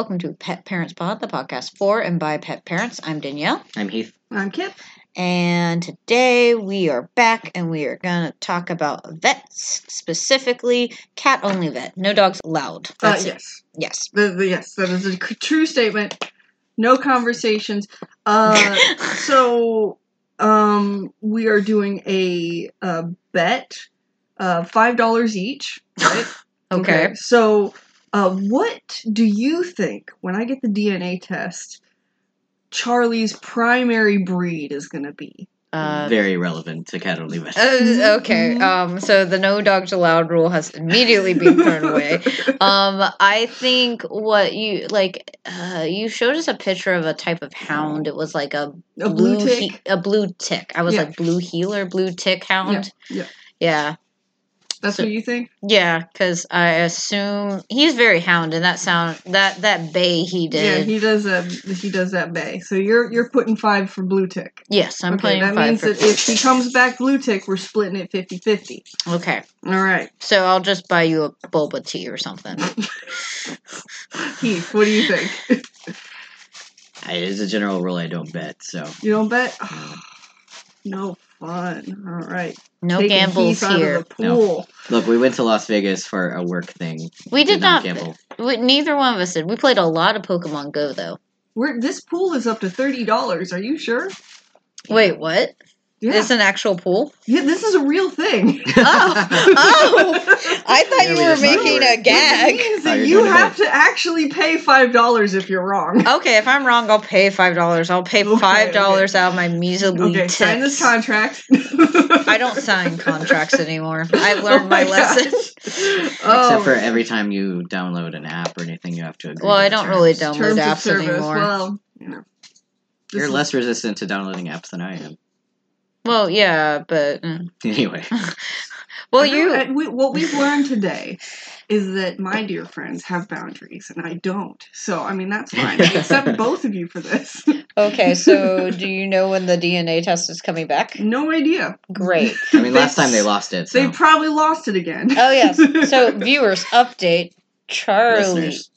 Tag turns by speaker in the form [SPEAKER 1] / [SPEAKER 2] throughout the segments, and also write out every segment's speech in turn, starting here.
[SPEAKER 1] Parents Pod.
[SPEAKER 2] Welcome to Pet Parents Pod, the podcast for and by pet parents. I'm Danielle,
[SPEAKER 3] I'm Heath.
[SPEAKER 4] I'm Kip.
[SPEAKER 2] and today we are back and we are going to talk about vets, specifically cat only vet. No dogs allowed.
[SPEAKER 4] Uh,
[SPEAKER 2] That's it.
[SPEAKER 4] yes,
[SPEAKER 2] Yes.
[SPEAKER 4] the, the, yes, that is a true statement. No conversations. Uh, so, um, we are doing a, uh bet, uh, five dollars each. Right?
[SPEAKER 2] okay.
[SPEAKER 4] So, uh, what do you think when I get the DNA test? Charlie's primary breed is going to be.
[SPEAKER 2] Uh,
[SPEAKER 3] Very relevant to cat only vet.
[SPEAKER 2] uh, okay. Um. So the no dogs allowed rule has immediately been thrown away. Um. I think what you like. Uh. You showed us a picture of a type of hound. It was like a
[SPEAKER 4] a blue tick.
[SPEAKER 2] he- a blue tick. I was
[SPEAKER 4] Yeah.
[SPEAKER 2] like blue heeler, blue tick hound.
[SPEAKER 4] yeah.
[SPEAKER 2] Yeah.
[SPEAKER 4] That's
[SPEAKER 2] so-
[SPEAKER 4] what you think?
[SPEAKER 2] Yeah, because I assume he's very hound, and that sound that that bay he did.
[SPEAKER 4] Yeah, he does that. He does that bay. So you're you're putting five for blue tick.
[SPEAKER 2] yes, I'm
[SPEAKER 4] okay,
[SPEAKER 2] putting
[SPEAKER 4] that
[SPEAKER 2] five.
[SPEAKER 4] means
[SPEAKER 2] for
[SPEAKER 4] that if he comes back blue tick, we're splitting it 50-50.
[SPEAKER 2] okay,
[SPEAKER 4] All right,
[SPEAKER 2] so I'll just buy you a boba tea or something.
[SPEAKER 4] Heath, what do you think?
[SPEAKER 3] I, as a general rule, I don't bet. So
[SPEAKER 4] You don't bet? no fun. All right,
[SPEAKER 2] No
[SPEAKER 4] Taking
[SPEAKER 2] gambles
[SPEAKER 4] Heath out
[SPEAKER 2] here.
[SPEAKER 4] Of the pool.
[SPEAKER 3] look, we went to Las Vegas for a work thing.
[SPEAKER 2] We did not.
[SPEAKER 3] gamble.
[SPEAKER 2] we- neither one of us did. We played a lot of Pokemon Go though.
[SPEAKER 4] We're, this pool is up to thirty dollars. Are you sure?
[SPEAKER 2] Wait, what?
[SPEAKER 4] Yeah.
[SPEAKER 2] It's an actual pool?
[SPEAKER 4] yeah, this is a real thing.
[SPEAKER 2] Oh, oh! I thought
[SPEAKER 3] Yeah,
[SPEAKER 2] you
[SPEAKER 3] we
[SPEAKER 2] were making a gag.
[SPEAKER 4] Means that
[SPEAKER 3] you're
[SPEAKER 4] you
[SPEAKER 3] doing it
[SPEAKER 4] have to actually pay five dollars if you're wrong.
[SPEAKER 2] Okay, if I'm wrong, I'll pay five dollars. I'll pay five dollars out of my measly
[SPEAKER 4] Okay, sign this contract.
[SPEAKER 2] I don't sign contracts anymore. I've learned
[SPEAKER 4] Oh
[SPEAKER 2] my,
[SPEAKER 4] my
[SPEAKER 2] lesson.
[SPEAKER 4] oh,
[SPEAKER 3] Except for every time you download an app or anything, you have to agree.
[SPEAKER 2] Well, I don't really download
[SPEAKER 4] terms
[SPEAKER 2] apps anymore.
[SPEAKER 4] Well, you know.
[SPEAKER 3] You're less resistant to downloading apps than I am.
[SPEAKER 2] Well, yeah, but mm.
[SPEAKER 3] Anyway,
[SPEAKER 2] well, you
[SPEAKER 4] we, what we've learned today is that my dear friends have boundaries and I don't. So I mean that's fine. I accept both of you for this.
[SPEAKER 2] okay? So, do you know when the DNA test is coming back?
[SPEAKER 4] no idea.
[SPEAKER 2] Great.
[SPEAKER 3] I mean, last time they lost it. So.
[SPEAKER 4] They probably lost it again.
[SPEAKER 2] Oh yes. So, viewers, update Charlie.
[SPEAKER 3] Listeners.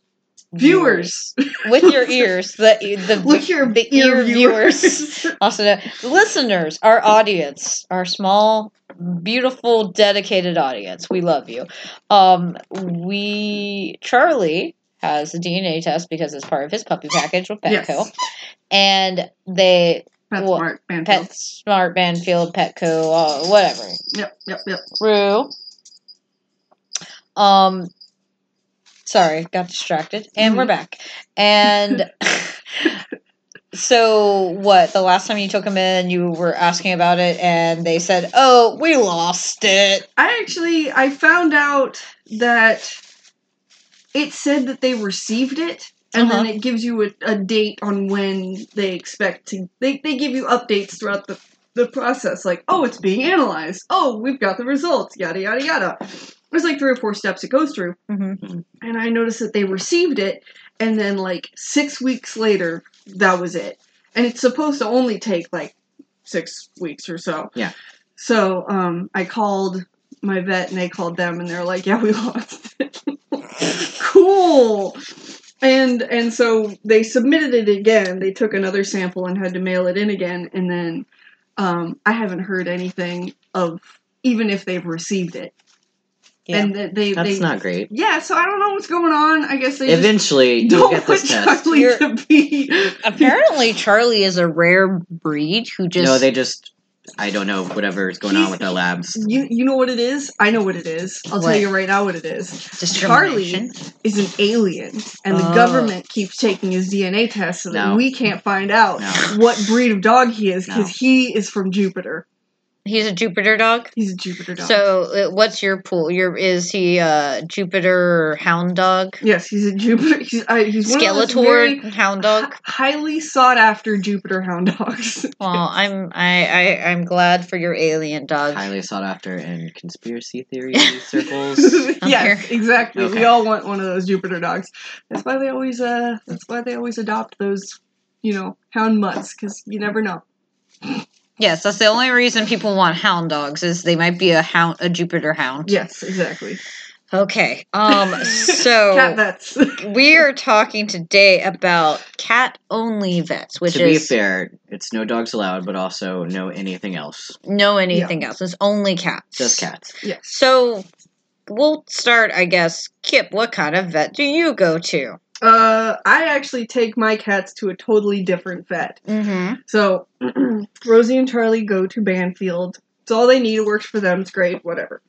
[SPEAKER 4] Viewers,
[SPEAKER 2] with your ears, the the
[SPEAKER 4] with your
[SPEAKER 2] the
[SPEAKER 4] ear,
[SPEAKER 2] ear viewers. also know, listeners, our audience, our small, beautiful, dedicated audience. We love you. Um, we Charlie has a DNA test because it's part of his puppy package with Petco,
[SPEAKER 4] Yes.
[SPEAKER 2] and they
[SPEAKER 4] Pet
[SPEAKER 2] Well,
[SPEAKER 4] smart, Banfield.
[SPEAKER 2] Pet Smart, Banfield, Petco, uh, whatever.
[SPEAKER 4] Yep, yep, yep.
[SPEAKER 2] Rue. Um, sorry, got distracted, and we're
[SPEAKER 4] Mhm.
[SPEAKER 2] back. And so, what? The last time you took them in, you were asking about it, and they said, "Oh, we lost it."
[SPEAKER 4] I actually I found out that it said that they received it and then
[SPEAKER 2] Uh-huh.
[SPEAKER 4] it gives you a, a date on when they expect to they, they give you updates throughout the the process like oh it's being analyzed oh we've got the results yada yada yada there's like three or four steps it goes through.
[SPEAKER 2] Mm-hmm.
[SPEAKER 4] and i noticed that they received it and then like six weeks later that was it. And it's supposed to only take like six weeks or so.
[SPEAKER 3] Yeah.
[SPEAKER 4] so um i called my vet and they called them and they're like yeah we lost it. Cool. And and so they submitted it again. They took another sample and had to mail it in again and then um i haven't heard anything of even if they've received it
[SPEAKER 2] Yeah.
[SPEAKER 4] and that they
[SPEAKER 3] That's
[SPEAKER 4] they
[SPEAKER 3] not great.
[SPEAKER 4] yeah, so I don't know what's going on. I guess they just
[SPEAKER 3] Eventually, you'll
[SPEAKER 4] don't
[SPEAKER 3] get
[SPEAKER 4] want
[SPEAKER 3] this test.
[SPEAKER 4] Charlie
[SPEAKER 2] You're-
[SPEAKER 4] to be.
[SPEAKER 2] Apparently, Charlie is a rare breed who just
[SPEAKER 3] No, they just. I don't know whatever is going on with their labs.
[SPEAKER 4] You you know what it is? I know what it is. I'll
[SPEAKER 2] What?
[SPEAKER 4] tell you right now what it is.
[SPEAKER 2] Charlie
[SPEAKER 4] Is an alien, and the
[SPEAKER 2] Oh.
[SPEAKER 4] government keeps taking his DNA test so that
[SPEAKER 3] No.
[SPEAKER 4] we can't find out
[SPEAKER 3] No.
[SPEAKER 4] what breed of dog he is because
[SPEAKER 3] No.
[SPEAKER 4] he is from Jupiter.
[SPEAKER 2] He's a Jupiter dog.
[SPEAKER 4] He's a Jupiter dog.
[SPEAKER 2] So, uh, what's your pool? Your is he a Jupiter hound dog?
[SPEAKER 4] yes, he's a Jupiter. He's uh, he's one of those
[SPEAKER 2] Skeletor
[SPEAKER 4] very
[SPEAKER 2] hound dog.
[SPEAKER 4] hi- highly sought after Jupiter hound dogs.
[SPEAKER 2] Well, I'm I, I I'm glad for your alien dog.
[SPEAKER 3] Highly sought after in conspiracy theory circles.
[SPEAKER 4] yes, exactly. We all want one of those Jupiter dogs. That's why they always uh that's why they always adopt those, you know, hound mutts cuz you never know.
[SPEAKER 2] Yes, that's the only reason people want hound dogs is they might be a hound a Jupiter hound.
[SPEAKER 4] Yes, exactly.
[SPEAKER 2] Okay. Um. So
[SPEAKER 4] Cat vets.
[SPEAKER 2] we are talking today about cat only vets, which
[SPEAKER 3] to be
[SPEAKER 2] is
[SPEAKER 3] fair, it's no dogs allowed, but also no anything else.
[SPEAKER 2] no anything else. It's only cats.
[SPEAKER 3] Just cats.
[SPEAKER 4] yes.
[SPEAKER 2] So we'll start, I guess. Kip, what kind of vet do you go to?
[SPEAKER 4] Uh, I actually take my cats to a totally different vet.
[SPEAKER 2] Mm-hmm.
[SPEAKER 4] So Rosie and Charlie go to Banfield. It's all they need. It works for them. It's great. Whatever.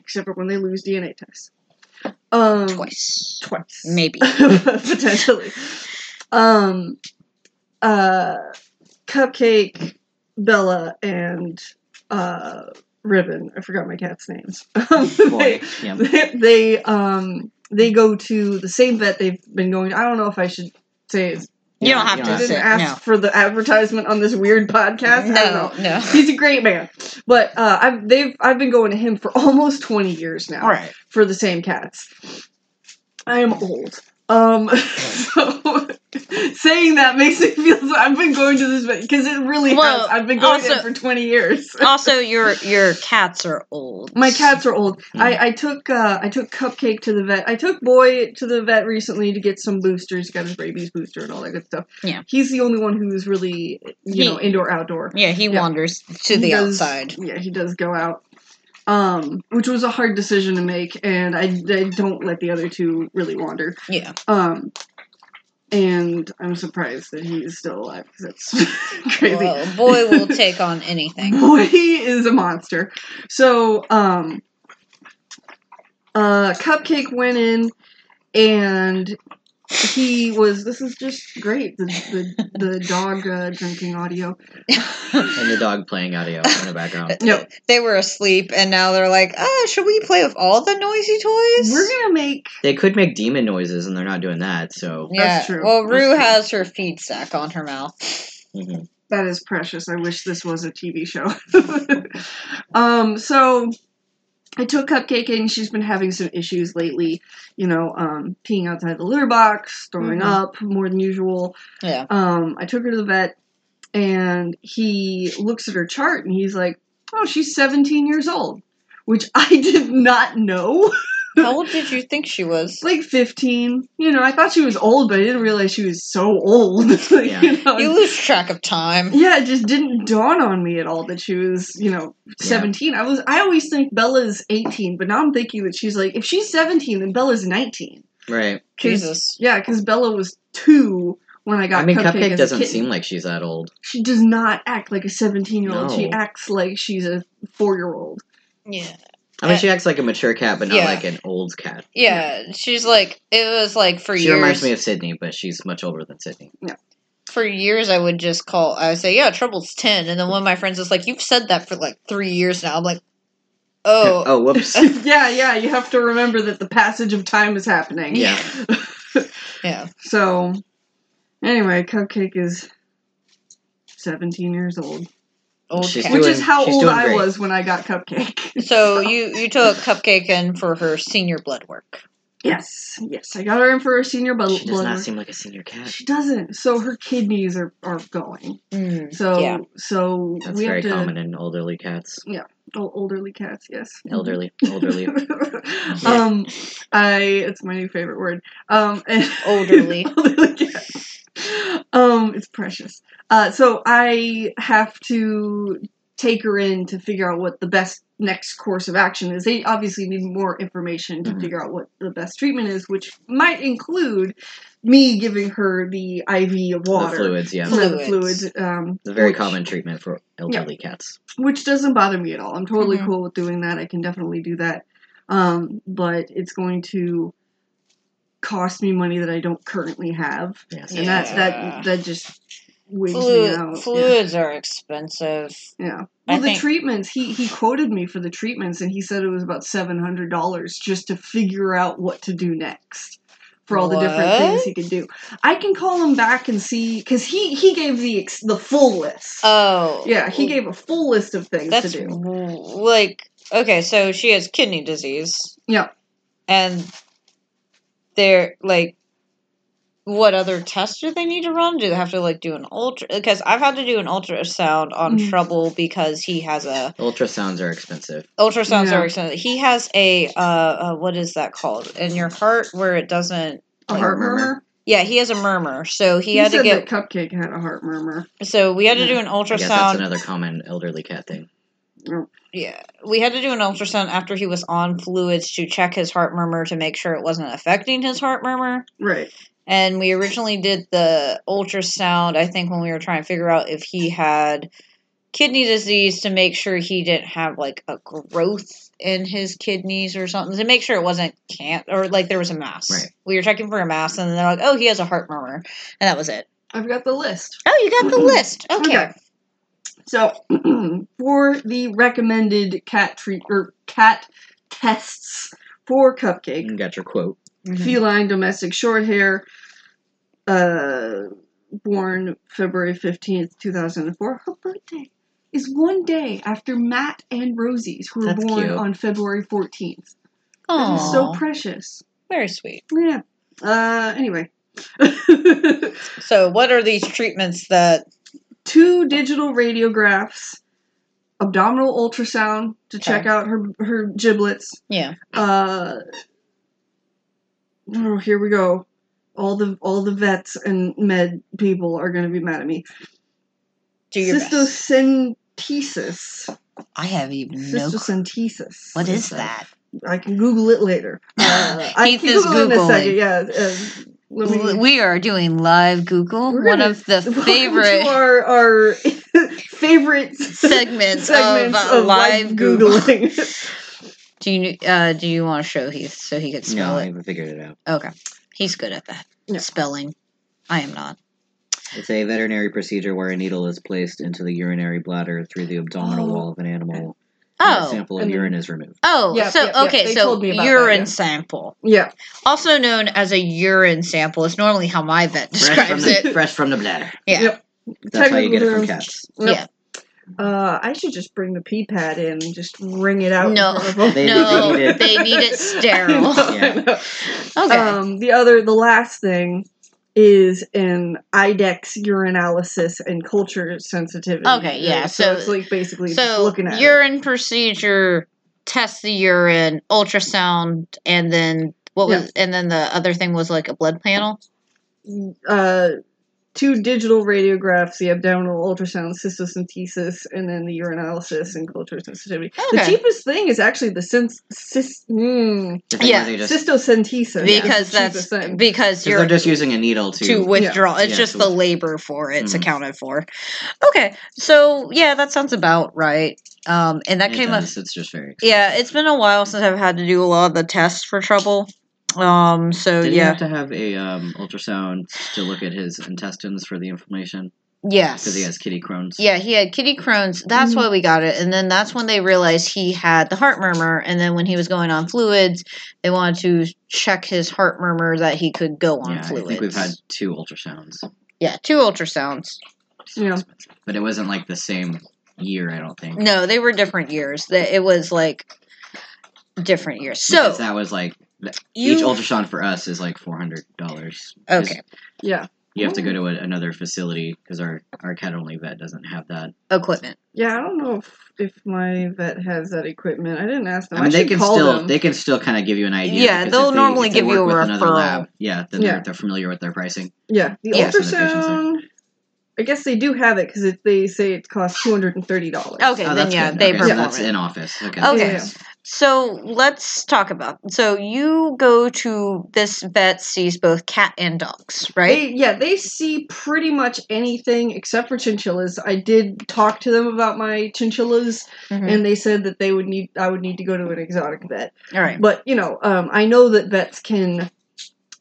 [SPEAKER 4] Except for when they lose DNA tests. Um,
[SPEAKER 2] Twice.
[SPEAKER 4] Twice.
[SPEAKER 2] Maybe.
[SPEAKER 4] Potentially. Um. Uh. Cupcake, Bella, and uh, Ribbon. I forgot my cat's names. Um, they,
[SPEAKER 3] yeah.
[SPEAKER 4] they, they um they go to the same vet they've been going. I don't know if I should say it's
[SPEAKER 2] You don't have
[SPEAKER 3] you
[SPEAKER 2] to
[SPEAKER 4] didn't
[SPEAKER 2] sit.
[SPEAKER 4] ask
[SPEAKER 2] No.
[SPEAKER 4] for the advertisement on this weird podcast. I don't know.
[SPEAKER 2] No, no.
[SPEAKER 4] He's a great man, but uh, I've they've I've been going to him for almost twenty years now
[SPEAKER 2] Right.
[SPEAKER 4] for the same cats. I am old. Um, so saying that makes me feel so I've been going to this vet because it really
[SPEAKER 2] Well,
[SPEAKER 4] has. I've been going
[SPEAKER 2] also-
[SPEAKER 4] there for twenty years.
[SPEAKER 2] Also, your your cats are old.
[SPEAKER 4] My cats are old. I, I took uh, I took Cupcake to the vet. I took Boy to the vet recently to get some boosters. Got his rabies booster and all that good stuff.
[SPEAKER 2] Yeah.
[SPEAKER 4] he's the only one who's really you
[SPEAKER 2] He-
[SPEAKER 4] know indoor outdoor.
[SPEAKER 2] Yeah, he
[SPEAKER 4] Yeah.
[SPEAKER 2] wanders to
[SPEAKER 4] He
[SPEAKER 2] the
[SPEAKER 4] does-
[SPEAKER 2] outside.
[SPEAKER 4] Yeah, he does go out. Um, which was a hard decision to make, and I, I don't let the other two really wander.
[SPEAKER 2] Yeah.
[SPEAKER 4] Um, and I'm surprised that he is still alive because that's crazy.
[SPEAKER 2] Well, boy will take on anything.
[SPEAKER 4] Boy is a monster. So, um, uh, Cupcake went in, and he was. This is just great. The the, the dog uh, drinking audio.
[SPEAKER 3] And the dog playing audio in the background.
[SPEAKER 4] No,
[SPEAKER 2] They were asleep, and now they're like, "Ah, should we play with all the noisy toys?"
[SPEAKER 4] We're gonna make.
[SPEAKER 3] They could make demon noises, and they're not doing that. So
[SPEAKER 2] yeah.
[SPEAKER 4] That's true.
[SPEAKER 2] Well, Rue has her feed sack on her mouth.
[SPEAKER 3] mhm.
[SPEAKER 4] That is precious. I wish this was a TV show. um, so I took Cupcake in. She's been having some issues lately. You know, um, peeing outside the litter box, throwing
[SPEAKER 2] Mhm.
[SPEAKER 4] up more than usual.
[SPEAKER 2] Yeah.
[SPEAKER 4] Um, I took her to the vet, and he looks at her chart and he's like, "Oh, she's 17 years old," which I did not know.
[SPEAKER 2] How old did you think she was?
[SPEAKER 4] like 15. You know, I thought she was old, but I didn't realize she was so old. Like,
[SPEAKER 3] Yeah.
[SPEAKER 4] you know,
[SPEAKER 2] You lose track of time.
[SPEAKER 4] yeah, it just didn't dawn on me at all that she was, you know, 17. I was I always think Bella's 18, but now I'm thinking that she's like if she's 17 then Bella's 19.
[SPEAKER 3] right.
[SPEAKER 4] 'Cause-
[SPEAKER 2] Jesus.
[SPEAKER 4] Yeah, cuz Bella was 2 when I got
[SPEAKER 3] I mean,
[SPEAKER 4] Cupcake,
[SPEAKER 3] Cupcake doesn't seem like she's that old.
[SPEAKER 4] she does not act like a 17-year-old. She acts like she's a 4-year-old.
[SPEAKER 2] Yeah.
[SPEAKER 3] I mean,
[SPEAKER 2] Uh,
[SPEAKER 3] she acts like a mature cat, but not
[SPEAKER 2] yeah.
[SPEAKER 3] like an old cat.
[SPEAKER 2] Yeah, she's like it was like for
[SPEAKER 3] She
[SPEAKER 2] years.
[SPEAKER 3] She reminds me of Sydney, but she's much older than Sydney. Yeah.
[SPEAKER 2] For years, I would just call. I would say, "Yeah, Trouble's 10. and then one of my friends is like, "You've said that for like three years now." I'm like, "Oh,
[SPEAKER 3] oh, whoops.
[SPEAKER 4] yeah, yeah, you have to remember that the passage of time is happening.
[SPEAKER 3] Yeah.
[SPEAKER 2] yeah."
[SPEAKER 4] So, anyway, Cupcake is 17 years old.
[SPEAKER 2] Old
[SPEAKER 3] She's
[SPEAKER 2] cat.
[SPEAKER 4] Which
[SPEAKER 3] doing-
[SPEAKER 4] is how old I
[SPEAKER 3] great.
[SPEAKER 4] was when I got Cupcake.
[SPEAKER 2] So you you took Cupcake in for her senior blood work.
[SPEAKER 4] yes, yes, I got her in for her senior blood,
[SPEAKER 3] She does
[SPEAKER 4] blood
[SPEAKER 3] not
[SPEAKER 4] work.
[SPEAKER 3] seem like a senior cat.
[SPEAKER 4] She doesn't. So her kidneys are, are going.
[SPEAKER 2] Mm,
[SPEAKER 4] So
[SPEAKER 2] yeah.
[SPEAKER 4] so
[SPEAKER 3] That's
[SPEAKER 4] we
[SPEAKER 3] very
[SPEAKER 4] have to
[SPEAKER 3] common in elderly cats.
[SPEAKER 4] oh, elderly cats. Yes,
[SPEAKER 3] Elderly, elderly.
[SPEAKER 4] um, I it's my new favorite word. Um,
[SPEAKER 2] Elderly.
[SPEAKER 4] elderly cats. Um, it's precious. Uh, so I have to take her in to figure out what the best next course of action is. They obviously need more information to
[SPEAKER 3] Mhm.
[SPEAKER 4] figure out what the best treatment is, which might include me giving her the IV of
[SPEAKER 3] The
[SPEAKER 4] water.
[SPEAKER 3] fluids, yeah.
[SPEAKER 4] Some of the
[SPEAKER 2] Fluids.
[SPEAKER 4] fluids. Um,
[SPEAKER 3] It's a very
[SPEAKER 4] which-
[SPEAKER 3] common treatment for elderly cats.
[SPEAKER 4] which doesn't bother me at all. I'm totally
[SPEAKER 2] Mhm.
[SPEAKER 4] cool with doing that. I can definitely do that. Um, but it's going to cost me money that I don't currently have,
[SPEAKER 3] Yes.
[SPEAKER 4] and that
[SPEAKER 2] Yeah.
[SPEAKER 4] that that just wigs me
[SPEAKER 2] Flu-
[SPEAKER 4] out. Yeah.
[SPEAKER 2] fluids are expensive.
[SPEAKER 4] Yeah.
[SPEAKER 2] I
[SPEAKER 4] the
[SPEAKER 2] think-
[SPEAKER 4] treatments he he quoted me for the treatments, and he said it was about seven hundred dollars just to figure out what to do next. For all the different things he could do, I can call him back and see because he he gave the ex- the full list.
[SPEAKER 2] Oh,
[SPEAKER 4] yeah, he gave a full list of things
[SPEAKER 2] That's
[SPEAKER 4] to do.
[SPEAKER 2] w- like okay. So she has kidney disease.
[SPEAKER 4] Yeah.
[SPEAKER 2] and they're like what other tests do they need to run? Do they have to like do an ultra? Because I've had to do an ultrasound on
[SPEAKER 4] Mm.
[SPEAKER 2] Trouble because he has a
[SPEAKER 3] Ultrasounds are expensive.
[SPEAKER 2] ultrasounds
[SPEAKER 4] Yeah.
[SPEAKER 2] are expensive. He has a uh, uh, what is that called in your heart where it doesn't.
[SPEAKER 4] A
[SPEAKER 3] Like
[SPEAKER 4] heart
[SPEAKER 3] murmur?
[SPEAKER 4] murmur.
[SPEAKER 2] Yeah, he has a murmur, so he,
[SPEAKER 4] He,
[SPEAKER 2] had to get.
[SPEAKER 4] that Cupcake had a heart murmur.
[SPEAKER 2] So we had to do an
[SPEAKER 3] I guess that's
[SPEAKER 2] ultrasound.
[SPEAKER 3] another common elderly cat thing.
[SPEAKER 2] Yeah, we had to do an ultrasound after he was on fluids to check his heart murmur to make sure it wasn't affecting his heart murmur.
[SPEAKER 4] Right.
[SPEAKER 2] And we originally did the ultrasound, I think, when we were trying to figure out if he had kidney disease to make sure he didn't have like a growth in his kidneys or something to make sure it wasn't can't or like there was a mass.
[SPEAKER 3] Right.
[SPEAKER 2] We were checking for a mass and they're like, oh, he has a heart murmur. And that was it.
[SPEAKER 4] I've got the list.
[SPEAKER 2] Oh, you got the mm-hmm. list. Okay.
[SPEAKER 4] Okay. So, for the recommended cat treat or cat tests for Cupcake,
[SPEAKER 3] You got your quote.
[SPEAKER 2] Mhm.
[SPEAKER 4] feline domestic short hair, uh, born February 15th, 2004. Her birthday is one day after Matt and Rosie's, who were
[SPEAKER 3] That's
[SPEAKER 4] born
[SPEAKER 3] cute.
[SPEAKER 4] on February 14th. That is
[SPEAKER 2] Aw,
[SPEAKER 4] so precious.
[SPEAKER 2] very sweet.
[SPEAKER 4] Yeah. Uh, anyway.
[SPEAKER 2] So, what are these treatments that?
[SPEAKER 4] Two digital radiographs, abdominal ultrasound to check out her her giblets.
[SPEAKER 2] Yeah.
[SPEAKER 4] Uh, oh, here we go. All the all the vets and med people are going to be mad at me.
[SPEAKER 2] Do your.
[SPEAKER 4] Cystocentesis.
[SPEAKER 2] I have even no. clue. What is that?
[SPEAKER 4] I can Google it later. Uh, I can Google it in a second. Yeah. Uh, me,
[SPEAKER 2] We are doing live Google,
[SPEAKER 4] We're
[SPEAKER 2] one
[SPEAKER 4] gonna-
[SPEAKER 2] of the
[SPEAKER 4] welcome
[SPEAKER 2] favorite
[SPEAKER 4] to our, our favorite
[SPEAKER 2] segments,
[SPEAKER 4] segments
[SPEAKER 2] of, uh, live Google.
[SPEAKER 4] googling.
[SPEAKER 2] Do you uh do you want to show Heath so he can
[SPEAKER 3] No,
[SPEAKER 2] spell
[SPEAKER 3] I
[SPEAKER 2] it?
[SPEAKER 3] haven't figured it out.
[SPEAKER 2] Okay, he's good at that
[SPEAKER 4] Yeah.
[SPEAKER 2] spelling. I am not.
[SPEAKER 3] It's a veterinary procedure where a needle is placed into the urinary bladder through the abdominal
[SPEAKER 4] Oh.
[SPEAKER 3] wall of an animal. And a
[SPEAKER 2] Oh,
[SPEAKER 3] sample of
[SPEAKER 4] and
[SPEAKER 3] urine is removed.
[SPEAKER 2] oh,
[SPEAKER 4] Yep,
[SPEAKER 2] so
[SPEAKER 4] yep, yep,
[SPEAKER 2] okay,
[SPEAKER 4] they
[SPEAKER 2] so
[SPEAKER 4] told me that,
[SPEAKER 2] urine
[SPEAKER 4] yeah.
[SPEAKER 2] sample,
[SPEAKER 4] yeah.
[SPEAKER 2] also known as a urine sample, is normally how my vet
[SPEAKER 3] Fresh from,
[SPEAKER 2] describes
[SPEAKER 3] the,
[SPEAKER 2] it.
[SPEAKER 3] fresh from the bladder.
[SPEAKER 2] Yeah,
[SPEAKER 4] Yep.
[SPEAKER 3] That's how you get it from cats.
[SPEAKER 4] Yep.
[SPEAKER 2] yeah.
[SPEAKER 4] Uh, I should just bring the pee pad in and just wring it out.
[SPEAKER 2] No.
[SPEAKER 4] front of 'em.
[SPEAKER 3] They-
[SPEAKER 2] no,
[SPEAKER 3] need it.
[SPEAKER 2] they need it
[SPEAKER 4] I
[SPEAKER 2] sterile.
[SPEAKER 4] know, I
[SPEAKER 3] Yeah.
[SPEAKER 4] know.
[SPEAKER 2] Okay.
[SPEAKER 4] Um, the other, the last thing is an IDEXX urinalysis and culture sensitivity.
[SPEAKER 2] Okay, yeah,
[SPEAKER 4] So,
[SPEAKER 2] so-
[SPEAKER 4] it's like basically just
[SPEAKER 2] so
[SPEAKER 4] looking at
[SPEAKER 2] urine procedure, test the urine, ultrasound, and then what was and then the other thing was like a blood panel.
[SPEAKER 4] Uh, two digital radiographs, the abdominal ultrasound, cystocentesis, and then the urinalysis and culture sensitivity. The cheapest thing is actually the sens- cis- mm,
[SPEAKER 2] Yeah.
[SPEAKER 3] where just,
[SPEAKER 4] cystocentesis.
[SPEAKER 2] because
[SPEAKER 4] That's the
[SPEAKER 2] that's
[SPEAKER 4] cheapest thing.
[SPEAKER 2] because
[SPEAKER 3] 'cause
[SPEAKER 2] you're
[SPEAKER 3] they're just using a needle to.
[SPEAKER 2] to withdraw. It's
[SPEAKER 3] Yeah,
[SPEAKER 2] just
[SPEAKER 3] to
[SPEAKER 2] the
[SPEAKER 3] withdraw.
[SPEAKER 2] labor for it's
[SPEAKER 3] Mhm.
[SPEAKER 2] accounted for. Okay, so yeah, that sounds about right. Um, and that
[SPEAKER 3] it
[SPEAKER 2] came up.
[SPEAKER 3] It's just very. Expensive.
[SPEAKER 2] Yeah, it's been a while since I've had to do a lot of the tests for trouble. Um, so
[SPEAKER 3] Did he
[SPEAKER 2] yeah,
[SPEAKER 3] have to have a um, ultrasound to look at his intestines for the inflammation?
[SPEAKER 2] yes,
[SPEAKER 3] Because he has kitty Crohn's.
[SPEAKER 2] Yeah, he had kitty Crohn's. That's why we got it. And then that's when they realized he had the heart murmur. And then when he was going on fluids, they wanted to check his heart murmur that he could go on
[SPEAKER 3] Yeah, I think we've had two ultrasounds.
[SPEAKER 2] yeah, two ultrasounds.
[SPEAKER 4] Yeah.
[SPEAKER 3] But it wasn't like the same year, I don't think.
[SPEAKER 2] No, they were different years. That it was like different years. So
[SPEAKER 3] Because that was like
[SPEAKER 2] you
[SPEAKER 3] each ultrasound for us is like four hundred dollars.
[SPEAKER 2] okay
[SPEAKER 4] Yeah.
[SPEAKER 3] You have to go to a, another facility because our our cat only vet doesn't have that.
[SPEAKER 2] equipment.
[SPEAKER 4] Yeah, I don't know if, if my vet has that equipment. I didn't ask them.
[SPEAKER 3] I mean, they can
[SPEAKER 4] call
[SPEAKER 3] still
[SPEAKER 4] them.
[SPEAKER 3] they can still kind of give you an idea.
[SPEAKER 2] Yeah, they'll
[SPEAKER 3] they-
[SPEAKER 2] normally
[SPEAKER 3] if they
[SPEAKER 2] give you
[SPEAKER 3] work
[SPEAKER 2] a
[SPEAKER 3] with another
[SPEAKER 2] referral.
[SPEAKER 3] lab, yeah, then
[SPEAKER 4] Yeah.
[SPEAKER 3] They're, they're familiar with their pricing.
[SPEAKER 4] Yeah, the
[SPEAKER 2] Yeah.
[SPEAKER 3] So the patients are-
[SPEAKER 4] ultrasound. I guess they do have it because they say it costs two hundred and thirty dollars.
[SPEAKER 2] Okay,
[SPEAKER 3] oh,
[SPEAKER 2] then yeah,
[SPEAKER 3] good.
[SPEAKER 2] they
[SPEAKER 3] okay, so that's
[SPEAKER 2] it.
[SPEAKER 3] in office. Okay.
[SPEAKER 2] Okay.
[SPEAKER 4] Yeah.
[SPEAKER 2] So let's talk about. So you go to this vet sees both cat and dogs, right?
[SPEAKER 4] They, yeah, they see pretty much anything except for chinchillas. I did talk to them about my chinchillas,
[SPEAKER 2] Mhm.
[SPEAKER 4] and they said that they would need I would need to go to an exotic vet.
[SPEAKER 2] All right.
[SPEAKER 4] But you know, um, I know that vets can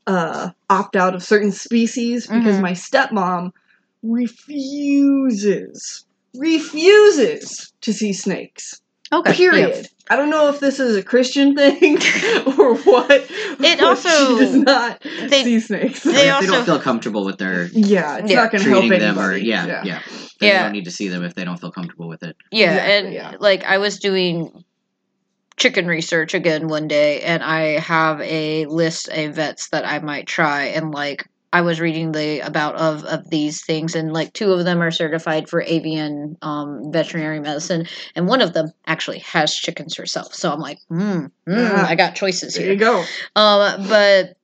[SPEAKER 4] uh, opt out of certain species because
[SPEAKER 2] Mhm.
[SPEAKER 4] my stepmom refuses refuses to see snakes.
[SPEAKER 2] Okay.
[SPEAKER 4] Period. I don't know if this is a Christian thing or what.
[SPEAKER 2] It also-
[SPEAKER 4] she does not
[SPEAKER 2] they-
[SPEAKER 4] see snakes.
[SPEAKER 2] they
[SPEAKER 3] if they
[SPEAKER 2] also-
[SPEAKER 3] don't feel comfortable with their
[SPEAKER 4] yeah, it's
[SPEAKER 2] Yeah.
[SPEAKER 4] not going to help
[SPEAKER 3] treating
[SPEAKER 4] anybody.
[SPEAKER 3] them, or yeah, yeah,
[SPEAKER 4] yeah.
[SPEAKER 3] They
[SPEAKER 2] Yeah.
[SPEAKER 3] don't need to see them if they don't feel comfortable with it.
[SPEAKER 2] Yeah,
[SPEAKER 4] Exactly,
[SPEAKER 2] and
[SPEAKER 4] yeah.
[SPEAKER 2] like I was doing chicken research again one day, and I have a list of vets that I might try, and like I was reading the about of of these things, and like two of them are certified for avian um, veterinary medicine, and one of them actually has chickens herself. So I'm like, mm, mm,
[SPEAKER 4] Ah.
[SPEAKER 2] I got choices here.
[SPEAKER 4] There you go.
[SPEAKER 2] Um, but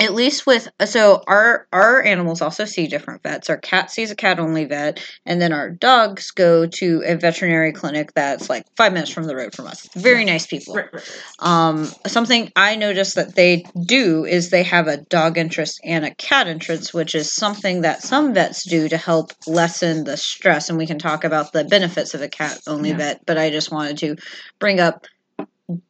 [SPEAKER 2] at least with so our our animals also see different vets. Our cat sees a cat only vet, and then our dogs go to a veterinary clinic that's like five minutes from the road from us. Very nice people.
[SPEAKER 4] Right, right.
[SPEAKER 2] Um, something I noticed that they do is they have a dog entrance and a cat entrance, which is something that some vets do to help lessen the stress. And we can talk about the benefits of a cat only
[SPEAKER 3] Yeah.
[SPEAKER 2] vet, but I just wanted to bring up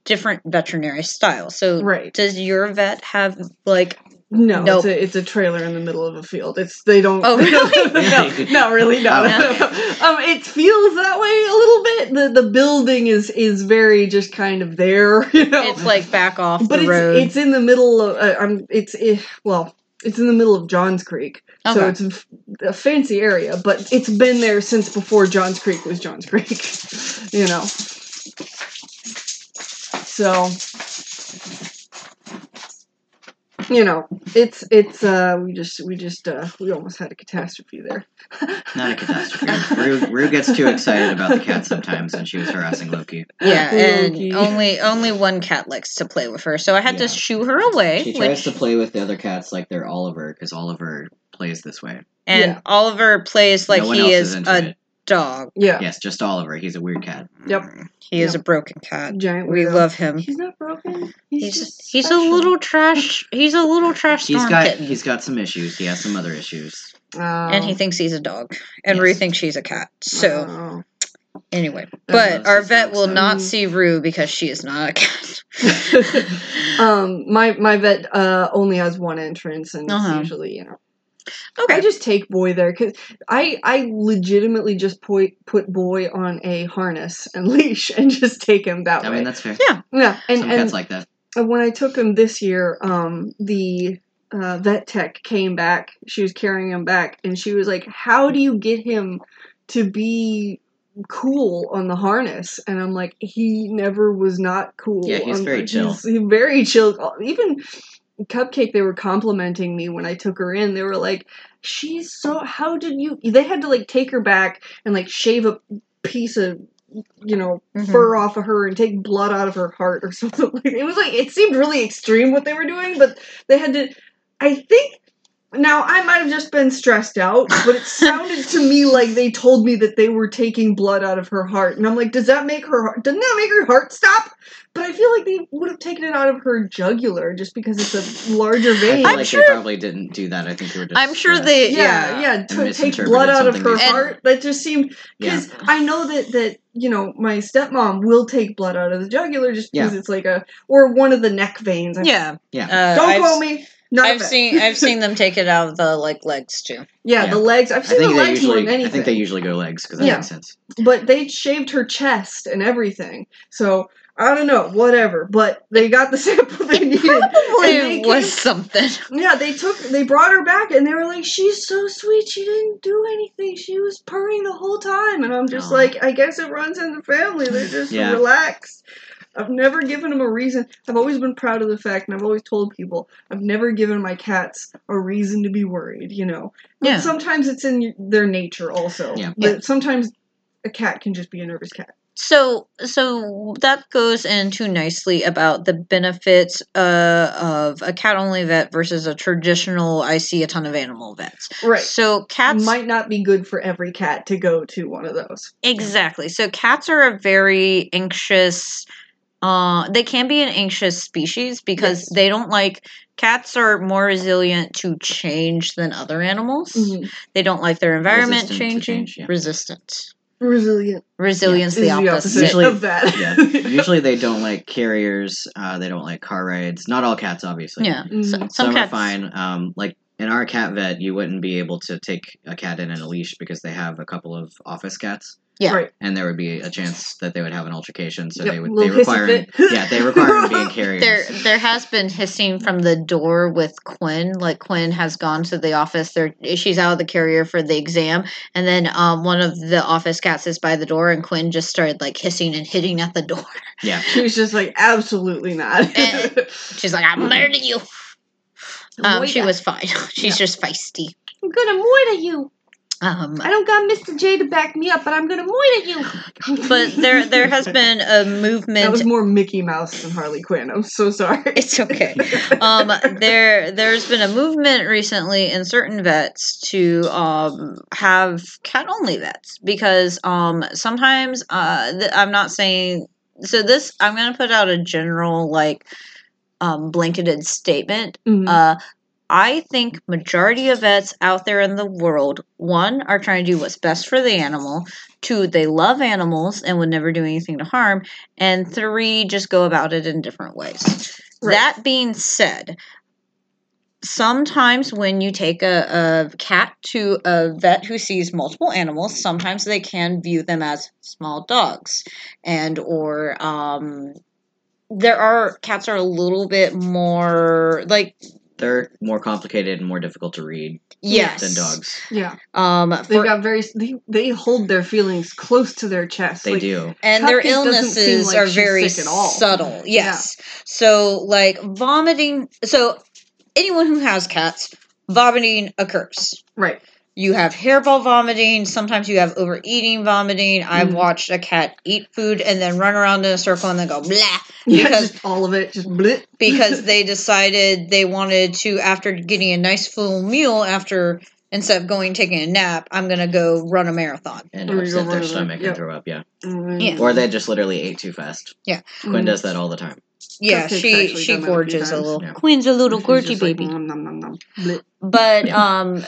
[SPEAKER 2] different veterinary styles. So,
[SPEAKER 4] Right.
[SPEAKER 2] does your vet have like?
[SPEAKER 4] No,
[SPEAKER 2] Nope.
[SPEAKER 4] it's a it's a trailer in the middle of a field. It's they don't.
[SPEAKER 2] Oh, really?
[SPEAKER 4] no, not really. No. Um, it feels that way a little bit. The the building is is very just kind of there, you know.
[SPEAKER 2] It's like back off
[SPEAKER 4] but
[SPEAKER 2] the
[SPEAKER 4] it's
[SPEAKER 2] road.
[SPEAKER 4] it's in the middle of. Uh, um, it's eh, well, it's in the middle of Johns Creek,
[SPEAKER 2] okay.
[SPEAKER 4] so it's a, f- a fancy area. But it's been there since before Johns Creek was Johns Creek, you know. So you know, it's it's uh we just we just uh we almost had a catastrophe there.
[SPEAKER 3] Not a catastrophe. Rue, Rue gets too excited about the cat sometimes, and she was harassing Loki.
[SPEAKER 2] yeah, and
[SPEAKER 4] Loki.
[SPEAKER 2] only only one cat likes to play with her, so I had
[SPEAKER 3] Yeah.
[SPEAKER 2] to shoo her away.
[SPEAKER 3] She tries
[SPEAKER 2] which-
[SPEAKER 3] to play with the other cats like they're Oliver, because Oliver plays this way.
[SPEAKER 2] and
[SPEAKER 4] Yeah.
[SPEAKER 2] Oliver plays like
[SPEAKER 3] no
[SPEAKER 2] he
[SPEAKER 3] else
[SPEAKER 2] is a
[SPEAKER 3] it.
[SPEAKER 2] Dog.
[SPEAKER 4] Yeah.
[SPEAKER 3] Yes, just Oliver. He's a weird cat.
[SPEAKER 4] Yep.
[SPEAKER 2] He is a broken cat.
[SPEAKER 4] Giant
[SPEAKER 2] We
[SPEAKER 4] weirdo.
[SPEAKER 2] love him.
[SPEAKER 4] He's not broken. He's
[SPEAKER 2] He's
[SPEAKER 4] just
[SPEAKER 2] he's a
[SPEAKER 4] special.
[SPEAKER 2] little trash. He's a little trash
[SPEAKER 3] He's
[SPEAKER 2] storm
[SPEAKER 3] got
[SPEAKER 2] kitten.
[SPEAKER 3] he's got some issues. He has some other issues.
[SPEAKER 2] and he
[SPEAKER 4] Oh.
[SPEAKER 2] thinks he's a dog, and
[SPEAKER 3] Yes.
[SPEAKER 2] Rue thinks she's a cat. So
[SPEAKER 4] Oh.
[SPEAKER 2] anyway,
[SPEAKER 3] loves
[SPEAKER 2] but our
[SPEAKER 3] his
[SPEAKER 2] vet
[SPEAKER 3] dogs,
[SPEAKER 2] will
[SPEAKER 3] though.
[SPEAKER 2] not see Rue because she is not a cat.
[SPEAKER 4] um, my my vet uh only has one entrance, and
[SPEAKER 2] Uh-huh.
[SPEAKER 4] it's usually you know.
[SPEAKER 2] Okay.
[SPEAKER 4] I just take boy there because I I legitimately just put put boy on a harness and leash and just take him that
[SPEAKER 3] I
[SPEAKER 4] way.
[SPEAKER 3] mean, that's fair.
[SPEAKER 4] yeah, and
[SPEAKER 3] some
[SPEAKER 4] and
[SPEAKER 3] cats like that.
[SPEAKER 4] When I took him this year, um, the uh, vet tech came back. She was carrying him back, and she was like, "How do you get him to be cool on the harness?" And I'm like, "He never was not cool.
[SPEAKER 3] Yeah, he's
[SPEAKER 4] on-
[SPEAKER 3] very chill.
[SPEAKER 4] He's, he's very chill. Even Cupcake, they were complimenting me when I took her in. They were like, "She's so. How did you?" They had to like take her back and like shave a piece of you know
[SPEAKER 2] Mhm.
[SPEAKER 4] fur off of her and take blood out of her heart or something like it was like it seemed really extreme what they were doing but they had to i think now i might have just been stressed out but it sounded to me like they told me that they were taking blood out of her heart and i'm like does that make her heart doesn't that make her heart stop but i feel like they would have taken it out of her jugular just because it's a larger
[SPEAKER 3] I
[SPEAKER 4] vein
[SPEAKER 3] feel
[SPEAKER 2] I'm
[SPEAKER 3] like
[SPEAKER 2] sure-
[SPEAKER 3] they probably didn't do that. I think they were just.
[SPEAKER 2] I'm sure
[SPEAKER 3] stressed.
[SPEAKER 2] they
[SPEAKER 4] yeah,
[SPEAKER 2] yeah.
[SPEAKER 4] yeah, to take blood out of her
[SPEAKER 3] they
[SPEAKER 2] said.
[SPEAKER 4] heart. That just seemed
[SPEAKER 3] Yeah.
[SPEAKER 4] because I know that that you know my stepmom will take blood out of the jugular just because it's like a or one of the neck veins. I-
[SPEAKER 2] Yeah.
[SPEAKER 3] Yeah.
[SPEAKER 2] Uh,
[SPEAKER 4] don't
[SPEAKER 2] I've,
[SPEAKER 4] quote me. Not a
[SPEAKER 2] I've seen I've seen them take it out of the like legs too.
[SPEAKER 4] yeah,
[SPEAKER 3] Yeah.
[SPEAKER 4] the legs. I've seen the
[SPEAKER 3] think they
[SPEAKER 4] legs more than anything.
[SPEAKER 3] I think they usually go legs because that
[SPEAKER 4] Yeah.
[SPEAKER 3] makes sense.
[SPEAKER 4] but they shaved her chest and everything. So I don't know, whatever. But they got the sample they needed. and they
[SPEAKER 2] was
[SPEAKER 4] came-
[SPEAKER 2] something.
[SPEAKER 4] Yeah, they took they brought her back and they were like, She's so sweet, she didn't do anything. She was purring the whole time and I'm just
[SPEAKER 3] Aw.
[SPEAKER 4] like, I guess it runs in the family. They're just
[SPEAKER 3] Yeah.
[SPEAKER 4] relaxed. I've never given them a reason. I've always been proud of the fact, and I've always told people I've never given my cats a reason to be worried. You know, but
[SPEAKER 2] Yeah.
[SPEAKER 4] sometimes it's in their nature also.
[SPEAKER 3] Yeah.
[SPEAKER 4] But sometimes a cat can just be a nervous cat.
[SPEAKER 2] So so that goes into nicely about the benefits uh, of a cat only vet versus a traditional I see a ton of animal vets.
[SPEAKER 4] Right.
[SPEAKER 2] So cats
[SPEAKER 4] Might not be good for every cat to go to one of those.
[SPEAKER 2] Exactly. So cats are a very anxious uh they can be an anxious species because
[SPEAKER 4] Yes.
[SPEAKER 2] they don't like cats are more resilient to change than other animals.
[SPEAKER 4] Mhm.
[SPEAKER 2] They don't like their environment
[SPEAKER 3] Resistant
[SPEAKER 2] changing.
[SPEAKER 3] change, yeah.
[SPEAKER 2] Resistant.
[SPEAKER 4] Resilient.
[SPEAKER 2] Resilience
[SPEAKER 4] is
[SPEAKER 2] the opposite.
[SPEAKER 3] Usually-
[SPEAKER 4] of that.
[SPEAKER 3] Yeah. Usually they don't like carriers. Uh, they don't like car rides. Not all cats, obviously.
[SPEAKER 2] yeah. So,
[SPEAKER 4] Mhm.
[SPEAKER 2] some,
[SPEAKER 3] Some,
[SPEAKER 2] cats
[SPEAKER 3] are fine. Um, like in our cat vet, you wouldn't be able to take a cat in in a leash because they have a couple of office cats.
[SPEAKER 2] Yeah.
[SPEAKER 4] Right.
[SPEAKER 3] And there would be a chance that they would have an altercation, so
[SPEAKER 4] Yep,
[SPEAKER 3] they would
[SPEAKER 4] little
[SPEAKER 3] they require him, yeah they require him to be in carriers.
[SPEAKER 2] There, there has been hissing from the door with Quinn. Like Quinn has gone to the office. There, she's out of the carrier for the exam, and then um, one of the office cats is by the door, and Quinn just started like hissing and hitting at the door.
[SPEAKER 3] yeah,
[SPEAKER 4] She was just like, absolutely not.
[SPEAKER 2] And- She's like, "I'm murdering you." Um, she was fine. She's just feisty.
[SPEAKER 1] I'm gonna murder you.
[SPEAKER 2] Um,
[SPEAKER 1] I don't got Mr. J to back me up, but I'm gonna moita you.
[SPEAKER 2] but there there has been a movement.
[SPEAKER 4] That was more Mickey Mouse than Harley Quinn. I'm so sorry.
[SPEAKER 2] It's okay. um, there there's been a movement recently in certain vets to um, have cat only vets because um, sometimes uh, th- I'm not saying so this I'm gonna put out a general like um, blanketed statement
[SPEAKER 4] Mhm.
[SPEAKER 2] uh, I think majority of vets out there in the world, one, are trying to do what's best for the animal. Two, they love animals and would never do anything to harm. And three, just go about it in different ways.
[SPEAKER 4] Right.
[SPEAKER 2] That being said, sometimes when you take a, a cat to a vet who sees multiple animals, sometimes they can view them as small dogs and or um there are cats are a little bit more like
[SPEAKER 3] They're more complicated and more difficult to read
[SPEAKER 2] yes
[SPEAKER 3] than dogs.
[SPEAKER 4] yeah,
[SPEAKER 2] um
[SPEAKER 4] they
[SPEAKER 2] for,
[SPEAKER 4] got very. They, they hold their feelings close to their chest.
[SPEAKER 3] They
[SPEAKER 4] like,
[SPEAKER 3] do.
[SPEAKER 2] and their
[SPEAKER 4] Cupcake doesn't seem
[SPEAKER 2] illnesses
[SPEAKER 4] like
[SPEAKER 2] are very
[SPEAKER 4] sick at all.
[SPEAKER 2] subtle yes so like vomiting so anyone who has cats vomiting occurs
[SPEAKER 4] Right.
[SPEAKER 2] You have hairball vomiting sometimes you have overeating vomiting i've
[SPEAKER 4] Mhm.
[SPEAKER 2] watched a cat eat food and then run around in a circle and then go blah
[SPEAKER 4] Yeah,
[SPEAKER 2] Because-
[SPEAKER 4] just all of it, just blit.
[SPEAKER 2] because they decided they wanted to after getting a nice full meal after instead of going taking a nap i'm gonna go run a marathon
[SPEAKER 3] And
[SPEAKER 4] Or
[SPEAKER 3] upset their stomach
[SPEAKER 4] yep.
[SPEAKER 3] and throw up, yeah.
[SPEAKER 4] Mm,
[SPEAKER 2] Yeah.
[SPEAKER 3] Or they just literally ate too fast. Yeah, Quinn
[SPEAKER 4] mm.
[SPEAKER 3] does that all the time.
[SPEAKER 2] Yeah she she
[SPEAKER 4] done that a few
[SPEAKER 2] gorges a little
[SPEAKER 3] Yeah.
[SPEAKER 2] queen's a little
[SPEAKER 4] She's
[SPEAKER 2] gorgy
[SPEAKER 4] just like,
[SPEAKER 2] baby
[SPEAKER 4] nom, nom, nom, nom.
[SPEAKER 2] But um, uh,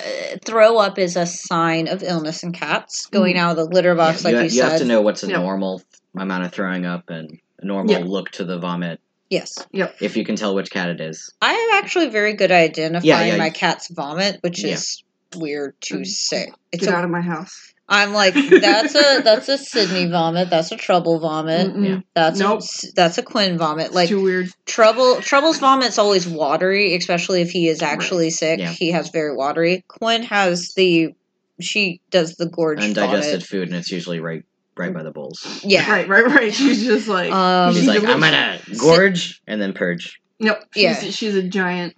[SPEAKER 2] throw up is a sign of illness in cats. Going out of the litter box,
[SPEAKER 3] Yeah,
[SPEAKER 2] like
[SPEAKER 3] you,
[SPEAKER 2] you,
[SPEAKER 3] you
[SPEAKER 2] said.
[SPEAKER 3] have to know what's a
[SPEAKER 4] Yep.
[SPEAKER 3] normal amount of throwing up and a normal
[SPEAKER 4] Yeah.
[SPEAKER 3] look to the vomit
[SPEAKER 2] Yes, Yep.
[SPEAKER 3] if you can tell which cat it is.
[SPEAKER 2] I am actually very good at identifying
[SPEAKER 3] Yeah, yeah,
[SPEAKER 2] my cat's vomit, which
[SPEAKER 3] Yeah.
[SPEAKER 2] is weird to
[SPEAKER 4] Mm.
[SPEAKER 2] say. It's
[SPEAKER 4] Get
[SPEAKER 2] a,
[SPEAKER 4] out of my house.
[SPEAKER 2] I'm like that's a that's a Sydney vomit. That's a trouble vomit.
[SPEAKER 4] Mm-mm.
[SPEAKER 2] That's
[SPEAKER 4] Nope.
[SPEAKER 2] a that's a Quinn vomit.
[SPEAKER 4] It's
[SPEAKER 2] Like
[SPEAKER 4] too weird.
[SPEAKER 2] trouble trouble's vomit's always watery, especially if he is actually sick.
[SPEAKER 3] Yeah.
[SPEAKER 2] He has very watery. Quinn has the she does the gorge
[SPEAKER 3] Undigested
[SPEAKER 2] vomit.
[SPEAKER 3] food, and it's usually right right by the bowls.
[SPEAKER 2] Yeah.
[SPEAKER 4] Right, right, right. She's just like.
[SPEAKER 2] Um,
[SPEAKER 3] She's
[SPEAKER 4] she's
[SPEAKER 3] like, I'm gonna gorge and then purge.
[SPEAKER 4] Yep. She's,
[SPEAKER 2] Yeah.
[SPEAKER 4] She's a giant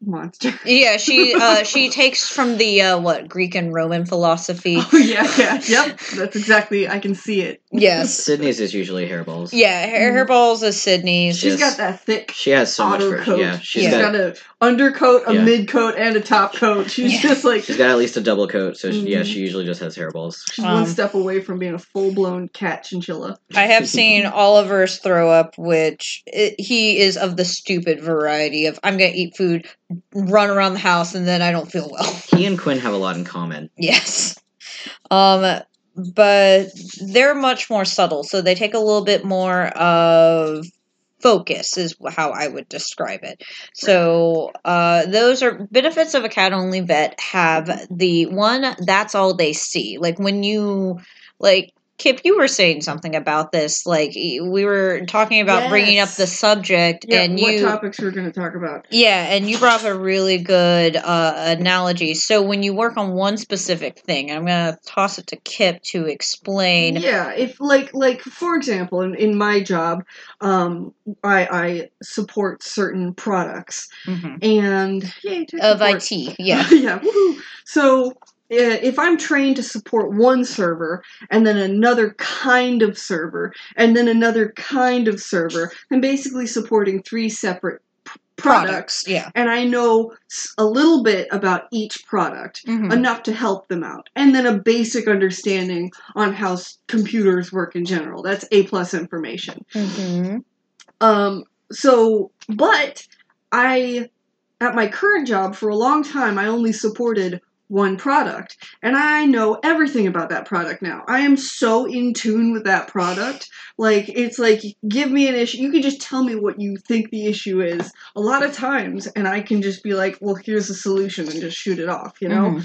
[SPEAKER 4] monster.
[SPEAKER 2] Yeah, she uh she takes from the uh what Greek and Roman philosophy.
[SPEAKER 4] Oh yeah, yeah, yep. That's exactly. I can see it.
[SPEAKER 2] Yes.
[SPEAKER 3] Sydney's is usually hairballs.
[SPEAKER 2] Yeah, her, her balls is Sydney's.
[SPEAKER 4] She's
[SPEAKER 3] Yes.
[SPEAKER 4] got that thick
[SPEAKER 3] She has so much
[SPEAKER 4] outer
[SPEAKER 3] for
[SPEAKER 4] coat.
[SPEAKER 3] yeah. She's
[SPEAKER 2] Yeah.
[SPEAKER 4] She's
[SPEAKER 3] got
[SPEAKER 4] got a undercoat, a
[SPEAKER 3] Yeah.
[SPEAKER 4] mid coat, and a top coat. She's
[SPEAKER 2] Yeah.
[SPEAKER 4] just like
[SPEAKER 3] she's got at least a double coat, so she, yeah,
[SPEAKER 4] Mhm.
[SPEAKER 3] she usually just has hairballs.
[SPEAKER 4] she's
[SPEAKER 2] Um,
[SPEAKER 4] one step away from being a full blown cat chinchilla.
[SPEAKER 2] I have seen Oliver's throw up, which it, he is of the stupid variety of I'm gonna eat food, run around the house, and then I don't feel well.
[SPEAKER 3] He and Quinn have a lot in common.
[SPEAKER 2] Yes. Um, but they're much more subtle, so they take a little bit more of focus is how I would describe it. So, uh, those are benefits of a cat only vet have the one that's all they see. Like when you like Kip, you were saying something about this. Like we were talking about bringing up the subject,
[SPEAKER 4] Yeah,
[SPEAKER 2] and
[SPEAKER 4] what
[SPEAKER 2] you
[SPEAKER 4] topics we're going to talk about?
[SPEAKER 2] yeah, and you brought up a really good uh, analogy. So when you work on one specific thing, I'm going to toss it to Kip to explain.
[SPEAKER 4] Yeah, if like like for example, in, in my job, um, I I support certain products
[SPEAKER 2] Mhm.
[SPEAKER 4] and yay,
[SPEAKER 2] Of
[SPEAKER 4] support.
[SPEAKER 2] IT, yeah.
[SPEAKER 4] yeah. woohoo. So if I'm trained to support one server and then another kind of server and then another kind of server, I'm basically supporting three separate p- products.
[SPEAKER 2] yeah.
[SPEAKER 4] And I know a little bit about each product,
[SPEAKER 2] Mhm.
[SPEAKER 4] enough to help them out, and then a basic understanding on how s- computers work in general. That's A plus information.
[SPEAKER 2] Mhm.
[SPEAKER 4] Um, so, but I, at my current job for a long time, I only supported one product, and I know everything about that product now. I am so in tune with that product. Like, it's like, give me an issue. You can just tell me what you think the issue is a lot of times, and I can just be like, well, here's the solution, and just shoot it off, you know?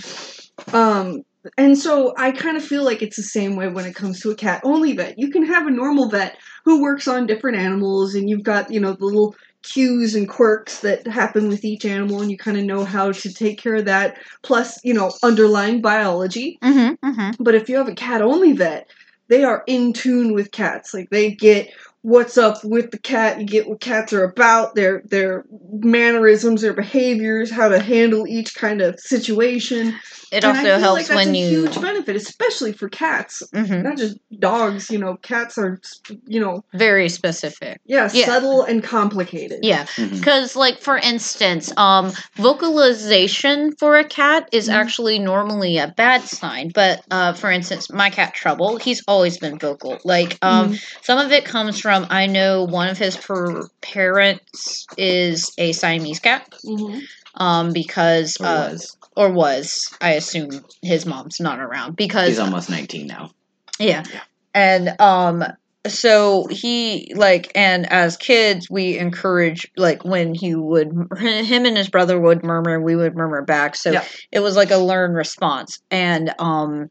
[SPEAKER 4] Um, and so I kind of feel like it's the same way when it comes to a cat only vet. You can have a normal vet who works on different animals, and you've got, you know, the little cues and quirks that happen with each animal, and you kind of know how to take care of that, plus, you know, underlying biology.
[SPEAKER 2] Mhm. Mhm.
[SPEAKER 4] But if you have a cat only vet, they are in tune with cats. Like they get what's up with the cat. You get what cats are about, their their mannerisms, their behaviors, how to handle each kind of situation.
[SPEAKER 2] It
[SPEAKER 4] And I
[SPEAKER 2] also
[SPEAKER 4] feel
[SPEAKER 2] helps
[SPEAKER 4] like that's
[SPEAKER 2] when
[SPEAKER 4] a
[SPEAKER 2] you.
[SPEAKER 4] huge benefit, especially for cats.
[SPEAKER 2] Mhm.
[SPEAKER 4] Not just dogs, you know. Cats are, you know,
[SPEAKER 2] Very specific.
[SPEAKER 4] yeah,
[SPEAKER 2] Yeah.
[SPEAKER 4] subtle and complicated.
[SPEAKER 2] Yeah, because like for instance, um, vocalization for a cat is
[SPEAKER 4] Mhm.
[SPEAKER 2] actually normally a bad sign. But uh, for instance, my cat Trouble, he's always been vocal. Like um,
[SPEAKER 4] Mhm.
[SPEAKER 2] some of it comes from I know one of his per- parents is a Siamese cat.
[SPEAKER 4] Mhm.
[SPEAKER 2] Um, because
[SPEAKER 3] Or
[SPEAKER 2] uh,
[SPEAKER 3] was.
[SPEAKER 2] or was I assume his mom's not around because
[SPEAKER 3] He's almost 19 now.
[SPEAKER 2] yeah.
[SPEAKER 3] Yeah.
[SPEAKER 2] And um so he like and as kids we encourage like when he would him and his brother would murmur we would murmur back so
[SPEAKER 4] Yeah.
[SPEAKER 2] it was like a learned response and um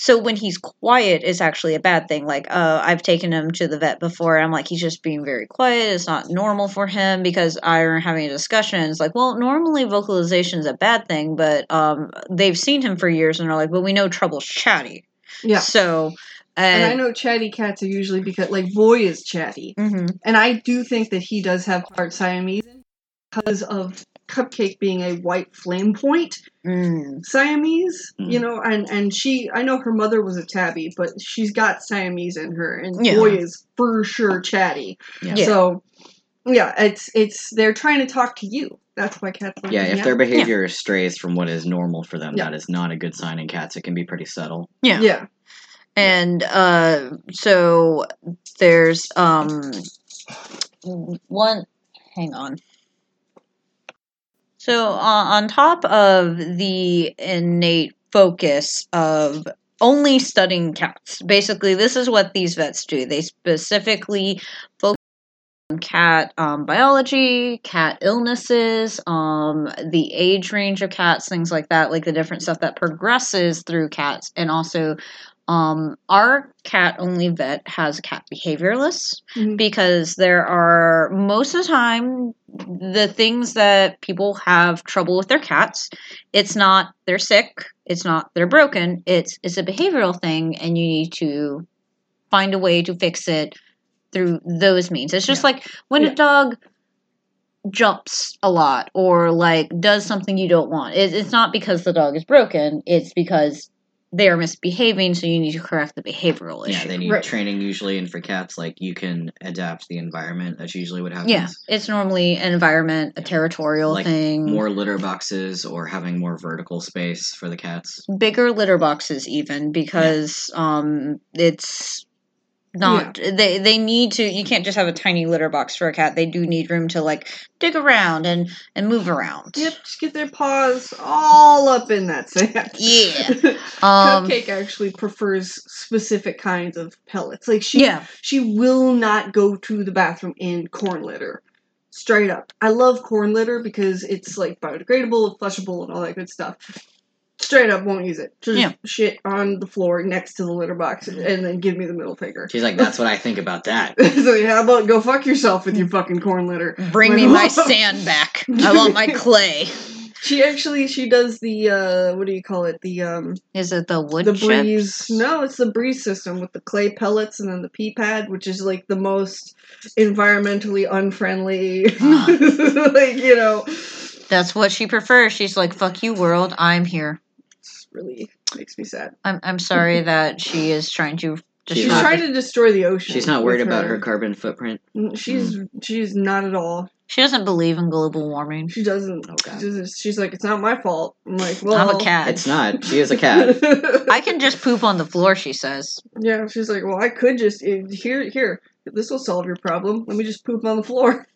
[SPEAKER 2] so when he's quiet is actually a bad thing like uh i've taken him to the vet before i'm like he's just being very quiet it's not normal for him because i are having a discussion it's like well normally vocalization is a bad thing but um they've seen him for years and are like well we know trouble's chatty
[SPEAKER 4] Yeah.
[SPEAKER 2] so
[SPEAKER 4] And
[SPEAKER 2] and,
[SPEAKER 4] I know chatty cats are usually because, like, Boy is chatty.
[SPEAKER 2] Mhm.
[SPEAKER 4] And I do think that he does have part Siamese because of Cupcake being a white flame point
[SPEAKER 2] Mm.
[SPEAKER 4] Siamese,
[SPEAKER 3] Mm.
[SPEAKER 4] you know, and, and she, I know her mother was a tabby, but she's got Siamese in her, and
[SPEAKER 2] Yeah.
[SPEAKER 4] Boy is for sure chatty.
[SPEAKER 3] Yeah.
[SPEAKER 2] Yeah.
[SPEAKER 4] So, yeah, it's, it's, they're trying to talk to you. That's why cats like
[SPEAKER 3] Yeah,
[SPEAKER 4] to
[SPEAKER 3] if
[SPEAKER 4] meow.
[SPEAKER 3] their behavior strays from what is normal for them,
[SPEAKER 4] Yeah.
[SPEAKER 3] that is not a good sign in cats. It can be pretty subtle.
[SPEAKER 2] yeah
[SPEAKER 4] Yeah.
[SPEAKER 2] and uh so there's um one hang on so uh, on top of the innate focus of only studying cats basically this is what these vets do. They specifically focus on cat um, biology cat illnesses um, the age range of cats things like that like the different stuff that progresses through cats and also um, our cat only vet has a cat behavioralist
[SPEAKER 4] Mhm.
[SPEAKER 2] because there are most of the time the things that people have trouble with their cats. It's not they're sick. It's not they're broken. It's it's a behavioral thing, and you need to find a way to fix it through those means. It's just
[SPEAKER 3] Yeah.
[SPEAKER 2] like when
[SPEAKER 4] Yeah.
[SPEAKER 2] a dog jumps a lot or like does something you don't want. It, it's not because the dog is broken. It's because they are misbehaving, so you need to correct the behavioral issue.
[SPEAKER 3] Yeah, they need
[SPEAKER 4] Right.
[SPEAKER 3] training usually, and for cats, like you can adapt the environment. That's usually what happens.
[SPEAKER 2] Yeah, it's normally an environment, a territorial
[SPEAKER 3] Like,
[SPEAKER 2] thing.
[SPEAKER 3] More litter boxes or having more vertical space for the cats.
[SPEAKER 2] bigger litter boxes even because um it's not they they need to you can't just have a tiny litter box for a cat they do need room to like dig around and and move around
[SPEAKER 4] Yep, just get their paws all up in that sand.
[SPEAKER 2] Yeah. um
[SPEAKER 4] Cupcake actually prefers specific kinds of pellets. Like she
[SPEAKER 2] yeah
[SPEAKER 4] she will not go to the bathroom in corn litter. Straight up. I love corn litter because it's like biodegradable, flushable, and all that good stuff. Straight up won't use it. Just
[SPEAKER 2] Yeah.
[SPEAKER 4] shit on the floor next to the litter box and then give me the middle finger.
[SPEAKER 3] She's like, that's what I think about that.
[SPEAKER 4] so how about go fuck yourself with your fucking corn litter?
[SPEAKER 2] bring me my sand back i want my clay
[SPEAKER 4] She actually she does the uh what do you call it? The um
[SPEAKER 2] is it the wood
[SPEAKER 4] the
[SPEAKER 2] chips?
[SPEAKER 4] breeze no it's the breeze system with the clay pellets and then the pea pad which is like the most environmentally unfriendly
[SPEAKER 2] Ah.
[SPEAKER 4] like you know
[SPEAKER 2] that's what she prefers she's like fuck you world i'm here
[SPEAKER 4] it's really makes me sad
[SPEAKER 2] i'm, I'm sorry that she is trying to
[SPEAKER 3] She's
[SPEAKER 4] she's
[SPEAKER 2] destroy
[SPEAKER 3] not-
[SPEAKER 4] trying to destroy the ocean
[SPEAKER 3] She's not worried
[SPEAKER 4] with
[SPEAKER 3] about her carbon footprint.
[SPEAKER 4] she's she's not at all
[SPEAKER 2] she doesn't believe in global warming
[SPEAKER 4] she doesn't,
[SPEAKER 3] Oh, God.
[SPEAKER 4] she doesn't she's like it's not my fault i'm like well
[SPEAKER 2] i'm a cat
[SPEAKER 3] It's not. She is a cat.
[SPEAKER 2] I can just poop on the floor, she says.
[SPEAKER 4] yeah she's like well i could just eh, here here this will solve your problem let me just poop on the floor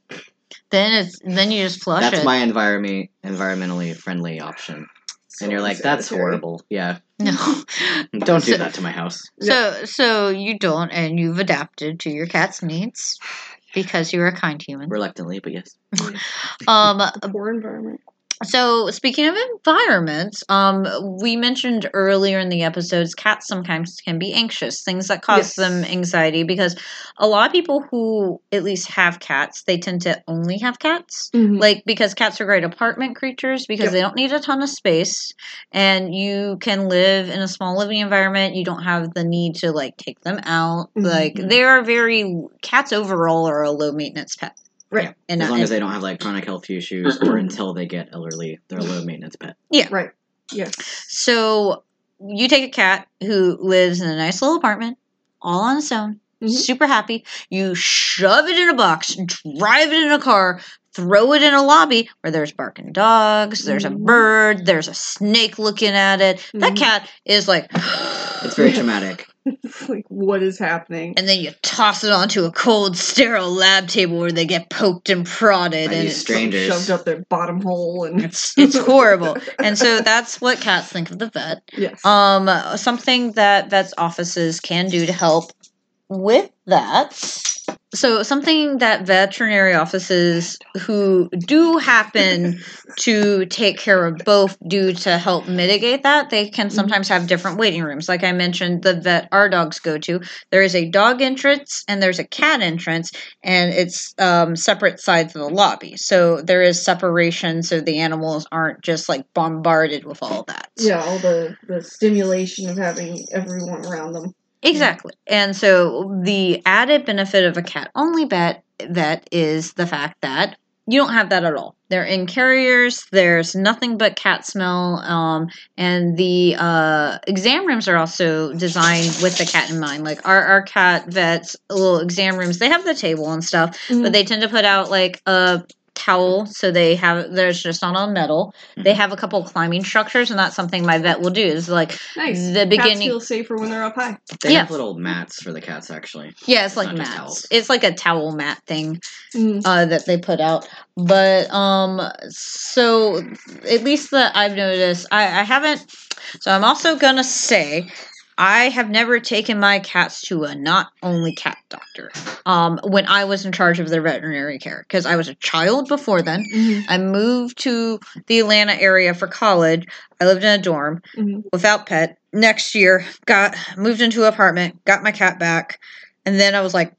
[SPEAKER 2] Then it's then you just flush
[SPEAKER 3] That's
[SPEAKER 2] it.
[SPEAKER 3] my environment environmentally friendly option. And you're like, that's
[SPEAKER 4] Sanitary.
[SPEAKER 3] horrible. Yeah.
[SPEAKER 2] no.
[SPEAKER 3] Don't do
[SPEAKER 2] So-
[SPEAKER 3] that to my house.
[SPEAKER 2] So so you don't and you've adapted to your cat's needs because you're a kind human.
[SPEAKER 3] Reluctantly, but yes.
[SPEAKER 2] Um a
[SPEAKER 4] poor environment
[SPEAKER 2] So speaking of environment, um, we mentioned earlier in the episodes, cats sometimes can be anxious, things that cause
[SPEAKER 4] Yes.
[SPEAKER 2] them anxiety because a lot of people who at least have cats, they tend to only have cats.
[SPEAKER 4] Mhm.
[SPEAKER 2] Like because cats are great apartment creatures because
[SPEAKER 4] Yep.
[SPEAKER 2] they don't need a ton of space and you can live in a small living environment. You don't have the need to like take them out.
[SPEAKER 4] Mhm.
[SPEAKER 2] Like they are very cats overall are a low maintenance pet.
[SPEAKER 4] Right.
[SPEAKER 2] And
[SPEAKER 3] as
[SPEAKER 2] uh,
[SPEAKER 3] long as they don't have like chronic health issues or until they get elderly, they're a low maintenance pet.
[SPEAKER 4] Yeah. Right. Yeah.
[SPEAKER 2] So you take a cat who lives in a nice little apartment, all on its own,
[SPEAKER 4] Mhm.
[SPEAKER 2] super happy. You shove it in a box, drive it in a car, throw it in a lobby where there's barking dogs, there's a
[SPEAKER 4] Mhm.
[SPEAKER 2] bird, there's a snake looking at it. That
[SPEAKER 4] Mhm.
[SPEAKER 2] cat is like,
[SPEAKER 3] It's very traumatic.
[SPEAKER 4] It's like what is happening?
[SPEAKER 2] and then you toss it onto a cold, sterile lab table where they get poked and prodded,
[SPEAKER 3] By
[SPEAKER 2] and
[SPEAKER 3] these
[SPEAKER 2] it's
[SPEAKER 3] strangers.
[SPEAKER 4] Shoved up their bottom hole and
[SPEAKER 2] it's it's horrible. And so that's what cats think of the vet.
[SPEAKER 4] yes.
[SPEAKER 2] Um, something that vets offices can do to help with that. So, something that veterinary offices who do happen to take care of both do to help mitigate that, they can sometimes have different waiting rooms. Like I mentioned, the vet our dogs go to, there is a dog entrance and there's a cat entrance, and it's um, separate sides of the lobby. So, there is separation so the animals aren't just like bombarded with all that.
[SPEAKER 4] yeah, all the the stimulation of having everyone around them.
[SPEAKER 2] Exactly. And so the added benefit of a cat only vet vet is the fact that you don't have that at all. They're in carriers. There's nothing but cat smell. Um, and the uh, exam rooms are also designed with the cat in mind. Like our, our cat vets little exam rooms, they have the table and stuff, but they tend to put out like a towel so they have there's just not on a metal they have a couple climbing structures and that's something my vet will do is like
[SPEAKER 4] nice.
[SPEAKER 2] the
[SPEAKER 4] Cats
[SPEAKER 2] beginning-
[SPEAKER 4] feel safer when they're up high.
[SPEAKER 3] They
[SPEAKER 2] Yeah.
[SPEAKER 3] have little mats for the cats actually.
[SPEAKER 2] Yeah, it's like mats. It's like a towel mat thing
[SPEAKER 4] Mm.
[SPEAKER 2] uh, that they put out. But um, so at least that I've noticed, I, I haven't. So I'm also gonna say. I have never taken my cats to a not only cat doctor um, when I was in charge of their veterinary care because I was a child before then.
[SPEAKER 4] Mhm.
[SPEAKER 2] I moved to the Atlanta area for college. I lived in a dorm
[SPEAKER 4] Mhm.
[SPEAKER 2] without pet. Next year, got moved into an apartment, got my cat back, and then I was like,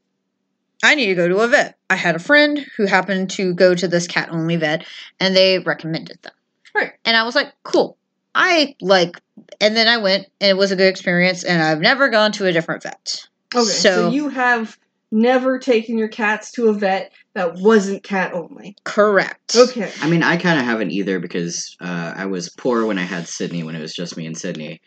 [SPEAKER 2] I need to go to a vet. I had a friend who happened to go to this cat only vet, and they recommended them.
[SPEAKER 4] Right.
[SPEAKER 2] And I was like, cool. I like, and then I went, and it was a good experience, and I've never gone to a different vet.
[SPEAKER 4] Okay, so,
[SPEAKER 2] So-
[SPEAKER 4] you have never taken your cats to a vet that wasn't cat only.
[SPEAKER 2] Correct.
[SPEAKER 4] Okay.
[SPEAKER 3] I mean, I kind of haven't either because uh, I was poor when I had Sydney when it was just me and Sydney,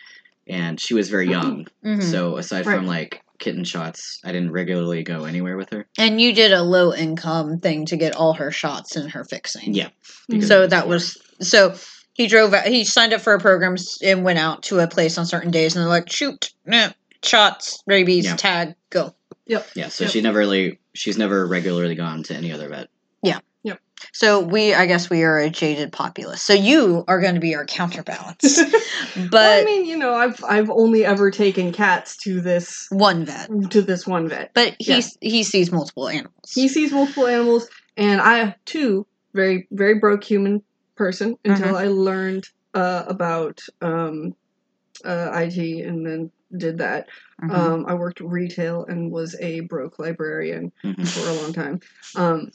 [SPEAKER 3] and she was very young.
[SPEAKER 2] Mhm.
[SPEAKER 3] So aside
[SPEAKER 4] Right.
[SPEAKER 3] from like kitten shots, I didn't regularly go anywhere with her.
[SPEAKER 2] And you did a low income thing to get all her shots and her fixing.
[SPEAKER 3] Yeah.
[SPEAKER 4] Mhm.
[SPEAKER 2] So that was so he drove out, he signed up for a program and went out to a place on certain days and they're like, shoot, nah, shots, rabies,
[SPEAKER 3] Yeah.
[SPEAKER 2] tag, go. Yep.
[SPEAKER 3] Yeah. So
[SPEAKER 4] Yep.
[SPEAKER 3] she never really, she's never regularly gone to any other vet. Yeah. Yep.
[SPEAKER 2] So we, I guess, we are a jaded populace. So you are going to be our counterbalance,
[SPEAKER 4] Well,
[SPEAKER 2] but
[SPEAKER 4] I mean, you know, I've I've only ever taken cats to this
[SPEAKER 2] one vet.
[SPEAKER 4] to this one vet.
[SPEAKER 2] But he
[SPEAKER 4] Yeah.
[SPEAKER 2] he sees multiple animals.
[SPEAKER 4] He sees multiple animals, and I too very very broke human person until I learned uh, about um, uh, IT and then did that.
[SPEAKER 2] Mhm.
[SPEAKER 4] Um, I worked retail and was a broke librarian
[SPEAKER 3] Mhm.
[SPEAKER 4] for a long time. Um,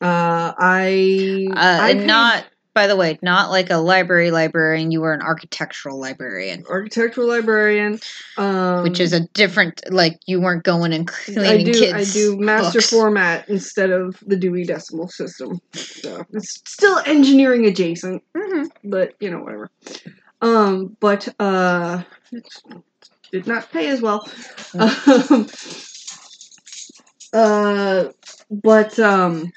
[SPEAKER 4] uh, I,
[SPEAKER 2] uh,
[SPEAKER 4] I
[SPEAKER 2] not, by the way, not like a library librarian. You were an architectural librarian,
[SPEAKER 4] architectural librarian, um,
[SPEAKER 2] which is a different. Like you weren't going and
[SPEAKER 4] I
[SPEAKER 2] cleaning
[SPEAKER 4] do
[SPEAKER 2] kids.
[SPEAKER 4] I do master
[SPEAKER 2] books.
[SPEAKER 4] format instead of the Dewey Decimal System. So it's still engineering adjacent,
[SPEAKER 2] Mhm.
[SPEAKER 4] but you know whatever. Um, but uh, it did not pay as well. Um, uh, but um,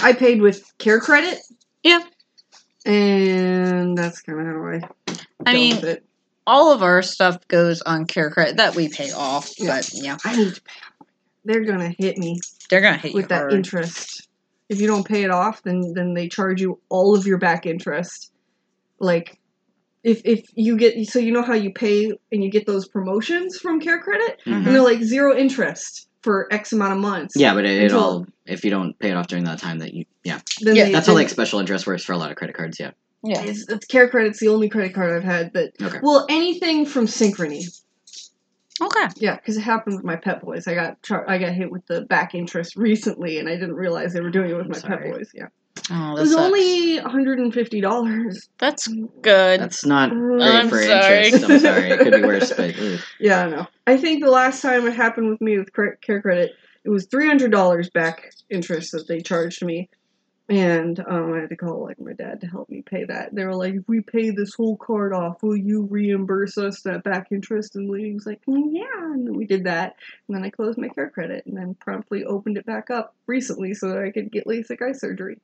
[SPEAKER 4] I paid with care credit.
[SPEAKER 2] Yeah.
[SPEAKER 4] And that's kind of how I.
[SPEAKER 2] I mean, all of our stuff goes on care credit that we pay off,
[SPEAKER 4] Yeah.
[SPEAKER 2] but yeah,
[SPEAKER 4] I need to pay. They're gonna hit me
[SPEAKER 2] they're gonna hit
[SPEAKER 4] with
[SPEAKER 2] you
[SPEAKER 4] that interest. If you don't pay it off, then then they charge you all of your back interest. Like if if you get so you know how you pay and you get those promotions from Care Credit,
[SPEAKER 3] Mhm.
[SPEAKER 4] and they're like zero interest for X amount of months.
[SPEAKER 3] Yeah, but it, it
[SPEAKER 4] Until-
[SPEAKER 3] all if you don't pay it off during that time, that you yeah,
[SPEAKER 4] Then
[SPEAKER 2] Yeah,
[SPEAKER 4] they,
[SPEAKER 3] that's how
[SPEAKER 4] then-
[SPEAKER 3] like special interest works for a lot of credit cards. Yeah,
[SPEAKER 2] Yeah.
[SPEAKER 4] It's, it's Care Credit's the only credit card I've had that.
[SPEAKER 3] Okay.
[SPEAKER 4] Well, anything from Synchrony.
[SPEAKER 2] Okay.
[SPEAKER 4] Yeah, because it happened with my Pep Boys. I got char- I got hit with the back interest recently, and I didn't realize they were doing it with
[SPEAKER 3] I'm
[SPEAKER 4] my
[SPEAKER 3] sorry.
[SPEAKER 4] Pep Boys. Yeah,
[SPEAKER 2] Oh,
[SPEAKER 4] it was
[SPEAKER 2] sucks.
[SPEAKER 4] only one hundred and fifty dollars.
[SPEAKER 2] That's good.
[SPEAKER 3] That's not great
[SPEAKER 2] I'm
[SPEAKER 3] for
[SPEAKER 2] sorry.
[SPEAKER 3] interest. I'm sorry. It could be worse, but ugh.
[SPEAKER 4] Yeah, I know. I think the last time it happened with me with cre- Care Credit, it was three hundred dollars back interest that they charged me, and um, I had to call like my dad to help me pay that. They were like, "If we pay this whole card off, will you reimburse us that back interest?" And Lee was like, "Mm, "Yeah," and then we did that, and then I closed my Care Credit, and then promptly opened it back up recently so that I could get LASIK eye surgery.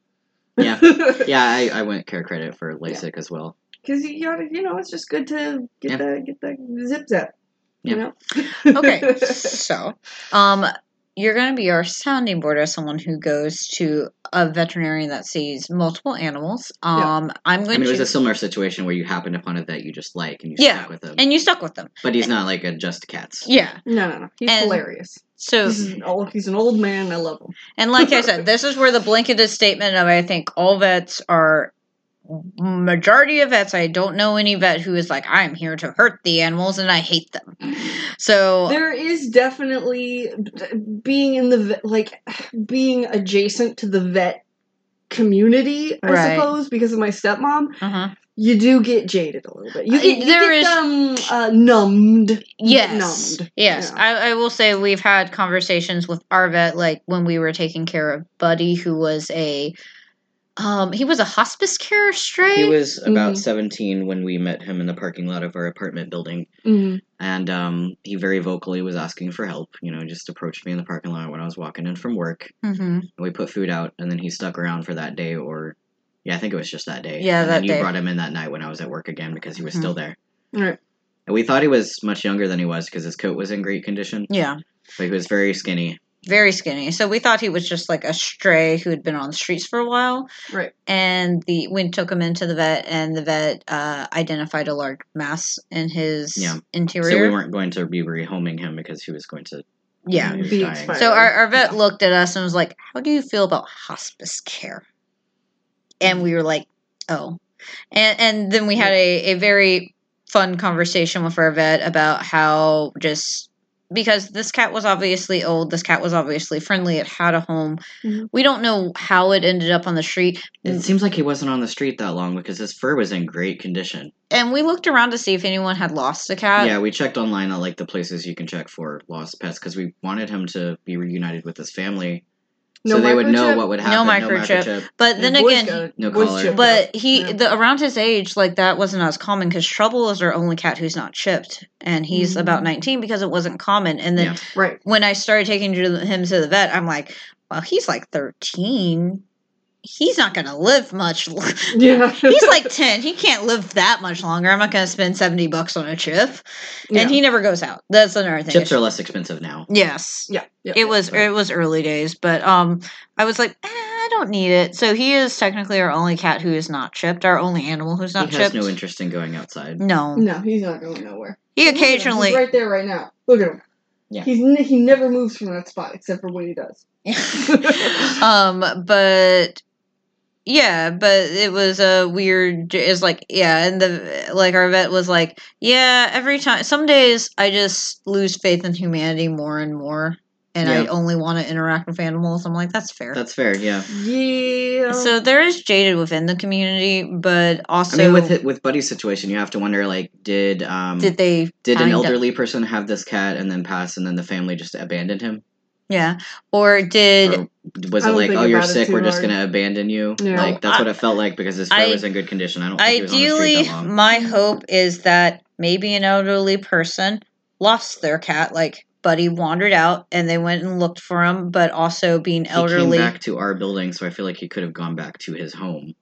[SPEAKER 3] Yeah. yeah, I, I went care credit for LASIK as well.
[SPEAKER 4] Because you gotta, you know, it's just good to get
[SPEAKER 3] Yeah.
[SPEAKER 4] the get the zip zap. You know.
[SPEAKER 2] Okay. so, um, you're going to be our sounding board as someone who goes to a veterinarian that sees multiple animals. Um, I'm
[SPEAKER 3] I
[SPEAKER 2] going
[SPEAKER 3] mean, it was a similar situation where you happened upon a vet you just like and you
[SPEAKER 2] Yeah,
[SPEAKER 3] stuck with him.
[SPEAKER 2] and you stuck with them.
[SPEAKER 3] but he's not like a just cats.
[SPEAKER 2] Yeah.
[SPEAKER 4] No, no, no. He's
[SPEAKER 2] And-
[SPEAKER 4] hilarious.
[SPEAKER 2] So,
[SPEAKER 4] He's an old, he's an old man. I love him.
[SPEAKER 2] and like I said, this is where the blanketed statement of I think all vets are majority of vets. I don't know any vet who is like I'm here to hurt the animals and I hate them. So
[SPEAKER 4] There is definitely being in the like being adjacent to the vet community. I
[SPEAKER 2] Right.
[SPEAKER 4] suppose because of my stepmom,
[SPEAKER 2] uh-huh.
[SPEAKER 4] You do get jaded a little bit. You
[SPEAKER 2] Uh,
[SPEAKER 4] get, you
[SPEAKER 2] there
[SPEAKER 4] get
[SPEAKER 2] is-
[SPEAKER 4] um, uh, numbed.
[SPEAKER 2] Yes.
[SPEAKER 4] Numbed.
[SPEAKER 2] Yes.
[SPEAKER 4] Yeah.
[SPEAKER 2] I, I will say we've had conversations with our vet, like when we were taking care of Buddy, who was a um he was a hospice care stray.
[SPEAKER 3] He was about
[SPEAKER 4] Mhm.
[SPEAKER 3] 17 when we met him in the parking lot of our apartment building.
[SPEAKER 4] Mhm.
[SPEAKER 3] And um, he very vocally was asking for help. You know, just approached me in the parking lot when I was walking in from work.
[SPEAKER 2] hmm
[SPEAKER 3] And we put food out, and then he stuck around for that day, or yeah, I think it was just that day.
[SPEAKER 2] Yeah,
[SPEAKER 3] and
[SPEAKER 2] that
[SPEAKER 3] then you
[SPEAKER 2] day.
[SPEAKER 3] brought him in that night when I was at work again because he was
[SPEAKER 2] Mhm.
[SPEAKER 3] still there.
[SPEAKER 4] Right.
[SPEAKER 3] And we thought he was much younger than he was because his coat was in great condition,
[SPEAKER 2] Yeah.
[SPEAKER 3] but he was very skinny.
[SPEAKER 2] Very skinny. So we thought he was just like a stray who had been on the streets for a while.
[SPEAKER 4] Right.
[SPEAKER 2] And the we took him into the vet and the vet uh, identified a large mass in his
[SPEAKER 3] Yeah.
[SPEAKER 2] interior.
[SPEAKER 3] So we weren't going to be rehoming him because he was going to.
[SPEAKER 2] yeah.
[SPEAKER 4] Be
[SPEAKER 2] So our, our vet
[SPEAKER 4] Yeah.
[SPEAKER 2] looked at us and was like, How do you feel about hospice care? And we were like, Oh. And and then we had a, a very fun conversation with our vet about how just because this cat was obviously old, this cat was obviously friendly, it had a home.
[SPEAKER 4] Mhm.
[SPEAKER 2] We don't know how it ended up on the street.
[SPEAKER 3] It seems like he wasn't on the street that long because his fur was in great condition.
[SPEAKER 2] And we looked around to see if anyone had lost a cat.
[SPEAKER 3] yeah, we checked online on like the places you can check for lost pets because we wanted him to be reunited with his family,
[SPEAKER 4] No
[SPEAKER 3] so they would know
[SPEAKER 4] microchip?
[SPEAKER 3] what would happen.
[SPEAKER 2] No
[SPEAKER 3] happen.
[SPEAKER 2] microchip. But then
[SPEAKER 4] His
[SPEAKER 2] again,
[SPEAKER 4] got-
[SPEAKER 3] No collar.
[SPEAKER 2] But he,
[SPEAKER 4] Yeah.
[SPEAKER 2] the, around his age, like that wasn't as common because Trouble is our only cat who's not chipped, and he's
[SPEAKER 4] Mm.
[SPEAKER 2] about nineteen because it wasn't common. And then
[SPEAKER 3] Yeah.
[SPEAKER 4] right.
[SPEAKER 2] when I started taking him to the vet, I'm like, well, he's like thirteen. He's not gonna live much. l-
[SPEAKER 4] Yeah.
[SPEAKER 2] he's like ten. He can't live that much longer. I'm not gonna spend seventy bucks on a chip,
[SPEAKER 4] Yeah.
[SPEAKER 2] and he never goes out. That's another thing.
[SPEAKER 3] Chips are less expensive now.
[SPEAKER 2] yes,
[SPEAKER 4] yeah. yeah.
[SPEAKER 2] it was
[SPEAKER 3] right.
[SPEAKER 2] it was early days, but um, I was like, eh, I don't need it. So he is technically our only cat who is not chipped, our only animal who's not
[SPEAKER 3] he has
[SPEAKER 2] chipped.
[SPEAKER 3] no interest in going outside.
[SPEAKER 2] no,
[SPEAKER 4] No, he's not going nowhere.
[SPEAKER 2] he
[SPEAKER 4] Look at him.
[SPEAKER 2] occasionally.
[SPEAKER 4] He's right there right now. Look at him.
[SPEAKER 3] Yeah.
[SPEAKER 4] He's he never moves from that spot except for when he does.
[SPEAKER 2] um, but yeah, but it was a weird. It's like yeah, and the like our vet was like, yeah, every time. Some days I just lose faith in humanity more and more, and I only want to interact with animals. I'm like, that's fair.
[SPEAKER 3] That's fair. Yeah.
[SPEAKER 4] Yeah.
[SPEAKER 2] so there is jaded within the community, but also
[SPEAKER 3] I mean, with with Buddy's situation, you have to wonder like, did um
[SPEAKER 2] did they
[SPEAKER 3] did an
[SPEAKER 2] find out-
[SPEAKER 3] elderly person have this cat and then pass, and then the family just abandoned him?
[SPEAKER 2] Yeah, or did
[SPEAKER 3] Or was it like, oh, you're sick, we're just gonna abandon you?
[SPEAKER 4] Yeah.
[SPEAKER 3] Like that's
[SPEAKER 2] I-
[SPEAKER 3] what it felt like because his fur was in good condition. I don't think he was on the street
[SPEAKER 2] Ideally,
[SPEAKER 3] that long.
[SPEAKER 2] my hope is that maybe an elderly person lost their cat, like Buddy wandered out and they went and looked for him, but also being elderly,
[SPEAKER 3] He
[SPEAKER 2] elderly.
[SPEAKER 3] came back to our building, so I feel like he could have gone back to his home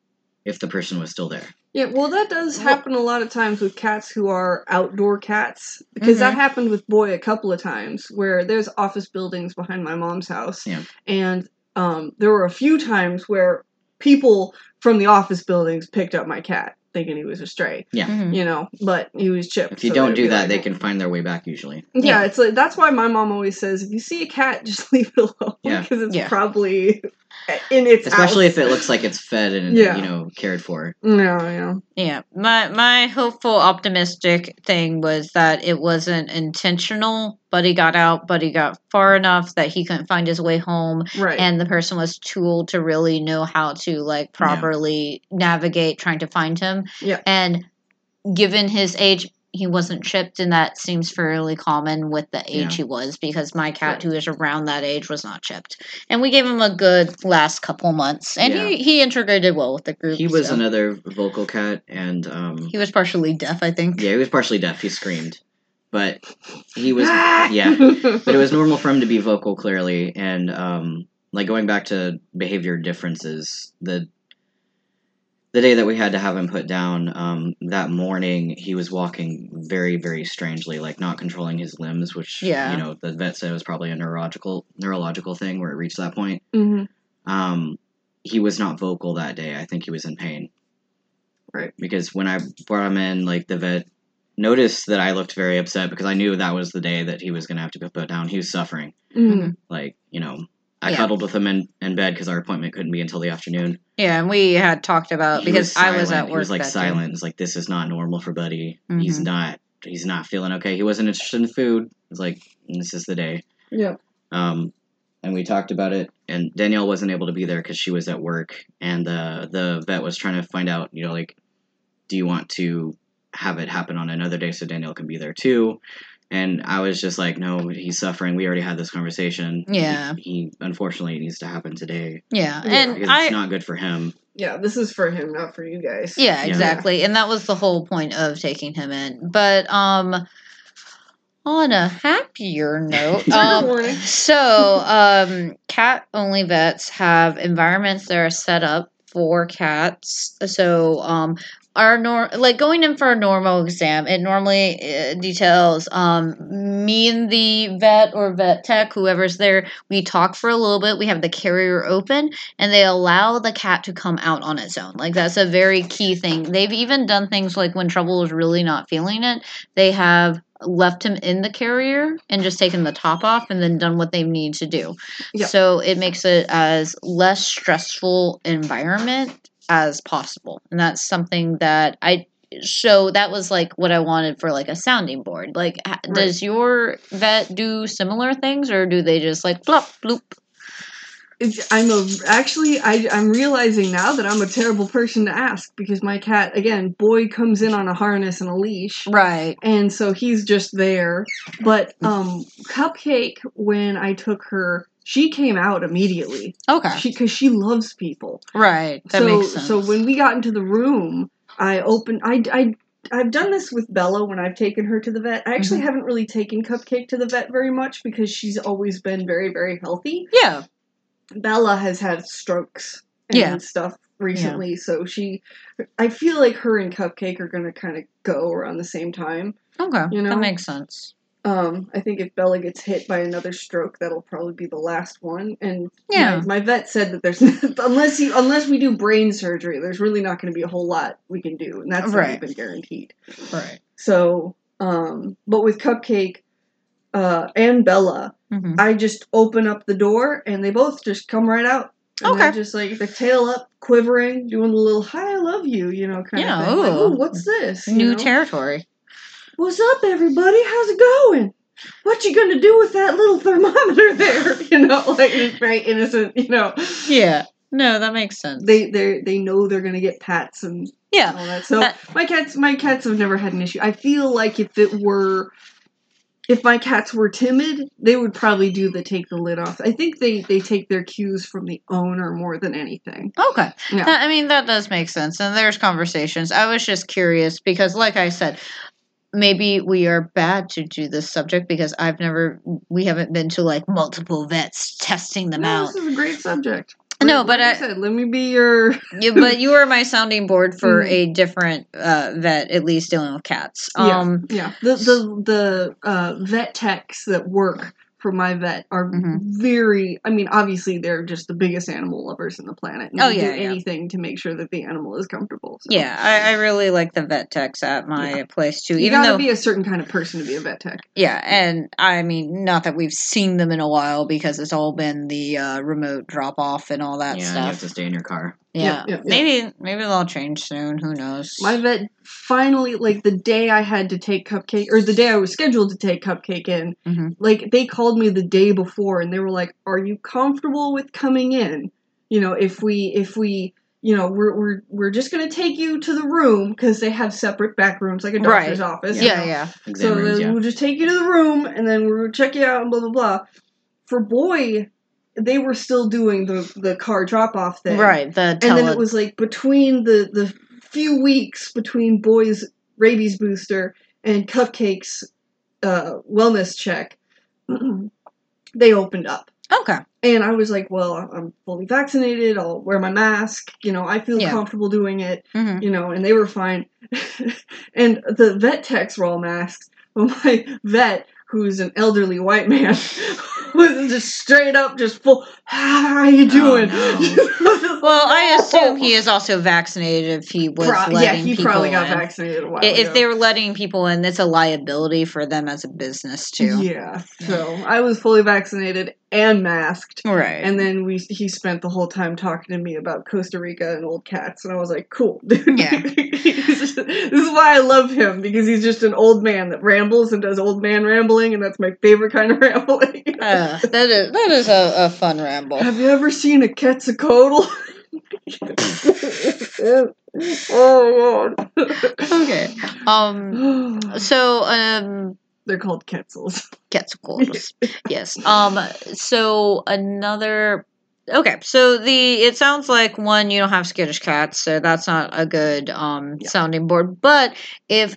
[SPEAKER 3] if the person was still there.
[SPEAKER 4] Yeah, well, that does happen a lot of times with cats who are outdoor cats because that happened with Boy a couple of times where there's office buildings behind my mom's house,
[SPEAKER 3] Yeah.
[SPEAKER 4] and um, there were a few times where people from the office buildings picked up my cat. Thinking he was a stray,
[SPEAKER 2] Mhm.
[SPEAKER 4] you know. But he was chipped.
[SPEAKER 3] If you
[SPEAKER 4] so
[SPEAKER 3] don't do that,
[SPEAKER 4] like,
[SPEAKER 3] they can find their way back usually.
[SPEAKER 4] Yeah,
[SPEAKER 2] Yeah.
[SPEAKER 4] it's like that's why my mom always says if you see a cat, just leave it alone
[SPEAKER 3] Yeah.
[SPEAKER 4] because it's
[SPEAKER 2] Yeah.
[SPEAKER 4] probably in its
[SPEAKER 3] Especially
[SPEAKER 4] house.
[SPEAKER 3] if it looks like it's fed and
[SPEAKER 4] Yeah.
[SPEAKER 3] you know cared for.
[SPEAKER 4] No, yeah.
[SPEAKER 2] Yeah, my my hopeful, optimistic thing was that it wasn't intentional. Buddy got out, Buddy got far enough that he couldn't find his way home,
[SPEAKER 4] Right.
[SPEAKER 2] and the person was too old to really know how to like properly navigate trying to find him.
[SPEAKER 4] Yeah.
[SPEAKER 2] and given his age. He wasn't chipped, and that seems fairly common with the age
[SPEAKER 3] Yeah.
[SPEAKER 2] he was because my cat,
[SPEAKER 4] Right.
[SPEAKER 2] who is around that age, was not chipped. And we gave him a good last couple months, and
[SPEAKER 3] Yeah.
[SPEAKER 2] he, he integrated well with the group.
[SPEAKER 3] He was
[SPEAKER 2] so.
[SPEAKER 3] another vocal cat, and um,
[SPEAKER 2] He was partially deaf, I think.
[SPEAKER 3] yeah, he was partially deaf. He screamed, but he was
[SPEAKER 4] Ah!
[SPEAKER 3] yeah. But it was normal for him to be vocal clearly, and um, like going back to behavior differences, the the day that we had to have him put down, um, that morning he was walking very, very strangely, like not controlling his limbs, which
[SPEAKER 2] Yeah.
[SPEAKER 3] you know the vet said was probably a neurological neurological thing where it reached that point.
[SPEAKER 4] hmm
[SPEAKER 3] Um, he was not vocal that day. I think he was in pain.
[SPEAKER 4] Right.
[SPEAKER 3] Because when I brought him in, like the vet noticed that I looked very upset because I knew that was the day that he was going to have to be put down. He was suffering.
[SPEAKER 4] hmm
[SPEAKER 3] Like, you know, I
[SPEAKER 2] Yeah.
[SPEAKER 3] cuddled with him in, in bed because our appointment couldn't be until the afternoon.
[SPEAKER 2] Yeah, and we had talked about
[SPEAKER 3] He
[SPEAKER 2] because I was at
[SPEAKER 3] He
[SPEAKER 2] work.
[SPEAKER 3] was like silent. It's like this is not normal for Buddy. He's
[SPEAKER 2] Mhm.
[SPEAKER 3] not. He's not feeling okay. He wasn't interested in food. It's like this is the day.
[SPEAKER 4] Yeah.
[SPEAKER 3] Um, and we talked about it. And Danielle wasn't able to be there because she was at work, and the the vet was trying to find out, you know, like, do you want to have it happen on another day so Danielle can be there too? And I was just like, no, he's suffering. We already had this conversation.
[SPEAKER 2] Yeah.
[SPEAKER 3] He, he unfortunately needs to happen today
[SPEAKER 2] Yeah,
[SPEAKER 4] Yeah,
[SPEAKER 2] and
[SPEAKER 3] because
[SPEAKER 2] I.
[SPEAKER 3] it's not good for him.
[SPEAKER 4] Yeah, this is for him, not for you guys.
[SPEAKER 2] yeah,
[SPEAKER 3] Yeah.
[SPEAKER 2] exactly, and that was the whole point of taking him in. But um, on a happier note, um, so um, cat only vets have environments that are set up for cats. So um, our nor like going in for a normal exam, it normally uh, details um me and the vet or vet tech, whoever's there. We talk for a little bit. We have the carrier open, and they allow the cat to come out on its own. Like that's a very key thing. They've even done things like when Trouble is really not feeling it, they have left him in the carrier and just taken the top off and then done what they need to do.
[SPEAKER 4] Yep.
[SPEAKER 2] So it makes it as less stressful environment as possible. And that's something that I so that was like what I wanted for like a sounding board. Like
[SPEAKER 4] Right.
[SPEAKER 2] does your vet do similar things or do they just like flop bloop?
[SPEAKER 4] I'm a actually I I'm realizing now that I'm a terrible person to ask because my cat again boy comes in on a harness and a leash
[SPEAKER 2] Right.
[SPEAKER 4] and so he's just there. But um Cupcake when I took her she came out immediately.
[SPEAKER 2] Okay.
[SPEAKER 4] She cuz she loves people.
[SPEAKER 2] right. That
[SPEAKER 4] so
[SPEAKER 2] makes sense.
[SPEAKER 4] so when we got into the room, I opened I I I've done this with Bella when I've taken her to the vet. I actually
[SPEAKER 2] Mhm.
[SPEAKER 4] haven't really taken Cupcake to the vet very much because she's always been very very healthy.
[SPEAKER 2] yeah.
[SPEAKER 4] Bella has had strokes and
[SPEAKER 2] Yeah.
[SPEAKER 4] stuff recently, so she I feel like her and Cupcake are gonna kind of go around the same time.
[SPEAKER 2] Okay.
[SPEAKER 4] You know?
[SPEAKER 2] That makes sense.
[SPEAKER 4] Um, I think if Bella gets hit by another stroke, that'll probably be the last one. And
[SPEAKER 2] Yeah.
[SPEAKER 4] my, my vet said that there's unless you unless we do brain surgery, there's really not going to be a whole lot we can do, and that's
[SPEAKER 2] Right.
[SPEAKER 4] not even guaranteed.
[SPEAKER 2] Right.
[SPEAKER 4] So, um, but with Cupcake uh, and Bella,
[SPEAKER 2] hmm
[SPEAKER 4] I just open up the door and they both just come right out. And
[SPEAKER 2] Okay.
[SPEAKER 4] just like the tail up, quivering, doing the little "Hi, I love you," you know, kind
[SPEAKER 2] Yeah,
[SPEAKER 4] of thing. Like,
[SPEAKER 2] ooh.
[SPEAKER 4] "Ooh, what's this? You
[SPEAKER 2] New
[SPEAKER 4] know?
[SPEAKER 2] territory.
[SPEAKER 4] What's up, everybody? How's it going? What you gonna do with that little thermometer there? You know, like it's very innocent. You know,
[SPEAKER 2] Yeah. No, that makes sense.
[SPEAKER 4] they they they know they're gonna get pats and
[SPEAKER 2] yeah.
[SPEAKER 4] all that. So
[SPEAKER 2] That-
[SPEAKER 4] my cats, my cats have never had an issue. I feel like if it were, if my cats were timid, they would probably do the take the lid off. I think they they take their cues from the owner more than anything.
[SPEAKER 2] Okay.
[SPEAKER 4] Yeah.
[SPEAKER 2] That- I mean, that does make sense. And there's conversations. I was just curious because, like I said, maybe we are bad to do this subject because I've never, we haven't been to like multiple vets testing them
[SPEAKER 4] No,
[SPEAKER 2] out.
[SPEAKER 4] this is a great subject.
[SPEAKER 2] No,
[SPEAKER 4] Like
[SPEAKER 2] but
[SPEAKER 4] I said, let me be your.
[SPEAKER 2] Yeah, but you are my sounding board for
[SPEAKER 4] Mhm.
[SPEAKER 2] a different uh, vet, at least dealing with cats.
[SPEAKER 4] Yeah.
[SPEAKER 2] Um,
[SPEAKER 4] Yeah, the the the uh, vet techs that work from my vet are
[SPEAKER 2] Mhm.
[SPEAKER 4] very. I mean, obviously they're just the biggest animal lovers in the planet. And
[SPEAKER 2] Oh,
[SPEAKER 4] they
[SPEAKER 2] yeah,
[SPEAKER 4] do
[SPEAKER 2] yeah.
[SPEAKER 4] anything to make sure that the animal is comfortable. So.
[SPEAKER 2] Yeah, I, I really like the vet techs at my place too.
[SPEAKER 4] You
[SPEAKER 2] even
[SPEAKER 4] gotta
[SPEAKER 2] though,
[SPEAKER 4] be a certain kind of person to be a vet tech.
[SPEAKER 2] yeah, and I mean, not that we've seen them in a while because it's all been the uh, remote drop off and all that stuff.
[SPEAKER 3] yeah, you have to stay in your car.
[SPEAKER 2] Yeah, maybe maybe they'll change soon. Who knows?
[SPEAKER 4] My vet finally, like the day I had to take Cupcake, or the day I was scheduled to take Cupcake in,
[SPEAKER 2] Mhm.
[SPEAKER 4] like they called me the day before and they were like, "Are you comfortable with coming in? You know, if we, if we." You know, we're we're we're just gonna take you to the room because they have separate back rooms, like a
[SPEAKER 2] Right.
[SPEAKER 4] doctor's office. you
[SPEAKER 2] yeah,
[SPEAKER 4] know.
[SPEAKER 2] yeah,
[SPEAKER 3] Exam
[SPEAKER 4] So
[SPEAKER 3] rooms, yeah.
[SPEAKER 4] we'll just take you to the room and then we'll check you out and blah blah blah. For boy, they were still doing the the car drop off thing,
[SPEAKER 2] right. The
[SPEAKER 4] And then it was like between the the few weeks between boy's rabies booster and Cupcake's uh, wellness check, they opened up.
[SPEAKER 2] okay.
[SPEAKER 4] And I was like, well, I'm fully vaccinated. I'll wear my mask. You know, I feel
[SPEAKER 2] Yeah.
[SPEAKER 4] comfortable doing it
[SPEAKER 2] hmm
[SPEAKER 4] you know, and they were fine. and the vet techs were all masked. But my vet, who's an elderly white man, was just straight up just full, ah, how are you oh, doing?
[SPEAKER 2] Well, I assume he is also vaccinated if he was
[SPEAKER 4] Pro-
[SPEAKER 2] letting
[SPEAKER 4] yeah, he
[SPEAKER 2] people
[SPEAKER 4] probably got
[SPEAKER 2] in.
[SPEAKER 4] vaccinated a while
[SPEAKER 2] If
[SPEAKER 4] ago.
[SPEAKER 2] they were letting people in, it's a liability for them as a business too.
[SPEAKER 4] Yeah, so I was fully vaccinated and masked.
[SPEAKER 2] Right.
[SPEAKER 4] And then we he spent the whole time talking to me about Costa Rica and old cats, and I was like, "Cool, dude."
[SPEAKER 2] Yeah.
[SPEAKER 4] Just- this is why I love him because he's just an old man that rambles and does old man rambling, and that's my favorite kind of rambling.
[SPEAKER 2] Uh, that is that is a, a fun ramble.
[SPEAKER 4] Have you ever seen a Quetzalcoatl? oh god.
[SPEAKER 2] Okay. Um. So um.
[SPEAKER 4] They're called Quetzals.
[SPEAKER 2] Quetzalcoatlus. yes. Um. So another. Okay, so the it sounds like one you don't have skittish cats, so that's not a good um
[SPEAKER 4] Yeah.
[SPEAKER 2] sounding board. But if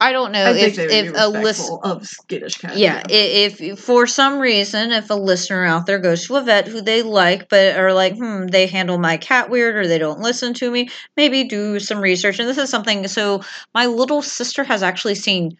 [SPEAKER 2] I don't know
[SPEAKER 4] I
[SPEAKER 2] if if a list
[SPEAKER 4] of skittish cats.
[SPEAKER 2] yeah, i- if, if for some reason if a listener out there goes to a vet who they like but are like hmm they handle my cat weird or they don't listen to me maybe do some research and this is something so my little sister has actually seen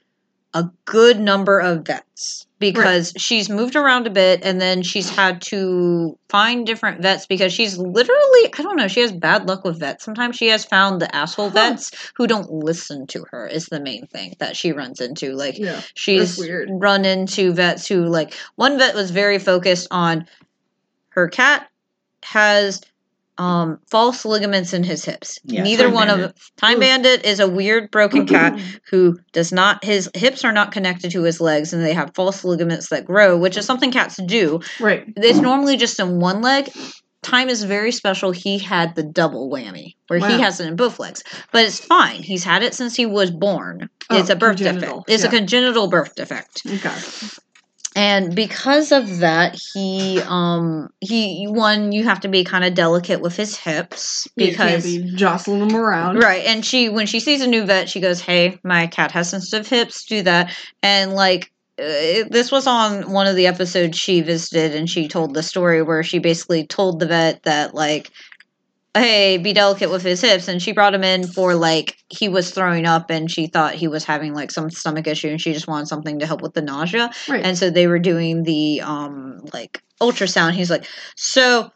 [SPEAKER 2] a good number of vets because she's moved around a bit and then she's had to find different vets because she's literally I don't know she has bad luck with vets sometimes she has found the asshole
[SPEAKER 4] Huh.
[SPEAKER 2] vets who don't listen to her is the main thing that she runs into like
[SPEAKER 4] Yeah.
[SPEAKER 2] she's run into vets who like one vet was very focused on her cat has um false ligaments in his hips.
[SPEAKER 3] Yeah,
[SPEAKER 2] neither one of
[SPEAKER 3] Bandit.
[SPEAKER 2] time
[SPEAKER 4] Ooh.
[SPEAKER 2] bandit is a weird broken cat who does not his hips are not connected to his legs and they have false ligaments that grow which is something cats do.
[SPEAKER 4] Right.
[SPEAKER 2] it's normally just in one leg. Time is very special. He had the double whammy where he has it in both legs but it's fine. He's had it since he was born. It's
[SPEAKER 4] Oh,
[SPEAKER 2] a birth defect. It's a congenital birth defect.
[SPEAKER 4] Okay.
[SPEAKER 2] And because of that he um he one you have to be kind of delicate with his hips
[SPEAKER 4] You can't
[SPEAKER 2] because
[SPEAKER 4] be jostling them around.
[SPEAKER 2] right and she when she sees a new vet she goes hey my cat has sensitive hips do that and like uh, this was on one of the episodes she visited and she told the story where she basically told the vet that like hey be delicate with his hips. And she brought him in for like he was throwing up and she thought he was having like some stomach issue and she just wanted something to help with the nausea.
[SPEAKER 4] Right.
[SPEAKER 2] and so they were doing the um like ultrasound. He's like so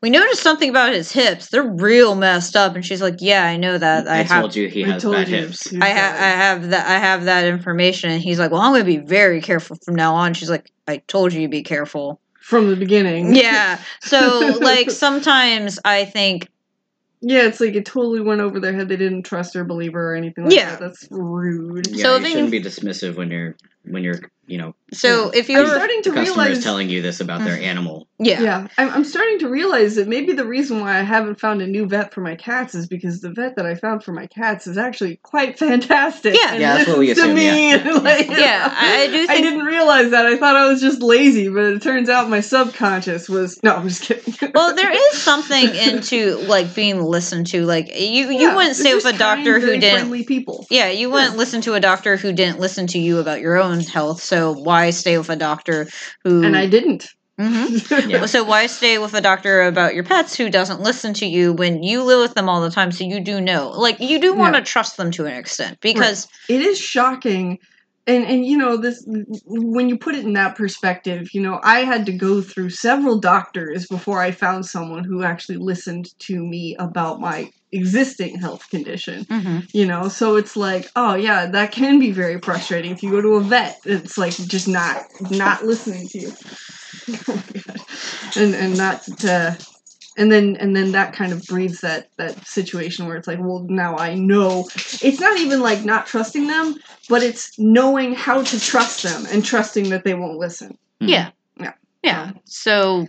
[SPEAKER 2] we noticed something about his hips. They're real messed up. And she's like yeah i know that. I
[SPEAKER 3] I
[SPEAKER 2] have
[SPEAKER 3] told you he has bad
[SPEAKER 4] you.
[SPEAKER 3] hips.
[SPEAKER 2] I, ha- I have that I have that information. And he's like well I'm gonna be very careful from now on. She's like I told you to be careful.
[SPEAKER 4] From the beginning.
[SPEAKER 2] yeah. So like sometimes I think
[SPEAKER 4] Yeah, it's like it totally went over their head. They didn't trust or believe her or anything like
[SPEAKER 2] Yeah.
[SPEAKER 4] that. That's rude.
[SPEAKER 3] Yeah,
[SPEAKER 2] So
[SPEAKER 3] you
[SPEAKER 2] they-
[SPEAKER 3] shouldn't be dismissive when you're when you're you know
[SPEAKER 2] so if you
[SPEAKER 4] I'm starting to
[SPEAKER 3] the customer
[SPEAKER 4] realize
[SPEAKER 3] is telling you this about their mm-hmm. animal.
[SPEAKER 2] Yeah
[SPEAKER 4] Yeah, I'm, I'm starting to realize that maybe the reason why I haven't found a new vet for my cats is because the vet that I found for my cats is actually quite fantastic.
[SPEAKER 2] Yeah.
[SPEAKER 4] and
[SPEAKER 3] Yeah, that's what we
[SPEAKER 4] listens to
[SPEAKER 3] assume,
[SPEAKER 4] me. and, like,
[SPEAKER 2] Yeah, I- I do
[SPEAKER 4] I didn't realize that. I thought I was just lazy, but it turns out my subconscious was. No, I'm just kidding.
[SPEAKER 2] well there is something into like being listened to like you you
[SPEAKER 4] Yeah,
[SPEAKER 2] wouldn't stay with a doctor
[SPEAKER 4] kind,
[SPEAKER 2] who
[SPEAKER 4] very
[SPEAKER 2] didn't
[SPEAKER 4] friendly people.
[SPEAKER 2] Yeah, you wouldn't listen to a doctor who didn't listen to you about your own health. So why stay with a doctor who?
[SPEAKER 4] And I didn't.
[SPEAKER 2] Mhm.
[SPEAKER 3] Yeah.
[SPEAKER 2] So why stay with a doctor about your pets who doesn't listen to you when you live with them all the time? So you do know, like you do want to
[SPEAKER 4] Yeah.
[SPEAKER 2] trust them to an extent because
[SPEAKER 4] it is shocking and and you know this when you put it in that perspective you know i had to go through several doctors before i found someone who actually listened to me about my existing health condition
[SPEAKER 2] hmm
[SPEAKER 4] you know so it's like oh yeah that can be very frustrating if you go to a vet it's like just not not listening to you oh and and not to uh, and then and then that kind of breeds that that situation where it's like well now i know it's not even like not trusting them but it's knowing how to trust them and trusting that they won't listen.
[SPEAKER 2] Yeah.
[SPEAKER 4] Yeah.
[SPEAKER 2] Yeah. So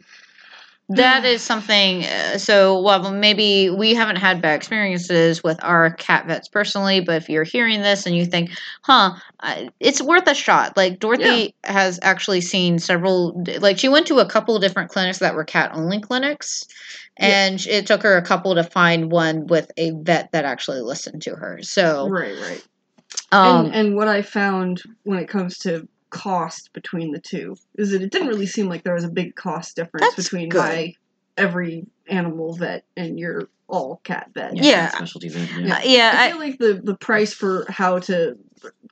[SPEAKER 2] that is something. Uh, so, well, maybe we haven't had bad experiences with our cat vets personally, but if you're hearing this and you think, huh, it's worth a shot. Like, Dorothy has actually seen several, like, she went to a couple different clinics that were cat only clinics.
[SPEAKER 4] Yeah.
[SPEAKER 2] And it took her a couple to find one with a vet that actually listened to her. So,
[SPEAKER 4] right right
[SPEAKER 2] um,
[SPEAKER 4] and, and what I found when it comes to cost between the two is that it didn't really seem like there was a big cost difference
[SPEAKER 2] That's
[SPEAKER 4] between
[SPEAKER 2] good.
[SPEAKER 4] my every animal vet and your all cat vet.
[SPEAKER 2] Yeah.
[SPEAKER 3] Specialty vet.
[SPEAKER 2] uh,
[SPEAKER 3] Yeah.
[SPEAKER 2] yeah,
[SPEAKER 4] I
[SPEAKER 2] I,
[SPEAKER 4] feel like the, the price for how to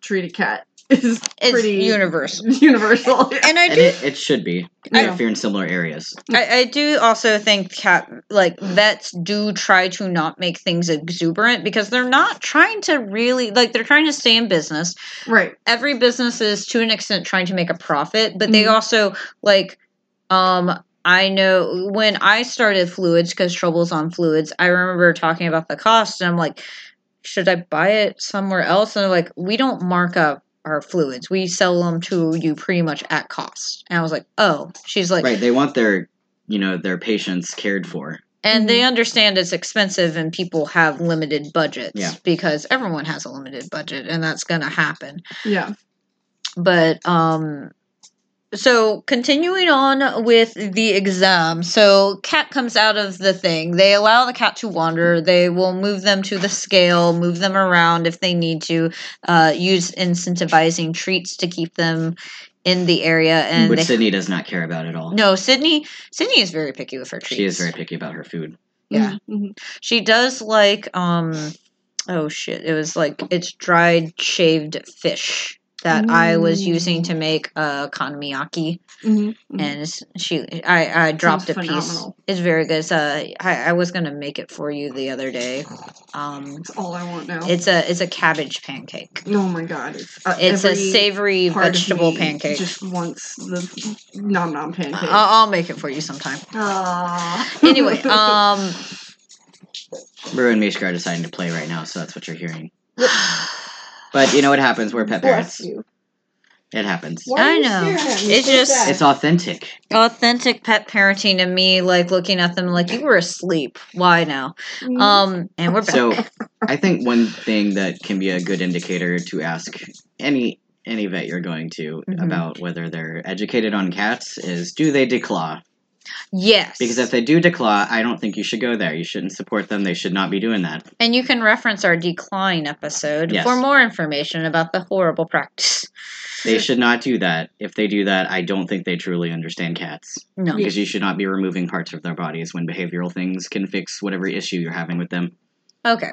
[SPEAKER 4] treat a cat is
[SPEAKER 2] it's
[SPEAKER 4] pretty
[SPEAKER 2] universal.
[SPEAKER 4] universal.
[SPEAKER 2] And I
[SPEAKER 3] And it, it should be
[SPEAKER 4] Yeah.
[SPEAKER 3] if you're in similar areas.
[SPEAKER 2] I, I do also think cat like vets do try to not make things exuberant because they're not trying to really like they're trying to stay in business.
[SPEAKER 4] right.
[SPEAKER 2] Every business is to an extent trying to make a profit, but they
[SPEAKER 4] Mhm.
[SPEAKER 2] also like um I know when I started fluids because troubles on fluids, I remember talking about the cost and I'm like, should I buy it somewhere else? And they're like, we don't mark up our fluids. We sell them to you pretty much at cost. And I was like, oh. She's like,
[SPEAKER 3] right. They want their you know their patients cared for.
[SPEAKER 2] and they understand it's expensive and people have limited budgets
[SPEAKER 3] Yeah.
[SPEAKER 2] because everyone has a limited budget and that's going to happen
[SPEAKER 4] Yeah.
[SPEAKER 2] but um so continuing on with the exam. So cat comes out of the thing. They allow the cat to wander. They will move them to the scale move them around if they need to uh, use incentivizing treats to keep them in the area and
[SPEAKER 3] which
[SPEAKER 2] they,
[SPEAKER 3] Sydney does not care about at all.
[SPEAKER 2] no sydney sydney is very picky with her treats
[SPEAKER 3] She is very picky about her food.
[SPEAKER 2] yeah.
[SPEAKER 4] Mhm.
[SPEAKER 2] She does like um oh shit, it was like it's dried shaved fish that I was using to make uh okonomiyaki
[SPEAKER 4] Mhm. Mhm.
[SPEAKER 2] and she I I dropped a piece. It's very good. It's, uh, I I was going to make it for you the other day. Um
[SPEAKER 4] That's all I want now.
[SPEAKER 2] it's a it's a cabbage pancake.
[SPEAKER 4] oh my god. It's, uh,
[SPEAKER 2] It's a savory vegetable pancake.
[SPEAKER 4] Just wants the nom nom pancake.
[SPEAKER 2] I'll, I'll make it for you sometime.
[SPEAKER 4] Ah.
[SPEAKER 2] Anyway, um
[SPEAKER 3] Rue and Mishka are deciding to play right now, so that's what you're hearing. But you know what happens? We're pet
[SPEAKER 1] Bless
[SPEAKER 3] parents.
[SPEAKER 1] you.
[SPEAKER 3] It happens.
[SPEAKER 1] Why
[SPEAKER 2] I know.
[SPEAKER 1] staring at me
[SPEAKER 2] It's
[SPEAKER 1] so
[SPEAKER 2] just-
[SPEAKER 1] sad?
[SPEAKER 3] It's authentic.
[SPEAKER 2] authentic pet parenting to me like looking at them like you were asleep. Why now?
[SPEAKER 1] Mm.
[SPEAKER 2] Um and we're back.
[SPEAKER 3] So I think one thing that can be a good indicator to ask any any vet you're going to
[SPEAKER 2] Mhm.
[SPEAKER 3] about whether they're educated on cats is do they declaw?
[SPEAKER 2] Yes.
[SPEAKER 3] Because if they do declaw, I don't think you should go there. You shouldn't support them. They should not be doing that.
[SPEAKER 2] and you can reference our declaw episode
[SPEAKER 3] Yes.
[SPEAKER 2] for more information about the horrible practice.
[SPEAKER 3] They should not do that. If they do that, I don't think they truly understand cats.
[SPEAKER 2] No.
[SPEAKER 3] Because you should not be removing parts of their bodies when behavioral things can fix whatever issue you're having with them.
[SPEAKER 2] Okay.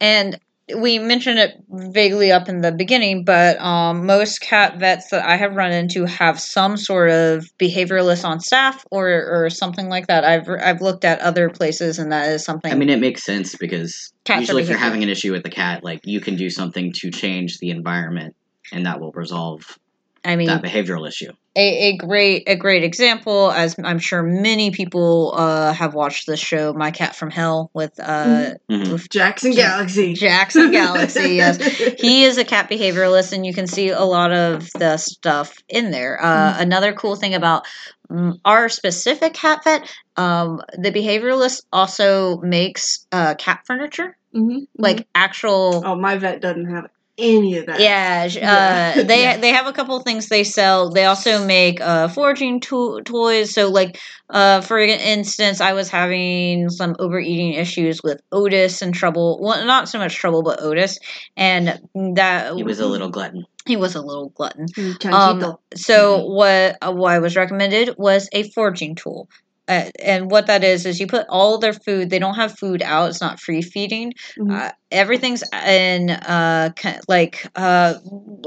[SPEAKER 2] And we mentioned it vaguely up in the beginning, but um, most cat vets that I have run into have some sort of behavioralist on staff or, or something like that. I've I've looked at other places, and that is something.
[SPEAKER 3] I mean, it makes sense because
[SPEAKER 2] Cats
[SPEAKER 3] usually if you're having an issue with the cat, like you can do something to change the environment, and that will resolve
[SPEAKER 2] I mean,
[SPEAKER 3] that behavioral issue.
[SPEAKER 2] a, a great a great example, as I'm sure many people uh, have watched this show, My Cat from Hell, with uh,
[SPEAKER 3] Mhm.
[SPEAKER 2] with
[SPEAKER 4] Jackson Galaxy.
[SPEAKER 2] Jackson Galaxy. Yes, he is a cat behavioralist, and you can see a lot of the stuff in there. Uh, Another cool thing about mm, our specific cat vet, um, the behavioralist also makes uh, cat furniture,
[SPEAKER 4] Mhm,
[SPEAKER 2] like actual.
[SPEAKER 4] oh, my vet doesn't have any of that.
[SPEAKER 2] Yeah, sh-
[SPEAKER 4] Yeah.
[SPEAKER 2] uh, they
[SPEAKER 4] Yeah.
[SPEAKER 2] they have a couple things they sell. They also make uh, foraging to- toys. So, like uh, for instance, I was having some overeating issues with Otis and trouble. Well, not so much trouble, but Otis, and that
[SPEAKER 3] He was a little glutton.
[SPEAKER 2] he was a little glutton.
[SPEAKER 4] Mm,
[SPEAKER 2] Um,
[SPEAKER 4] Chanchito.
[SPEAKER 2] so what uh, what I was recommended was a foraging tool. Uh, and what that is is you put all their food. They don't have food out. It's not free feeding.
[SPEAKER 4] Mhm.
[SPEAKER 2] Uh, everything's in uh like uh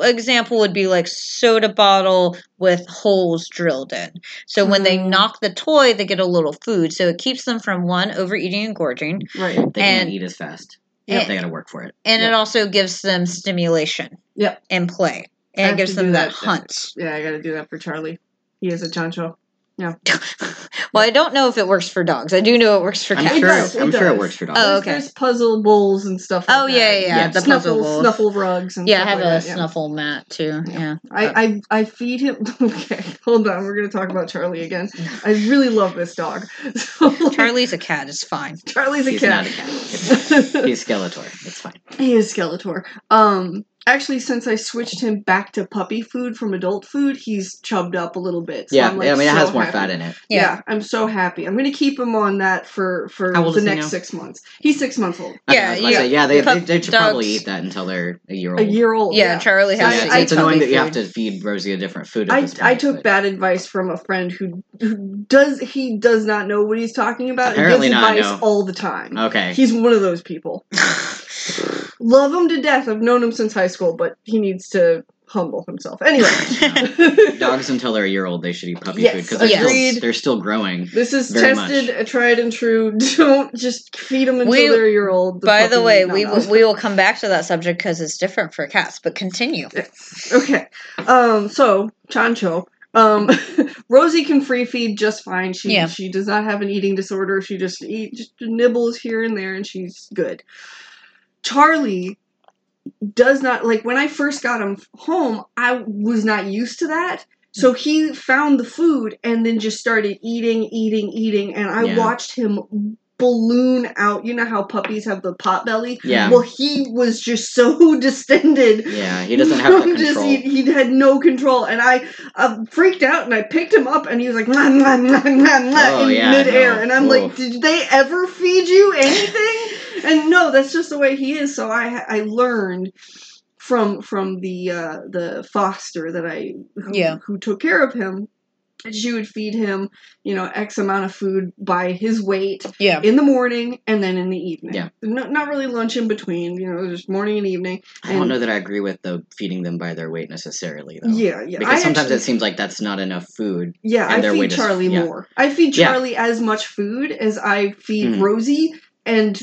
[SPEAKER 2] example would be like soda bottle with holes drilled in. So when they
[SPEAKER 4] Mm.
[SPEAKER 2] knock the toy, they get a little food. So it keeps them from one overeating and gorging,
[SPEAKER 4] Right.
[SPEAKER 3] They can't eat as fast.
[SPEAKER 2] Yeah.
[SPEAKER 3] they got to work for it.
[SPEAKER 2] and it also gives them stimulation.
[SPEAKER 4] Yep.
[SPEAKER 2] And play. And it gives them that
[SPEAKER 4] that.
[SPEAKER 2] hunt.
[SPEAKER 4] Yeah, I got to do that for Charlie. He is a chancho.
[SPEAKER 2] well, I don't know if it works for dogs. I do know it works for
[SPEAKER 3] I'm
[SPEAKER 2] cats.
[SPEAKER 4] It does, it
[SPEAKER 3] I'm sure it works for dogs.
[SPEAKER 2] Oh, okay.
[SPEAKER 4] There's puzzle bowls and stuff. Like
[SPEAKER 2] Oh,
[SPEAKER 4] that.
[SPEAKER 2] yeah, yeah, yeah, the
[SPEAKER 4] snuffle,
[SPEAKER 2] puzzle bowl.
[SPEAKER 4] snuffle rugs. And stuff.
[SPEAKER 2] Yeah, I have
[SPEAKER 4] like
[SPEAKER 2] a
[SPEAKER 4] that, yeah.
[SPEAKER 2] snuffle mat too. Yeah.
[SPEAKER 4] I, I I feed him. Okay, hold on. We're gonna talk about Charlie again. I really love this dog. So, like,
[SPEAKER 2] Charlie's a cat. It's fine.
[SPEAKER 4] Charlie's a
[SPEAKER 3] He's
[SPEAKER 4] cat.
[SPEAKER 3] not a cat. He's Skeletor. It's fine.
[SPEAKER 4] he is Skeletor. Um, actually, since I switched him back to puppy food from adult food, he's chubbed up a little bit. So
[SPEAKER 3] Yeah,
[SPEAKER 4] I'm, like,
[SPEAKER 3] I mean, it
[SPEAKER 4] so
[SPEAKER 3] has more
[SPEAKER 4] happy.
[SPEAKER 3] fat in it.
[SPEAKER 4] Yeah.
[SPEAKER 2] Yeah.
[SPEAKER 4] I'm so happy. I'm gonna keep him on that for for the next six months. He's six months old,
[SPEAKER 3] Okay,
[SPEAKER 2] Yeah,
[SPEAKER 3] I was about to
[SPEAKER 2] you-
[SPEAKER 3] say, yeah, they,
[SPEAKER 2] pup
[SPEAKER 3] they, they should probably eat that until they're a year old.
[SPEAKER 4] a year old.
[SPEAKER 2] Yeah, Charlie
[SPEAKER 3] So
[SPEAKER 2] has
[SPEAKER 3] yeah,
[SPEAKER 4] I-
[SPEAKER 3] it's,
[SPEAKER 2] to
[SPEAKER 3] it's
[SPEAKER 2] eat
[SPEAKER 3] annoying that you have to feed Rosie a different food. At
[SPEAKER 4] I,
[SPEAKER 3] this
[SPEAKER 4] I took
[SPEAKER 3] but-
[SPEAKER 4] bad advice from a friend who who does he does not know what he's talking about
[SPEAKER 3] Apparently
[SPEAKER 4] and gives
[SPEAKER 3] not,
[SPEAKER 4] advice
[SPEAKER 3] no.
[SPEAKER 4] all the time.
[SPEAKER 3] Okay.
[SPEAKER 4] He's one of those people. Love him to death. I've known him since high school, but he needs to humble himself. Anyway,
[SPEAKER 3] Dogs until they're a year old, they should eat puppy
[SPEAKER 4] Yes,
[SPEAKER 3] food because they're,
[SPEAKER 4] agreed.
[SPEAKER 3] still, they're still growing.
[SPEAKER 4] this is tested, uh, tried and true. Don't just feed them until
[SPEAKER 2] We-
[SPEAKER 4] they're a year old.
[SPEAKER 2] By the way, we will, we will come back to that subject because it's different for cats. But continue.
[SPEAKER 4] Okay. Um. So Chancho. Um, Rosie can free feed just fine. She
[SPEAKER 2] Yeah.
[SPEAKER 4] she does not have an eating disorder. She just eat just nibbles here and there, and she's good. Charlie does not like when I first got him home. I was not used to that. So he found the food and then just started eating, eating, eating, and I
[SPEAKER 3] Yeah.
[SPEAKER 4] watched him balloon out. You know how puppies have the pot belly?
[SPEAKER 3] Yeah.
[SPEAKER 4] Well, he was just so distended
[SPEAKER 3] Yeah, he doesn't have
[SPEAKER 4] from just-
[SPEAKER 3] control.
[SPEAKER 4] he, he had no control, and I uh, freaked out, and I picked him up, and he was like "Mwah, mwah, mwah, mwah, mwah,"
[SPEAKER 3] Oh,
[SPEAKER 4] in
[SPEAKER 3] yeah,
[SPEAKER 4] midair,
[SPEAKER 3] no.
[SPEAKER 4] and I'm
[SPEAKER 3] Whoa.
[SPEAKER 4] like, did they ever feed you anything? and no, that's just the way he is. So I I learned from from the uh, the foster that I who,
[SPEAKER 2] Yeah.
[SPEAKER 4] who took care of him. and She would feed him, you know, X amount of food by his weight,
[SPEAKER 2] Yeah.
[SPEAKER 4] in the morning and then in the evening.
[SPEAKER 3] Yeah.
[SPEAKER 4] No, not really lunch in between, you know, just morning and evening.
[SPEAKER 3] I don't know that I agree with the feeding them by their weight necessarily, though.
[SPEAKER 4] Yeah, yeah.
[SPEAKER 3] Because
[SPEAKER 4] I
[SPEAKER 3] sometimes
[SPEAKER 4] actually-
[SPEAKER 3] it seems like that's not enough food.
[SPEAKER 4] Yeah,
[SPEAKER 3] and
[SPEAKER 4] I
[SPEAKER 3] their
[SPEAKER 4] feed
[SPEAKER 3] weight is-
[SPEAKER 4] Charlie
[SPEAKER 3] yeah.
[SPEAKER 4] more. I feed
[SPEAKER 3] Yeah.
[SPEAKER 4] Charlie as much food as I feed
[SPEAKER 3] Mhm.
[SPEAKER 4] Rosie, and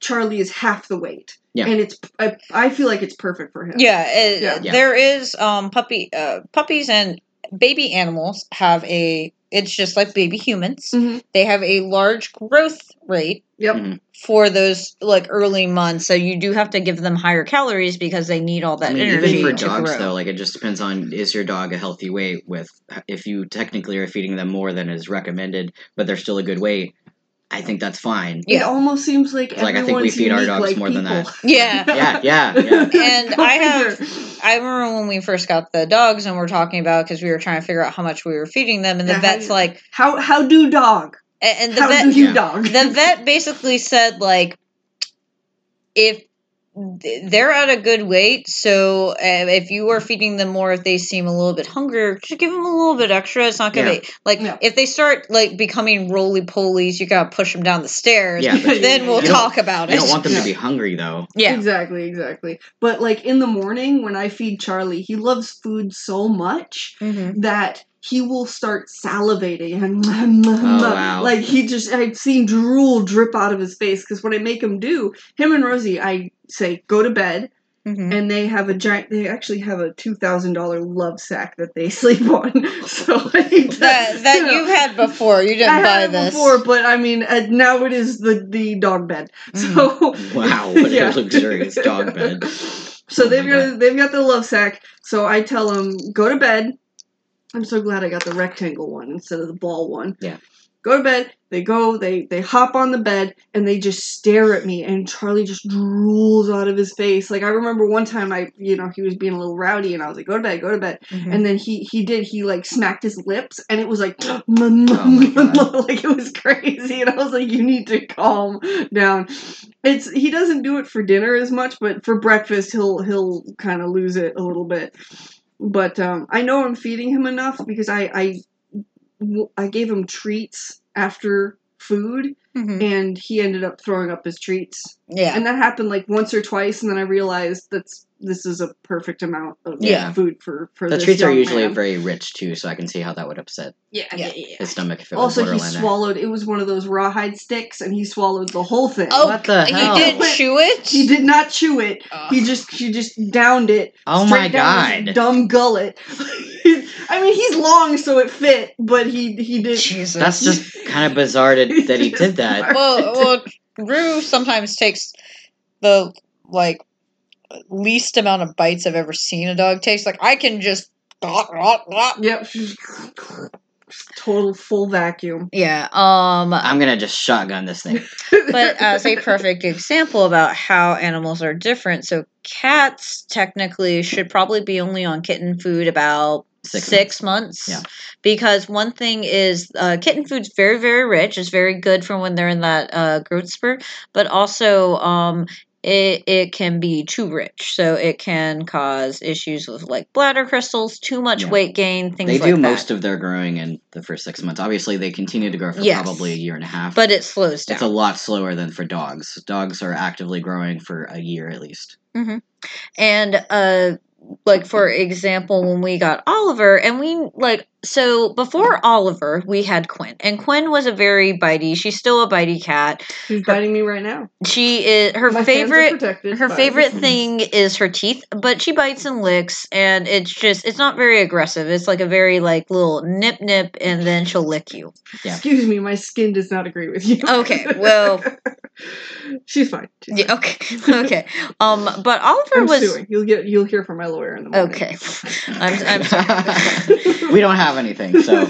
[SPEAKER 4] Charlie is half the weight.
[SPEAKER 3] Yeah.
[SPEAKER 4] and it's I, I feel like it's perfect for him.
[SPEAKER 2] Yeah, it,
[SPEAKER 4] Yeah.
[SPEAKER 3] Yeah.
[SPEAKER 2] there is um puppy uh, puppies and baby animals have a it's just like baby humans.
[SPEAKER 4] Mhm.
[SPEAKER 2] They have a large growth rate
[SPEAKER 4] Yep.
[SPEAKER 3] Mhm.
[SPEAKER 2] for those like early months. So you do have to give them higher calories because they need all that
[SPEAKER 3] I mean,
[SPEAKER 2] energy
[SPEAKER 3] even for
[SPEAKER 2] to
[SPEAKER 3] dogs,
[SPEAKER 2] grow.
[SPEAKER 3] though, like it just depends on is your dog a healthy weight? With if you technically are feeding them more than is recommended, but they're still a good weight, I think that's fine.
[SPEAKER 4] It
[SPEAKER 2] Yeah.
[SPEAKER 4] almost seems like
[SPEAKER 3] Like, I think we feed our dogs
[SPEAKER 4] like
[SPEAKER 3] more than that.
[SPEAKER 2] yeah.
[SPEAKER 3] Yeah, yeah, yeah.
[SPEAKER 2] And I have, I remember when we first got the dogs and we're talking about because we were trying to figure out how much we were feeding them, and the
[SPEAKER 4] Yeah,
[SPEAKER 2] vet's
[SPEAKER 4] do-
[SPEAKER 2] like,
[SPEAKER 4] how how do dog?
[SPEAKER 2] and and the
[SPEAKER 4] how
[SPEAKER 2] vet
[SPEAKER 4] do you
[SPEAKER 3] Yeah.
[SPEAKER 4] dog?
[SPEAKER 2] the vet basically said like if they're at a good weight so uh, if you are feeding them more if they seem a little bit hungrier just give them a little bit extra it's not gonna
[SPEAKER 3] Yeah.
[SPEAKER 2] be like
[SPEAKER 4] Yeah.
[SPEAKER 2] if they start like becoming roly polies you gotta push them down the stairs
[SPEAKER 3] Yeah, but
[SPEAKER 2] then we'll talk about it.
[SPEAKER 3] You don't want them
[SPEAKER 4] Yeah.
[SPEAKER 3] to be hungry, though.
[SPEAKER 2] yeah
[SPEAKER 4] Exactly, exactly. But like in the morning when I feed Charlie, he loves food so much
[SPEAKER 2] Mhm.
[SPEAKER 4] that he will start salivating and
[SPEAKER 3] Oh, wow.
[SPEAKER 4] like he just I've seen drool drip out of his face because what I make him do, him and Rosie, I say go to bed
[SPEAKER 2] Mhm.
[SPEAKER 4] and they have a giant. They actually have a two thousand dollar Lovesac that they sleep on. So I think
[SPEAKER 2] that that
[SPEAKER 4] you know,
[SPEAKER 2] you've had before you didn't
[SPEAKER 4] I
[SPEAKER 2] buy
[SPEAKER 4] had
[SPEAKER 2] this
[SPEAKER 4] before, but I mean uh, now it is the the dog bed.
[SPEAKER 2] Mhm.
[SPEAKER 4] So
[SPEAKER 3] Wow, what
[SPEAKER 4] Yeah.
[SPEAKER 3] a luxurious dog bed.
[SPEAKER 4] So
[SPEAKER 3] Oh
[SPEAKER 4] they've
[SPEAKER 3] my
[SPEAKER 4] got they've got the Lovesac. So I tell them go to bed. I'm so glad I got the rectangle one instead of the ball one.
[SPEAKER 3] Yeah.
[SPEAKER 4] Go to bed. They go. They they hop on the bed and they just stare at me. And Charlie just drools out of his face. Like I remember one time I you know he was being a little rowdy and I was like go to bed, go to bed.
[SPEAKER 2] Mhm.
[SPEAKER 4] And then he he did he like smacked his lips and it was like
[SPEAKER 3] Oh
[SPEAKER 4] like it was crazy and I was like you need to calm down. It's he doesn't do it for dinner as much, but for breakfast he'll he'll kind of lose it a little bit. But um, I know I'm feeding him enough because I I I gave him treats after food,
[SPEAKER 2] Mhm.
[SPEAKER 4] and he ended up throwing up his treats.
[SPEAKER 2] Yeah.
[SPEAKER 4] And that happened like once or twice, and then I realized that's this is a perfect amount of
[SPEAKER 3] Yeah.
[SPEAKER 4] food for for
[SPEAKER 3] The
[SPEAKER 4] this
[SPEAKER 3] treats are usually
[SPEAKER 4] man.
[SPEAKER 3] very rich too, so I can see how that would upset
[SPEAKER 4] yeah,
[SPEAKER 2] Yeah.
[SPEAKER 4] yeah, yeah.
[SPEAKER 3] his stomach if it
[SPEAKER 4] Also,
[SPEAKER 3] was
[SPEAKER 4] he swallowed. It was one of those rawhide sticks, and he swallowed the whole thing.
[SPEAKER 2] Oh,
[SPEAKER 3] What the hell?
[SPEAKER 2] he
[SPEAKER 3] hell?
[SPEAKER 2] did chew it.
[SPEAKER 4] He did not chew it.
[SPEAKER 2] Ugh.
[SPEAKER 4] He just he just downed it.
[SPEAKER 3] Oh
[SPEAKER 4] straight
[SPEAKER 3] my
[SPEAKER 4] down his
[SPEAKER 3] god!
[SPEAKER 4] dumb gullet. I mean, he's long, so it fit, but he he did.
[SPEAKER 2] Jesus.
[SPEAKER 3] That's just kind of bizarre to, that he did that.
[SPEAKER 2] well, well, Rue sometimes takes the like least amount of bites I've ever seen a dog take. Like I can just.
[SPEAKER 4] Yep, total full vacuum.
[SPEAKER 2] Yeah. Um.
[SPEAKER 3] I'm gonna just shotgun this thing.
[SPEAKER 2] but as a perfect example about how animals are different, so cats technically should probably be only on kitten food about
[SPEAKER 3] Six
[SPEAKER 2] six, months.
[SPEAKER 3] Yeah.
[SPEAKER 2] Because one thing is uh, kitten food's very very rich. It's very good for when they're in that uh, growth spurt, but also um, it it can be too rich, so it can cause issues with like bladder crystals, too much
[SPEAKER 3] Yeah.
[SPEAKER 2] weight gain, things
[SPEAKER 3] They
[SPEAKER 2] like
[SPEAKER 3] do
[SPEAKER 2] that.
[SPEAKER 3] most of their growing in the first six months. Obviously, they continue to grow for
[SPEAKER 2] Yes.
[SPEAKER 3] probably a year and a half.
[SPEAKER 2] but it slows down.
[SPEAKER 3] it's a lot slower than for dogs. Dogs are actively growing for a year at least. Mm-hmm.
[SPEAKER 2] And uh like for example when we got Oliver and we like so before Oliver we had Quinn and Quinn was a very bitey she's still a bitey cat
[SPEAKER 4] She's biting me right now.
[SPEAKER 2] she is her
[SPEAKER 4] My
[SPEAKER 2] favorite her
[SPEAKER 4] by-
[SPEAKER 2] favorite thing is her teeth but she bites and licks and it's just it's not very aggressive it's like a very like little nip nip and then she'll lick you
[SPEAKER 3] Yeah.
[SPEAKER 4] Excuse me, my skin does not agree with you.
[SPEAKER 2] Okay, well-
[SPEAKER 4] she's fine. She's
[SPEAKER 2] yeah
[SPEAKER 4] fine.
[SPEAKER 2] okay okay um but Oliver
[SPEAKER 4] I'm
[SPEAKER 2] was
[SPEAKER 4] suing. You'll get you'll hear from my lawyer in the morning.
[SPEAKER 2] okay I'm, I'm sorry
[SPEAKER 3] we don't have anything, so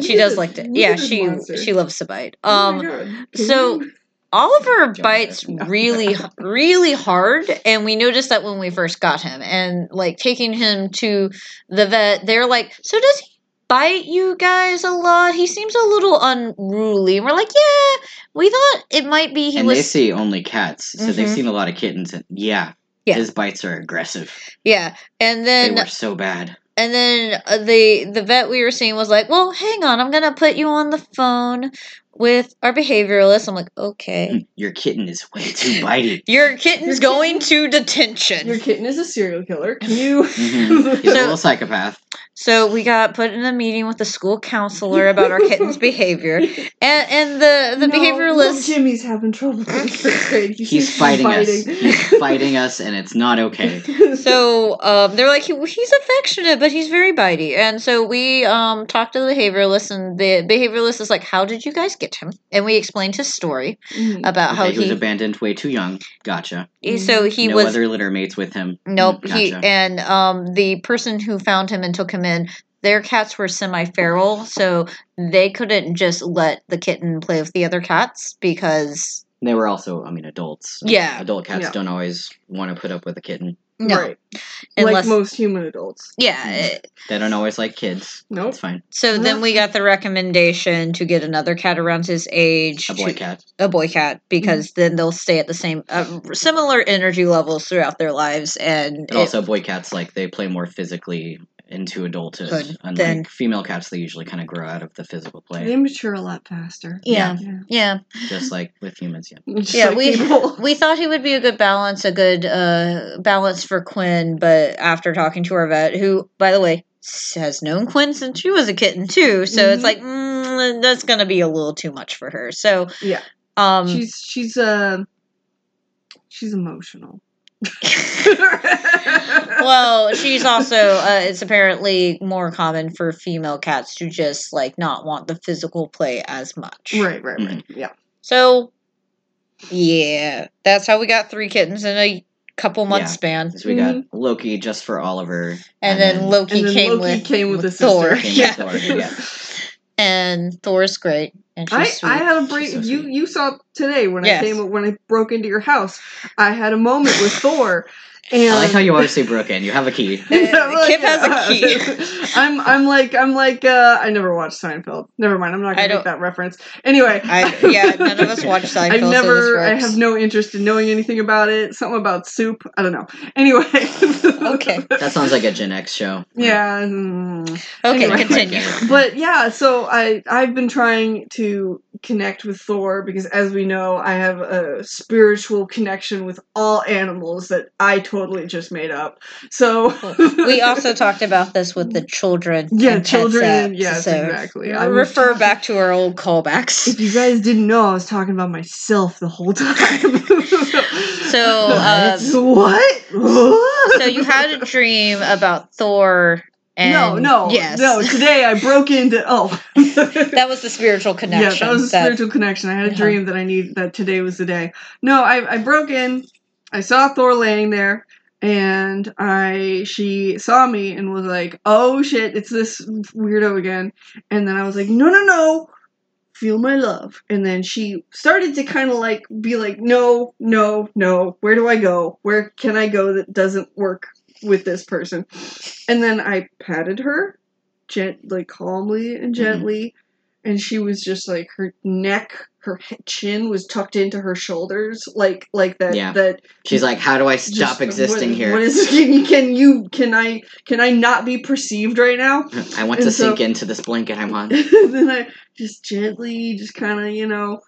[SPEAKER 2] she does like to yeah she
[SPEAKER 4] monster.
[SPEAKER 2] she loves to bite
[SPEAKER 4] Oh
[SPEAKER 2] um
[SPEAKER 4] my God.
[SPEAKER 2] So-
[SPEAKER 4] you-
[SPEAKER 2] Oliver
[SPEAKER 3] Joe
[SPEAKER 2] bites really, really hard, and we noticed that when we first got him. And like taking him to the vet, they're like, "So does he bite you guys a lot? He seems a little unruly." And we're like, "Yeah, we thought it might be he
[SPEAKER 3] and
[SPEAKER 2] was."
[SPEAKER 3] they see only cats, so they've
[SPEAKER 2] Mhm.
[SPEAKER 3] seen a lot of kittens. And yeah,
[SPEAKER 2] Yeah.
[SPEAKER 3] his bites are aggressive.
[SPEAKER 2] yeah, and then They
[SPEAKER 3] were so bad.
[SPEAKER 2] and then uh, the the vet we were seeing was like, "Well, hang on, I'm gonna put you on the phone with our behavioralist." I'm like, "Okay."
[SPEAKER 3] Your kitten is way too bitey.
[SPEAKER 2] Your kitten's
[SPEAKER 4] Your
[SPEAKER 2] going
[SPEAKER 4] kitten-
[SPEAKER 2] to detention.
[SPEAKER 4] your kitten is a serial killer. Can you?
[SPEAKER 3] Mhm. He's a
[SPEAKER 2] So-
[SPEAKER 3] little psychopath.
[SPEAKER 2] So we got put in a meeting with the school counselor about our kitten's behavior, and and the the
[SPEAKER 4] No, little
[SPEAKER 2] behavioralist.
[SPEAKER 4] Jimmy's having trouble in first grade. He
[SPEAKER 3] He's
[SPEAKER 4] seems to be
[SPEAKER 3] fighting us. He's fighting us, and it's not okay.
[SPEAKER 2] So um, they're like he, he's affectionate, but he's very bitey, and so we um talked to the behavioralist, and the behavioralist is like, "How did you guys get him?" And we explained his story
[SPEAKER 4] Mhm.
[SPEAKER 2] about how
[SPEAKER 3] he was abandoned way too young. Gotcha.
[SPEAKER 2] so he
[SPEAKER 3] no
[SPEAKER 2] was
[SPEAKER 3] other litter mates with him.
[SPEAKER 2] Nope.
[SPEAKER 3] Mm,
[SPEAKER 2] He and um the person who found him and took him in, their cats were semi-feral, so they couldn't just let the kitten play with the other cats because
[SPEAKER 3] They were also, I mean, adults.
[SPEAKER 2] Yeah.
[SPEAKER 3] Adult cats
[SPEAKER 4] Yeah.
[SPEAKER 3] don't always want to put up with a kitten.
[SPEAKER 2] no,
[SPEAKER 4] Right.
[SPEAKER 2] unless
[SPEAKER 4] like most human adults.
[SPEAKER 2] yeah. it-
[SPEAKER 3] They don't always like kids.
[SPEAKER 4] Nope.
[SPEAKER 3] It's fine.
[SPEAKER 2] So then we got the recommendation to get another cat around his age,
[SPEAKER 3] A boy
[SPEAKER 2] to-
[SPEAKER 3] cat.
[SPEAKER 2] a boy cat, because
[SPEAKER 4] Mm-hmm.
[SPEAKER 2] then they'll stay at the same uh, similar energy levels throughout their lives, and
[SPEAKER 3] But
[SPEAKER 2] it-
[SPEAKER 3] also, boy cats, like, they play more physically into adulthood.
[SPEAKER 2] Good.
[SPEAKER 3] Unlike
[SPEAKER 2] Then-
[SPEAKER 3] female cats, they usually kind of grow out of the physical play.
[SPEAKER 4] They mature a lot faster.
[SPEAKER 2] yeah,
[SPEAKER 4] Yeah.
[SPEAKER 2] yeah.
[SPEAKER 3] Just like with humans, yeah.
[SPEAKER 4] Just
[SPEAKER 2] Yeah,
[SPEAKER 4] like
[SPEAKER 2] we
[SPEAKER 4] people.
[SPEAKER 2] we thought he would be a good balance, a good uh, balance for Quinn. But after talking to our vet, who, by the way, has known Quinn since she was a kitten too, so it's
[SPEAKER 4] Mhm.
[SPEAKER 2] like mm, that's gonna be a little too much for her. So,
[SPEAKER 4] Yeah.
[SPEAKER 2] um,
[SPEAKER 4] she's she's uh she's emotional.
[SPEAKER 2] Well, she's also uh, it's apparently more common for female cats to just like not want the physical play as much.
[SPEAKER 4] right, right, right.
[SPEAKER 3] Mm-hmm.
[SPEAKER 4] Yeah.
[SPEAKER 2] So, yeah, that's how we got three kittens in a couple months
[SPEAKER 3] Yeah.
[SPEAKER 2] span.
[SPEAKER 3] So we got Loki just for Oliver.
[SPEAKER 2] And, then, Loki
[SPEAKER 4] And then
[SPEAKER 2] came
[SPEAKER 4] Loki
[SPEAKER 2] with
[SPEAKER 4] came with,
[SPEAKER 2] with Thor.
[SPEAKER 4] sister.
[SPEAKER 3] Came with Thor, yeah.
[SPEAKER 2] and Thor's great. And
[SPEAKER 4] I,
[SPEAKER 2] sweet.
[SPEAKER 4] I had a break.
[SPEAKER 3] So
[SPEAKER 4] you you saw today when
[SPEAKER 2] Yes.
[SPEAKER 4] I came when I broke into your house. I had a moment with Thor, and
[SPEAKER 3] I like how you always say broke in. You have a key.
[SPEAKER 2] Uh, Kip has a key.
[SPEAKER 4] I'm I'm like I'm like uh, I never watched Seinfeld. Never mind. I'm not gonna make that reference. Anyway,
[SPEAKER 2] I, yeah, none of us watch Seinfeld.
[SPEAKER 4] I
[SPEAKER 2] so
[SPEAKER 4] never.
[SPEAKER 2] this
[SPEAKER 4] I have no interest in knowing anything about it. Something about soup. I don't know. Anyway.
[SPEAKER 2] Okay.
[SPEAKER 3] That sounds like a Gen X show.
[SPEAKER 4] Yeah. mm.
[SPEAKER 2] Okay,
[SPEAKER 4] Anyway.
[SPEAKER 2] continue.
[SPEAKER 4] but yeah, so I I've been trying to connect with Thor because as we know, I have a spiritual connection with all animals that I totally just made up. So
[SPEAKER 2] We also talked about this with the children.
[SPEAKER 4] Yeah, children,
[SPEAKER 2] app,
[SPEAKER 4] yes,
[SPEAKER 2] so
[SPEAKER 4] exactly. I
[SPEAKER 2] I refer
[SPEAKER 4] talking-
[SPEAKER 2] back to our old callbacks.
[SPEAKER 4] if you guys didn't know, I was talking about myself the whole time.
[SPEAKER 2] So, um,
[SPEAKER 4] what?
[SPEAKER 2] so you had a dream about Thor and
[SPEAKER 4] no, no,
[SPEAKER 2] yes,
[SPEAKER 4] no. Today I broke into oh.
[SPEAKER 2] that was the spiritual connection.
[SPEAKER 4] Yeah, that was a
[SPEAKER 2] that-
[SPEAKER 4] spiritual connection. I had a dream that I need that today was the day. No, I I broke in. I saw Thor laying there, and I she saw me and was like, "Oh shit, it's this weirdo again." And then I was like, "No, no, no." Feel my love. And then she started to kind of like be like, no, no, no. Where do I go? Where can I go that doesn't work with this person? And then I patted her, gent like calmly and mm-hmm. gently, and she was just like her neck, her chin was tucked into her shoulders, like like that.
[SPEAKER 3] Yeah.
[SPEAKER 4] That
[SPEAKER 3] She's like, how do I
[SPEAKER 4] just-
[SPEAKER 3] stop existing
[SPEAKER 4] what-
[SPEAKER 3] here?
[SPEAKER 4] What is can you can you can I can I not be perceived right now?
[SPEAKER 3] I want
[SPEAKER 4] and
[SPEAKER 3] to
[SPEAKER 4] so-
[SPEAKER 3] sink into this blanket I'm on.
[SPEAKER 4] then I just gently, just kind of, you know,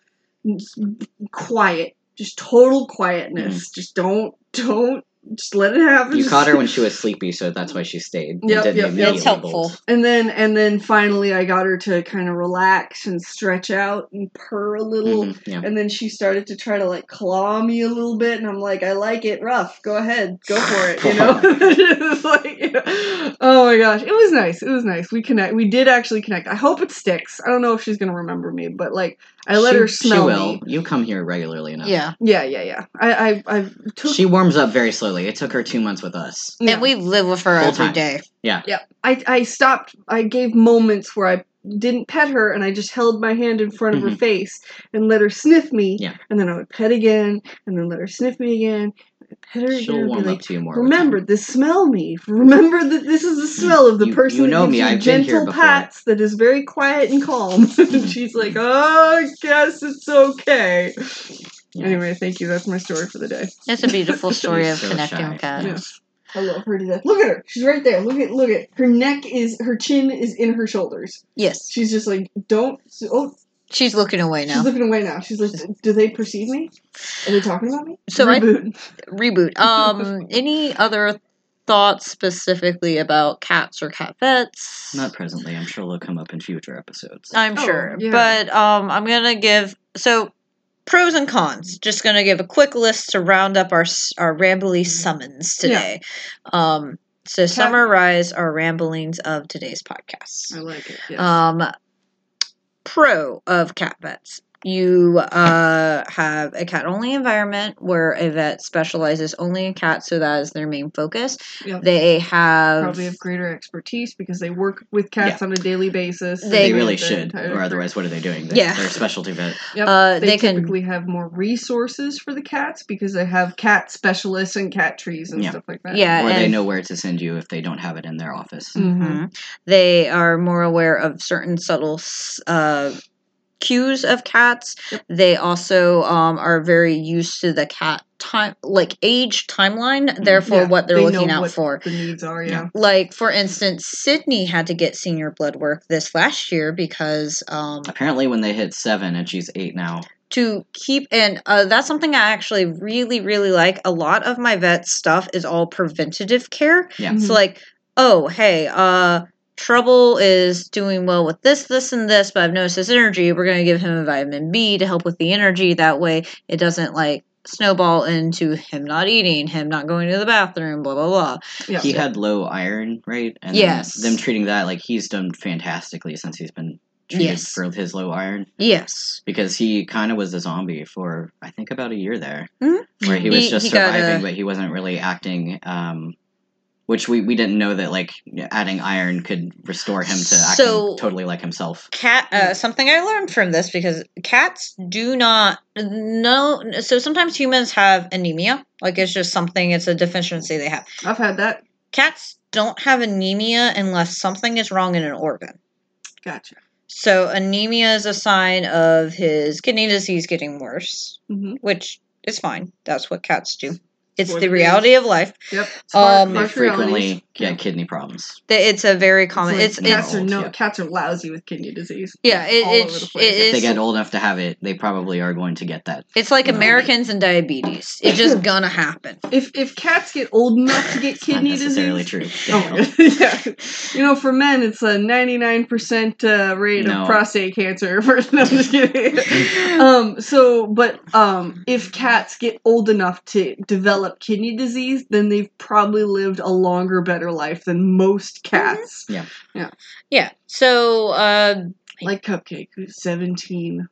[SPEAKER 4] quiet, just total quietness. Mm-hmm. Just don't, don't, just let it happen.
[SPEAKER 3] You caught her when she was sleepy, so that's why she stayed. and
[SPEAKER 4] Yep,
[SPEAKER 3] didn't
[SPEAKER 4] yep, yep.
[SPEAKER 2] It's helpful.
[SPEAKER 4] And then, and then finally, I got her to kind of relax and stretch out and purr a little.
[SPEAKER 3] Mhm, yeah.
[SPEAKER 4] And then she started to try to like claw me a little bit, and I'm like, I like it rough. Go ahead, go for it. You know, like, you know, oh my gosh, it was nice. It was nice. We connect. We did actually connect. I hope it sticks. I don't know if she's gonna remember me, but like, I let
[SPEAKER 3] She-
[SPEAKER 4] her smell
[SPEAKER 3] She will.
[SPEAKER 4] me.
[SPEAKER 3] You come here regularly enough.
[SPEAKER 2] Yeah,
[SPEAKER 4] Yeah, yeah, yeah. I, I, I took.
[SPEAKER 3] She warms up very slowly. It took her two months with us.
[SPEAKER 4] yeah.
[SPEAKER 2] and we live with her
[SPEAKER 3] Full
[SPEAKER 2] every
[SPEAKER 3] time.
[SPEAKER 2] day.
[SPEAKER 4] I, I stopped. I gave moments where I didn't pet her and I just held my hand in front of her
[SPEAKER 3] Mhm.
[SPEAKER 4] face and let her sniff me.
[SPEAKER 3] Yeah.
[SPEAKER 4] And then I would pet again and then let her sniff me again. I'd pet her
[SPEAKER 3] She'll
[SPEAKER 4] again. and
[SPEAKER 3] warm
[SPEAKER 4] be
[SPEAKER 3] up
[SPEAKER 4] like,
[SPEAKER 3] to you more. with
[SPEAKER 4] Remember,
[SPEAKER 3] time.
[SPEAKER 4] this smell me. Remember that this is the smell of the
[SPEAKER 3] You-
[SPEAKER 4] person
[SPEAKER 3] you
[SPEAKER 4] that
[SPEAKER 3] know
[SPEAKER 4] gives
[SPEAKER 3] me,
[SPEAKER 4] you
[SPEAKER 3] I've been here
[SPEAKER 4] gentle
[SPEAKER 3] before.
[SPEAKER 4] pats that is very quiet and calm. and she's like, oh, I guess it's okay.
[SPEAKER 3] Yeah.
[SPEAKER 4] Anyway, thank you. That's my story for the day.
[SPEAKER 2] That's a beautiful story of
[SPEAKER 3] so
[SPEAKER 2] connecting
[SPEAKER 3] shy.
[SPEAKER 2] with cats.
[SPEAKER 4] Yeah. I love her to death. Look at her. She's right there. Look at look at her neck is her chin is in her shoulders.
[SPEAKER 2] Yes,
[SPEAKER 4] She's just like don't. Oh,
[SPEAKER 2] she's looking away now.
[SPEAKER 4] she's looking away now. She's like, do they perceive me? Are they talking about me?
[SPEAKER 2] So I
[SPEAKER 4] Reboot.
[SPEAKER 2] reboot. Um, any other thoughts specifically about cats or cat vets?
[SPEAKER 3] Not presently. I'm sure they'll come up in future episodes.
[SPEAKER 2] I'm
[SPEAKER 4] Oh,
[SPEAKER 2] sure,
[SPEAKER 4] yeah.
[SPEAKER 2] but um, I'm gonna give so pros and cons. Just gonna give a quick list to round up our our rambly summons today. Um, to summarize our ramblings of today's podcast.
[SPEAKER 4] I like it. Yes.
[SPEAKER 2] Um, pro of cat vets. You uh, have a cat only environment where a vet specializes only in cats, so that is their main focus.
[SPEAKER 4] Yep.
[SPEAKER 2] They have
[SPEAKER 4] Probably have greater expertise because they work with cats on a daily basis.
[SPEAKER 2] They-
[SPEAKER 3] They really
[SPEAKER 4] the
[SPEAKER 3] should, or otherwise, what are they doing? They,
[SPEAKER 2] Yeah.
[SPEAKER 3] They're a specialty vet.
[SPEAKER 4] Yep.
[SPEAKER 2] uh,
[SPEAKER 4] they,
[SPEAKER 2] they can
[SPEAKER 4] typically have more resources for the cats because they have cat specialists and cat trees and
[SPEAKER 3] Yeah.
[SPEAKER 4] stuff like that.
[SPEAKER 2] Yeah,
[SPEAKER 3] or they know where to send you if they don't have it in their office.
[SPEAKER 4] Mhm.
[SPEAKER 2] Mhm. They are more aware of certain subtle uh, cues of cats. They also um, are very used to the cat time, like age timeline. Therefore,
[SPEAKER 4] Yeah,
[SPEAKER 2] what they're
[SPEAKER 4] they
[SPEAKER 2] looking out for.
[SPEAKER 4] The needs are, yeah.
[SPEAKER 2] Like for instance, Sydney had to get senior blood work this last year because um,
[SPEAKER 3] Apparently, when they hit seven and she's eight now,
[SPEAKER 2] to keep and uh, that's something I actually really really like. A lot of my vet stuff is all preventative care.
[SPEAKER 3] Yeah.
[SPEAKER 4] Mhm.
[SPEAKER 2] So like, oh hey, uh Trouble is doing well with this, this, and this, but I've noticed his energy. We're gonna give him a vitamin B to help with the energy. That way it doesn't like snowball into him not eating, him not going to the bathroom, blah blah blah.
[SPEAKER 4] Yeah.
[SPEAKER 3] he had low iron, right? And
[SPEAKER 2] Yes.
[SPEAKER 3] Them, them treating that like he's done fantastically since he's been treated
[SPEAKER 2] Yes.
[SPEAKER 3] for his low iron
[SPEAKER 2] Yes.
[SPEAKER 3] because he kind of was a zombie for I think about a year there,
[SPEAKER 2] Mhm.
[SPEAKER 3] where he was
[SPEAKER 2] He-
[SPEAKER 3] just
[SPEAKER 2] he
[SPEAKER 3] surviving,
[SPEAKER 2] a-
[SPEAKER 3] but he wasn't really acting um, which we, we didn't know that like adding iron could restore him to acting totally like himself.
[SPEAKER 2] cat uh, something i learned from this because cats do not no so sometimes humans have anemia like it's just something it's a deficiency they have
[SPEAKER 4] I've had that.
[SPEAKER 2] cats don't have anemia unless something is wrong in an organ
[SPEAKER 4] Gotcha.
[SPEAKER 2] so anemia is a sign of his kidney disease getting worse
[SPEAKER 4] hmm
[SPEAKER 2] which is fine that's what cats do it's the reality of life
[SPEAKER 4] Yep. It's
[SPEAKER 2] Um,
[SPEAKER 3] They
[SPEAKER 4] harsh realities.
[SPEAKER 3] frequently get kidney problems.
[SPEAKER 2] It's a very common
[SPEAKER 4] It's
[SPEAKER 2] it's
[SPEAKER 4] like
[SPEAKER 2] it's
[SPEAKER 4] cats are no
[SPEAKER 3] yeah.
[SPEAKER 4] cats are lousy with kidney disease.
[SPEAKER 2] yeah it,
[SPEAKER 4] all
[SPEAKER 2] it,
[SPEAKER 4] over the
[SPEAKER 2] it,
[SPEAKER 4] place.
[SPEAKER 3] If they get old enough to have it, they probably are going to get that.
[SPEAKER 2] it's like
[SPEAKER 4] Yeah.
[SPEAKER 2] americans and diabetes it's just gonna happen
[SPEAKER 4] If if cats get old enough to get
[SPEAKER 3] It's not
[SPEAKER 4] kidney
[SPEAKER 3] necessarily
[SPEAKER 4] disease,
[SPEAKER 3] true.
[SPEAKER 4] Oh yeah. You know, for men, it's a 99% uh, rate
[SPEAKER 3] No.
[SPEAKER 4] of prostate cancer. For, no, I'm just kidding. um, so, but um, if cats get old enough to develop kidney disease, then they've probably lived a longer, better life than most cats.
[SPEAKER 2] Yeah. Yeah. Yeah. So, uh,
[SPEAKER 4] Like Cupcake, who's 17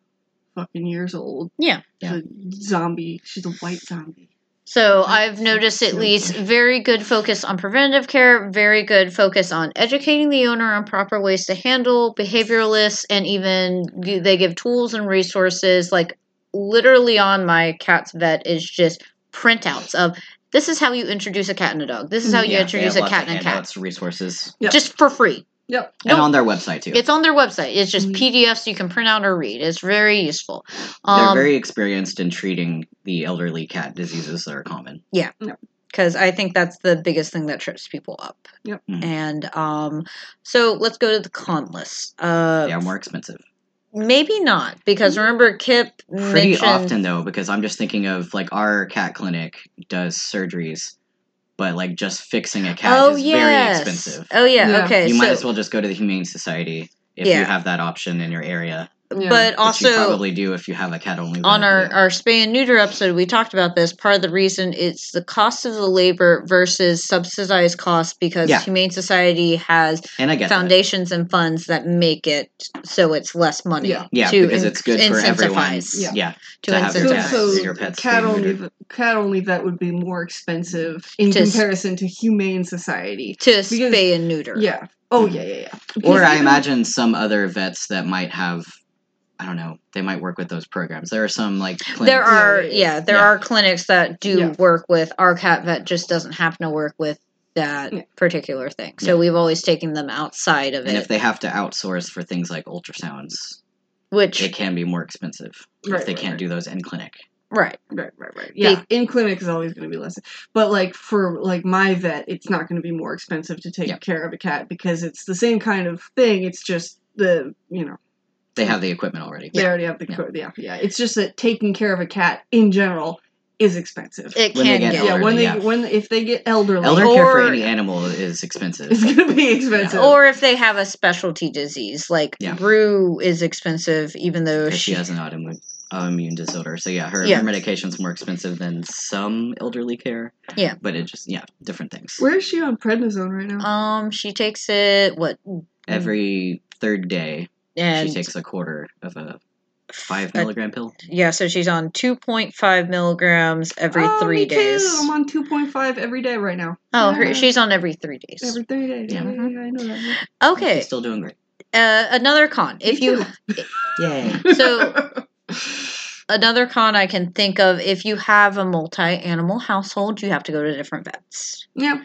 [SPEAKER 4] fucking years old.
[SPEAKER 2] Yeah.
[SPEAKER 4] A zombie. She's a white zombie.
[SPEAKER 2] so. I've noticed at least very good focus on preventative care, very good focus on educating the owner on proper ways to handle behavioralists, and even they give tools and resources. Like literally on my cat's vet is just printouts of this is how you introduce a cat and a dog. This is how you
[SPEAKER 3] Yeah, they
[SPEAKER 2] introduce a
[SPEAKER 3] lots
[SPEAKER 2] cat
[SPEAKER 3] of
[SPEAKER 2] and a cat,
[SPEAKER 3] handouts, resources,
[SPEAKER 4] Yep.
[SPEAKER 2] just for free.
[SPEAKER 4] Yep.
[SPEAKER 3] and
[SPEAKER 2] Nope.
[SPEAKER 3] on their website too.
[SPEAKER 2] It's on their website. It's just
[SPEAKER 4] Mhm.
[SPEAKER 2] PDFs you can print out or read. It's very useful.
[SPEAKER 3] They're
[SPEAKER 2] Um,
[SPEAKER 3] very experienced in treating the elderly cat diseases that are common. Yeah.
[SPEAKER 2] Because I think that's the biggest thing that trips people up.
[SPEAKER 4] Yep.
[SPEAKER 3] Mhm.
[SPEAKER 2] And um, so let's go to the con list. Uh,
[SPEAKER 3] They are more expensive.
[SPEAKER 2] Maybe not because mm-hmm. remember Kip
[SPEAKER 3] Pretty
[SPEAKER 2] mentioned.
[SPEAKER 3] often though, because I'm just thinking of like our cat clinic does surgeries, but like just fixing a cat
[SPEAKER 2] oh
[SPEAKER 3] is
[SPEAKER 2] yes.
[SPEAKER 3] very expensive.
[SPEAKER 2] Oh yeah.
[SPEAKER 4] Yeah.
[SPEAKER 2] Okay.
[SPEAKER 3] you
[SPEAKER 2] so,
[SPEAKER 3] might as well just go to the Humane Society if
[SPEAKER 2] Yeah.
[SPEAKER 3] you have that option in your area.
[SPEAKER 4] Yeah.
[SPEAKER 2] but
[SPEAKER 3] Which
[SPEAKER 2] also
[SPEAKER 3] you probably do if you have a cat only.
[SPEAKER 2] on our,
[SPEAKER 3] yeah.
[SPEAKER 2] our spay and neuter episode, we talked about this. Part of the reason it's the cost of the labor versus subsidized costs because
[SPEAKER 3] Yeah.
[SPEAKER 2] Humane Society has
[SPEAKER 3] and I get that.
[SPEAKER 2] foundations and funds that make it so it's less money.
[SPEAKER 4] Yeah.
[SPEAKER 3] Yeah,
[SPEAKER 2] to
[SPEAKER 3] because
[SPEAKER 2] in-
[SPEAKER 3] it's good for everyone.
[SPEAKER 4] Yeah.
[SPEAKER 3] Yeah,
[SPEAKER 2] To
[SPEAKER 3] to have your
[SPEAKER 2] incentivize.
[SPEAKER 4] So, so
[SPEAKER 3] your pets.
[SPEAKER 4] cat only cat only vet would be more expensive in
[SPEAKER 2] To s-
[SPEAKER 4] comparison to humane society.
[SPEAKER 2] to
[SPEAKER 4] Because-
[SPEAKER 2] spay and neuter.
[SPEAKER 4] Yeah. Oh hmm. yeah, yeah, yeah.
[SPEAKER 3] Or I imagine some other vets that might have, I don't know, they might work with those programs. There are some like clinics.
[SPEAKER 2] There are
[SPEAKER 4] Yeah,
[SPEAKER 2] there
[SPEAKER 3] Yeah.
[SPEAKER 2] are clinics that do
[SPEAKER 4] Yeah.
[SPEAKER 2] work with our cat vet just doesn't happen to work with that
[SPEAKER 4] Yeah.
[SPEAKER 2] particular thing. So
[SPEAKER 3] Yeah.
[SPEAKER 2] we've always taken them outside of
[SPEAKER 3] and
[SPEAKER 2] it, And
[SPEAKER 3] if they have to outsource for things like ultrasounds,
[SPEAKER 2] which
[SPEAKER 3] it can be more expensive
[SPEAKER 4] Right,
[SPEAKER 3] if they
[SPEAKER 4] right,
[SPEAKER 3] can't
[SPEAKER 4] right.
[SPEAKER 3] do those in clinic.
[SPEAKER 2] right.
[SPEAKER 4] Right, right, right. Yeah, in clinic is always going to be less. But like for like my vet, it's not going to be more expensive to take
[SPEAKER 3] Yeah.
[SPEAKER 4] care of a cat because it's the same kind of thing. It's just the you know
[SPEAKER 3] They have the equipment already.
[SPEAKER 4] they already have the
[SPEAKER 3] Yeah.
[SPEAKER 4] co- yeah yeah. It's just that taking care of a cat in general is expensive.
[SPEAKER 2] It
[SPEAKER 3] When
[SPEAKER 2] can
[SPEAKER 3] get
[SPEAKER 2] get,
[SPEAKER 4] yeah, when they
[SPEAKER 3] yeah.
[SPEAKER 4] when if they get elderly,
[SPEAKER 3] Elder care for any animal is expensive.
[SPEAKER 4] it's going to be expensive.
[SPEAKER 2] or if they have a specialty disease like
[SPEAKER 3] Yeah.
[SPEAKER 2] Brew is expensive, even though she,
[SPEAKER 3] she has an autoimmune autoimmune disorder. So yeah, her,
[SPEAKER 2] Yeah.
[SPEAKER 3] her medication's more expensive than some elderly care.
[SPEAKER 2] Yeah.
[SPEAKER 3] but it just yeah, different things.
[SPEAKER 4] Where is she on prednisone right now?
[SPEAKER 2] um she takes it what
[SPEAKER 3] Every third day,
[SPEAKER 2] and
[SPEAKER 3] she takes a quarter of a five
[SPEAKER 2] a-
[SPEAKER 3] milligram pill.
[SPEAKER 2] yeah, so she's on two point five milligrams every
[SPEAKER 4] Oh,
[SPEAKER 2] three
[SPEAKER 4] me too.
[SPEAKER 2] days.
[SPEAKER 4] I'm on two point five every day right now.
[SPEAKER 2] Oh,
[SPEAKER 4] Yeah.
[SPEAKER 2] her, she's on every three days.
[SPEAKER 4] every three days. Yeah,
[SPEAKER 3] Yeah.
[SPEAKER 4] yeah, yeah, I know that. yeah.
[SPEAKER 2] Okay,
[SPEAKER 3] She's still doing great.
[SPEAKER 2] uh, another con. If
[SPEAKER 4] Me
[SPEAKER 2] you
[SPEAKER 4] too.
[SPEAKER 3] Yay!
[SPEAKER 2] So- another con I can think of, if you have a multi-animal household, you have to go to different vets.
[SPEAKER 4] yeah,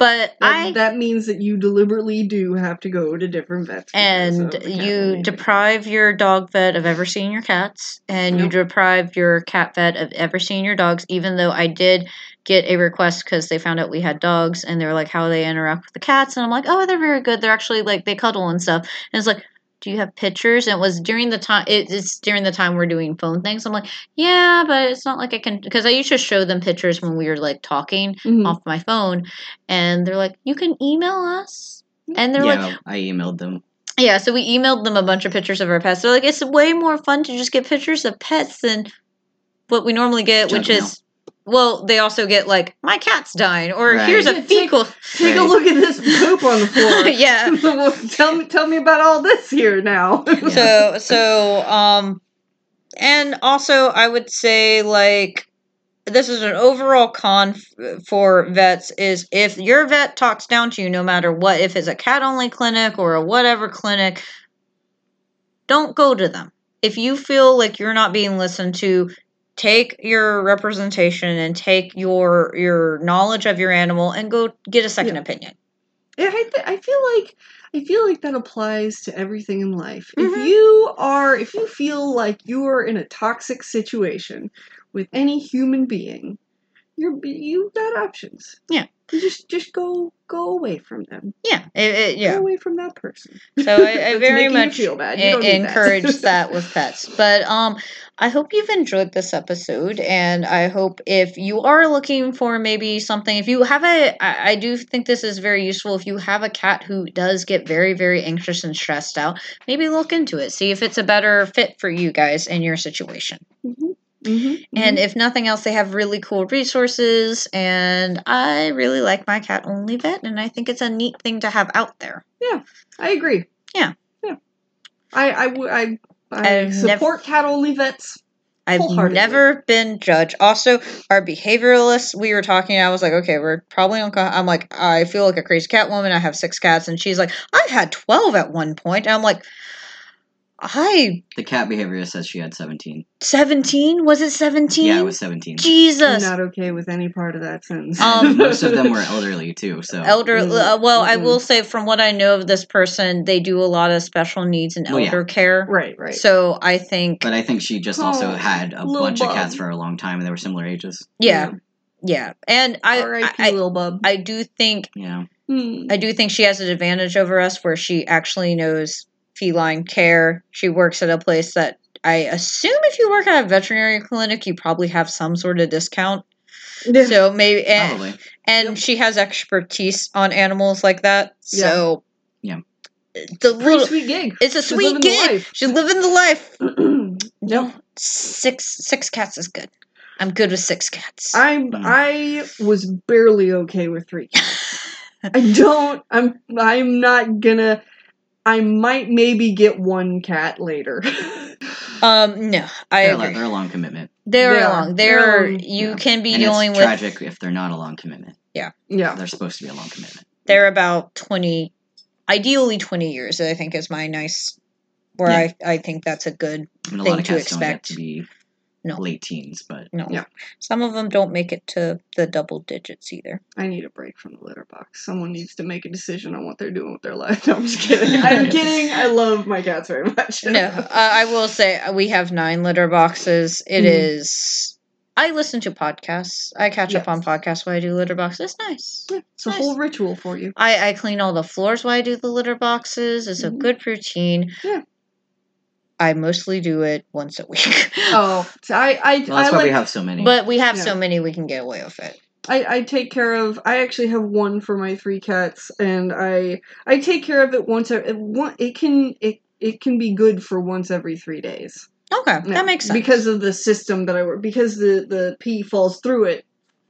[SPEAKER 2] But
[SPEAKER 4] that,
[SPEAKER 2] I
[SPEAKER 4] that means that you deliberately do have to go to different vets.
[SPEAKER 2] and
[SPEAKER 4] of the cat
[SPEAKER 2] you deprive your dog vet of ever seeing your cats, and you deprive your cat vet of ever seeing your dogs. Even though I did get a request because they found out we had dogs, and they were like, "How they interact with the cats?" And I'm like, "Oh, they're very good. They're actually like they cuddle and stuff." And it's like. Do you have pictures? And it was during the time. It, it's during the time we're doing phone things. I'm like, yeah, but it's not like I can because I used to show them pictures when we were like talking
[SPEAKER 4] Mhm.
[SPEAKER 2] off my phone, and they're like, you can email us, and they're like,
[SPEAKER 3] yeah, I emailed them.
[SPEAKER 2] yeah, so we emailed them a bunch of pictures of our pets. They're like, it's way more fun to just get pictures of pets than what we normally get,
[SPEAKER 3] Junk
[SPEAKER 2] which is, well, they also get like, my cat's dying, or
[SPEAKER 3] Right.
[SPEAKER 2] here's a
[SPEAKER 4] Yeah, take-
[SPEAKER 2] fecal.
[SPEAKER 4] Take a look at this poop on the floor.
[SPEAKER 2] yeah.
[SPEAKER 4] Well, tell me, tell me about all this here now.
[SPEAKER 2] So, so, um, and also I would say like, this is an overall con f- for vets is if your vet talks down to you no matter what if it's a cat only clinic or a whatever clinic don't go to them if you feel like you're not being listened to take your representation and take your your knowledge of your animal and go get a second
[SPEAKER 4] Yeah.
[SPEAKER 2] opinion
[SPEAKER 4] Yeah, I, th- I feel like I feel like that applies to everything in life.
[SPEAKER 2] Mhm.
[SPEAKER 4] If you are, if you feel like you are in a toxic situation with any human being, you're you've got options.
[SPEAKER 2] Yeah.
[SPEAKER 4] Just just go go away from them.
[SPEAKER 2] yeah it, it-
[SPEAKER 4] Go
[SPEAKER 2] yeah
[SPEAKER 4] away from that person.
[SPEAKER 2] so i, I very much
[SPEAKER 4] feel bad. You
[SPEAKER 2] en-
[SPEAKER 4] that.
[SPEAKER 2] encourage that with pets. But um, I hope you've enjoyed this episode, and I hope if you are looking for maybe something, if you have a, I, I do think this is very useful. If you have a cat who does get very, very anxious and stressed out, maybe look into it, see if it's a better fit for you guys in your situation.
[SPEAKER 4] Mhm. Mhm.
[SPEAKER 2] And if nothing else, they have really cool resources, and I really like my cat only vet, and I think it's a neat thing to have out there.
[SPEAKER 4] Yeah, I agree.
[SPEAKER 2] Yeah.
[SPEAKER 4] Yeah. I I I support cat only vets.
[SPEAKER 2] I've never been judged. Also, our behavioralists, we were talking. I was like, okay, we're probably on. I'm like, I feel like a crazy cat woman. I have six cats, and she's like, I've had twelve at one point. And I'm like, I
[SPEAKER 3] The cat behaviorist says she had 17.
[SPEAKER 2] seventeen. Was it seventeen?
[SPEAKER 3] Yeah, it was 17.
[SPEAKER 4] I'm
[SPEAKER 2] Jesus.
[SPEAKER 4] not okay with any part of that sentence.
[SPEAKER 2] Um,
[SPEAKER 3] Most of them were elderly too, so
[SPEAKER 2] Elder, uh, well, I will say from what I know of this person, they do a lot of special needs and
[SPEAKER 3] Well, yeah.
[SPEAKER 2] elder care.
[SPEAKER 4] right, right.
[SPEAKER 2] So I think,
[SPEAKER 3] But I think she just also
[SPEAKER 4] Oh,
[SPEAKER 3] had a
[SPEAKER 4] little
[SPEAKER 3] bunch of
[SPEAKER 4] bug.
[SPEAKER 3] cats for a long time, and they were similar ages.
[SPEAKER 2] yeah, yeah, and I,
[SPEAKER 4] R.I.P.
[SPEAKER 2] I,
[SPEAKER 4] Lil Bub.
[SPEAKER 2] I do think
[SPEAKER 3] Yeah,
[SPEAKER 4] Hmm.
[SPEAKER 2] I do think she has an advantage over us where she actually knows feline care. She works at a place that I assume if you work at a veterinary clinic, you probably have some sort of discount.
[SPEAKER 4] Yeah.
[SPEAKER 2] So maybe eh, and,
[SPEAKER 3] probably.
[SPEAKER 2] and
[SPEAKER 4] Yep.
[SPEAKER 2] she has expertise on animals like that.
[SPEAKER 4] Yeah.
[SPEAKER 2] So
[SPEAKER 3] Yeah.
[SPEAKER 2] the
[SPEAKER 4] Pretty
[SPEAKER 2] little
[SPEAKER 4] sweet gig.
[SPEAKER 2] it's a
[SPEAKER 4] She's
[SPEAKER 2] sweet gig. She's living the life. No, six six cats is good. I'm good with six cats.
[SPEAKER 4] I'm. I was barely okay with three cats. I don't I'm I'm not gonna I might maybe get one cat later.
[SPEAKER 2] um, no, I
[SPEAKER 3] They're, a, they're a long commitment.
[SPEAKER 2] They're
[SPEAKER 4] They
[SPEAKER 2] long.
[SPEAKER 4] They're
[SPEAKER 2] They're you
[SPEAKER 4] yeah.
[SPEAKER 2] can be
[SPEAKER 3] and
[SPEAKER 2] dealing
[SPEAKER 3] it's
[SPEAKER 2] with.
[SPEAKER 3] tragic if they're not a long commitment.
[SPEAKER 4] yeah.
[SPEAKER 3] Yeah, they're supposed to be a long commitment.
[SPEAKER 2] they're about 20 ideally 20 years i think is my nice where I, I think that's a good
[SPEAKER 3] I mean, a
[SPEAKER 2] Thing
[SPEAKER 3] lot of
[SPEAKER 2] to
[SPEAKER 3] cats don't get
[SPEAKER 2] expect.
[SPEAKER 3] to be
[SPEAKER 2] No.
[SPEAKER 3] late teens, but
[SPEAKER 2] no
[SPEAKER 4] Yeah.
[SPEAKER 2] some of them don't make it to the double digits either
[SPEAKER 4] I need a break from the litter box. Someone needs to make a decision on what they're doing with their life. No, I'm just kidding. I'm kidding. I love my cats very much.
[SPEAKER 2] no uh, i will say uh, we have nine litter boxes It
[SPEAKER 4] Mhm.
[SPEAKER 2] is i listen to podcasts i catch up on podcasts while i do litter boxes it's nice
[SPEAKER 4] Yeah, it's a
[SPEAKER 2] Nice.
[SPEAKER 4] whole ritual for you.
[SPEAKER 2] I, I clean all the floors while I do the litter boxes. It's a
[SPEAKER 4] Mhm.
[SPEAKER 2] good routine.
[SPEAKER 4] Yeah.
[SPEAKER 2] I mostly do it once a week.
[SPEAKER 4] Oh, so I I,
[SPEAKER 3] well, that's
[SPEAKER 4] I
[SPEAKER 3] why
[SPEAKER 4] like
[SPEAKER 3] we have so many.
[SPEAKER 2] But we have
[SPEAKER 4] Yeah.
[SPEAKER 2] so many we can get away with it.
[SPEAKER 4] I, I take care of I actually have one for my three cats and I I take care of it once a- it, it can it it can be good for once every 3 days.
[SPEAKER 2] Okay,
[SPEAKER 4] Yeah,
[SPEAKER 2] that makes sense.
[SPEAKER 4] Because of the system that I work because the the pee falls through it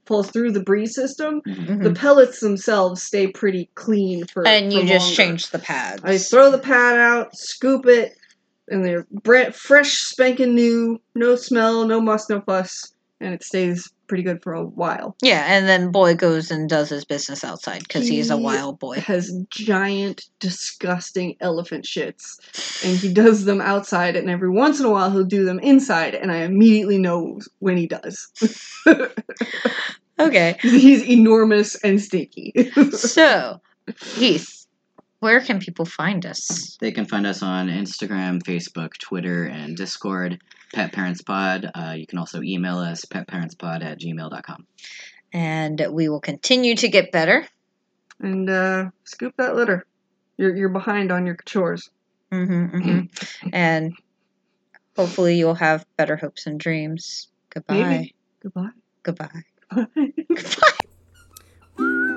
[SPEAKER 4] falls through the breeze system.
[SPEAKER 3] Mhm.
[SPEAKER 2] Mhm.
[SPEAKER 4] The pellets themselves stay pretty clean for
[SPEAKER 2] and you
[SPEAKER 4] for
[SPEAKER 2] just
[SPEAKER 4] longer.
[SPEAKER 2] change the pads.
[SPEAKER 4] I throw the pad out, scoop it, and they're bre- fresh, spanking new, no smell, no muss, no fuss, and it stays pretty good for a while.
[SPEAKER 2] yeah, and then boy goes and does his business outside because he's a wild boy.
[SPEAKER 4] Has giant, disgusting elephant shits, and he does them outside, and every once in a while he'll do them inside, and I immediately know when he does.
[SPEAKER 2] Okay,
[SPEAKER 4] He's enormous and stinky.
[SPEAKER 2] so Heath, where can people find us?
[SPEAKER 3] They can find us on Instagram, Facebook, Twitter, and Discord. Pet Parents Pod. Uh, you can also email us petparentspod at gmail.com.
[SPEAKER 2] And we will continue to get better.
[SPEAKER 4] and uh, scoop that litter. You're you're behind on your chores.
[SPEAKER 2] hmm hmm and hopefully you'll have better hopes and dreams. Goodbye.
[SPEAKER 4] Maybe. Goodbye.
[SPEAKER 2] Goodbye.
[SPEAKER 4] Bye.
[SPEAKER 2] Goodbye.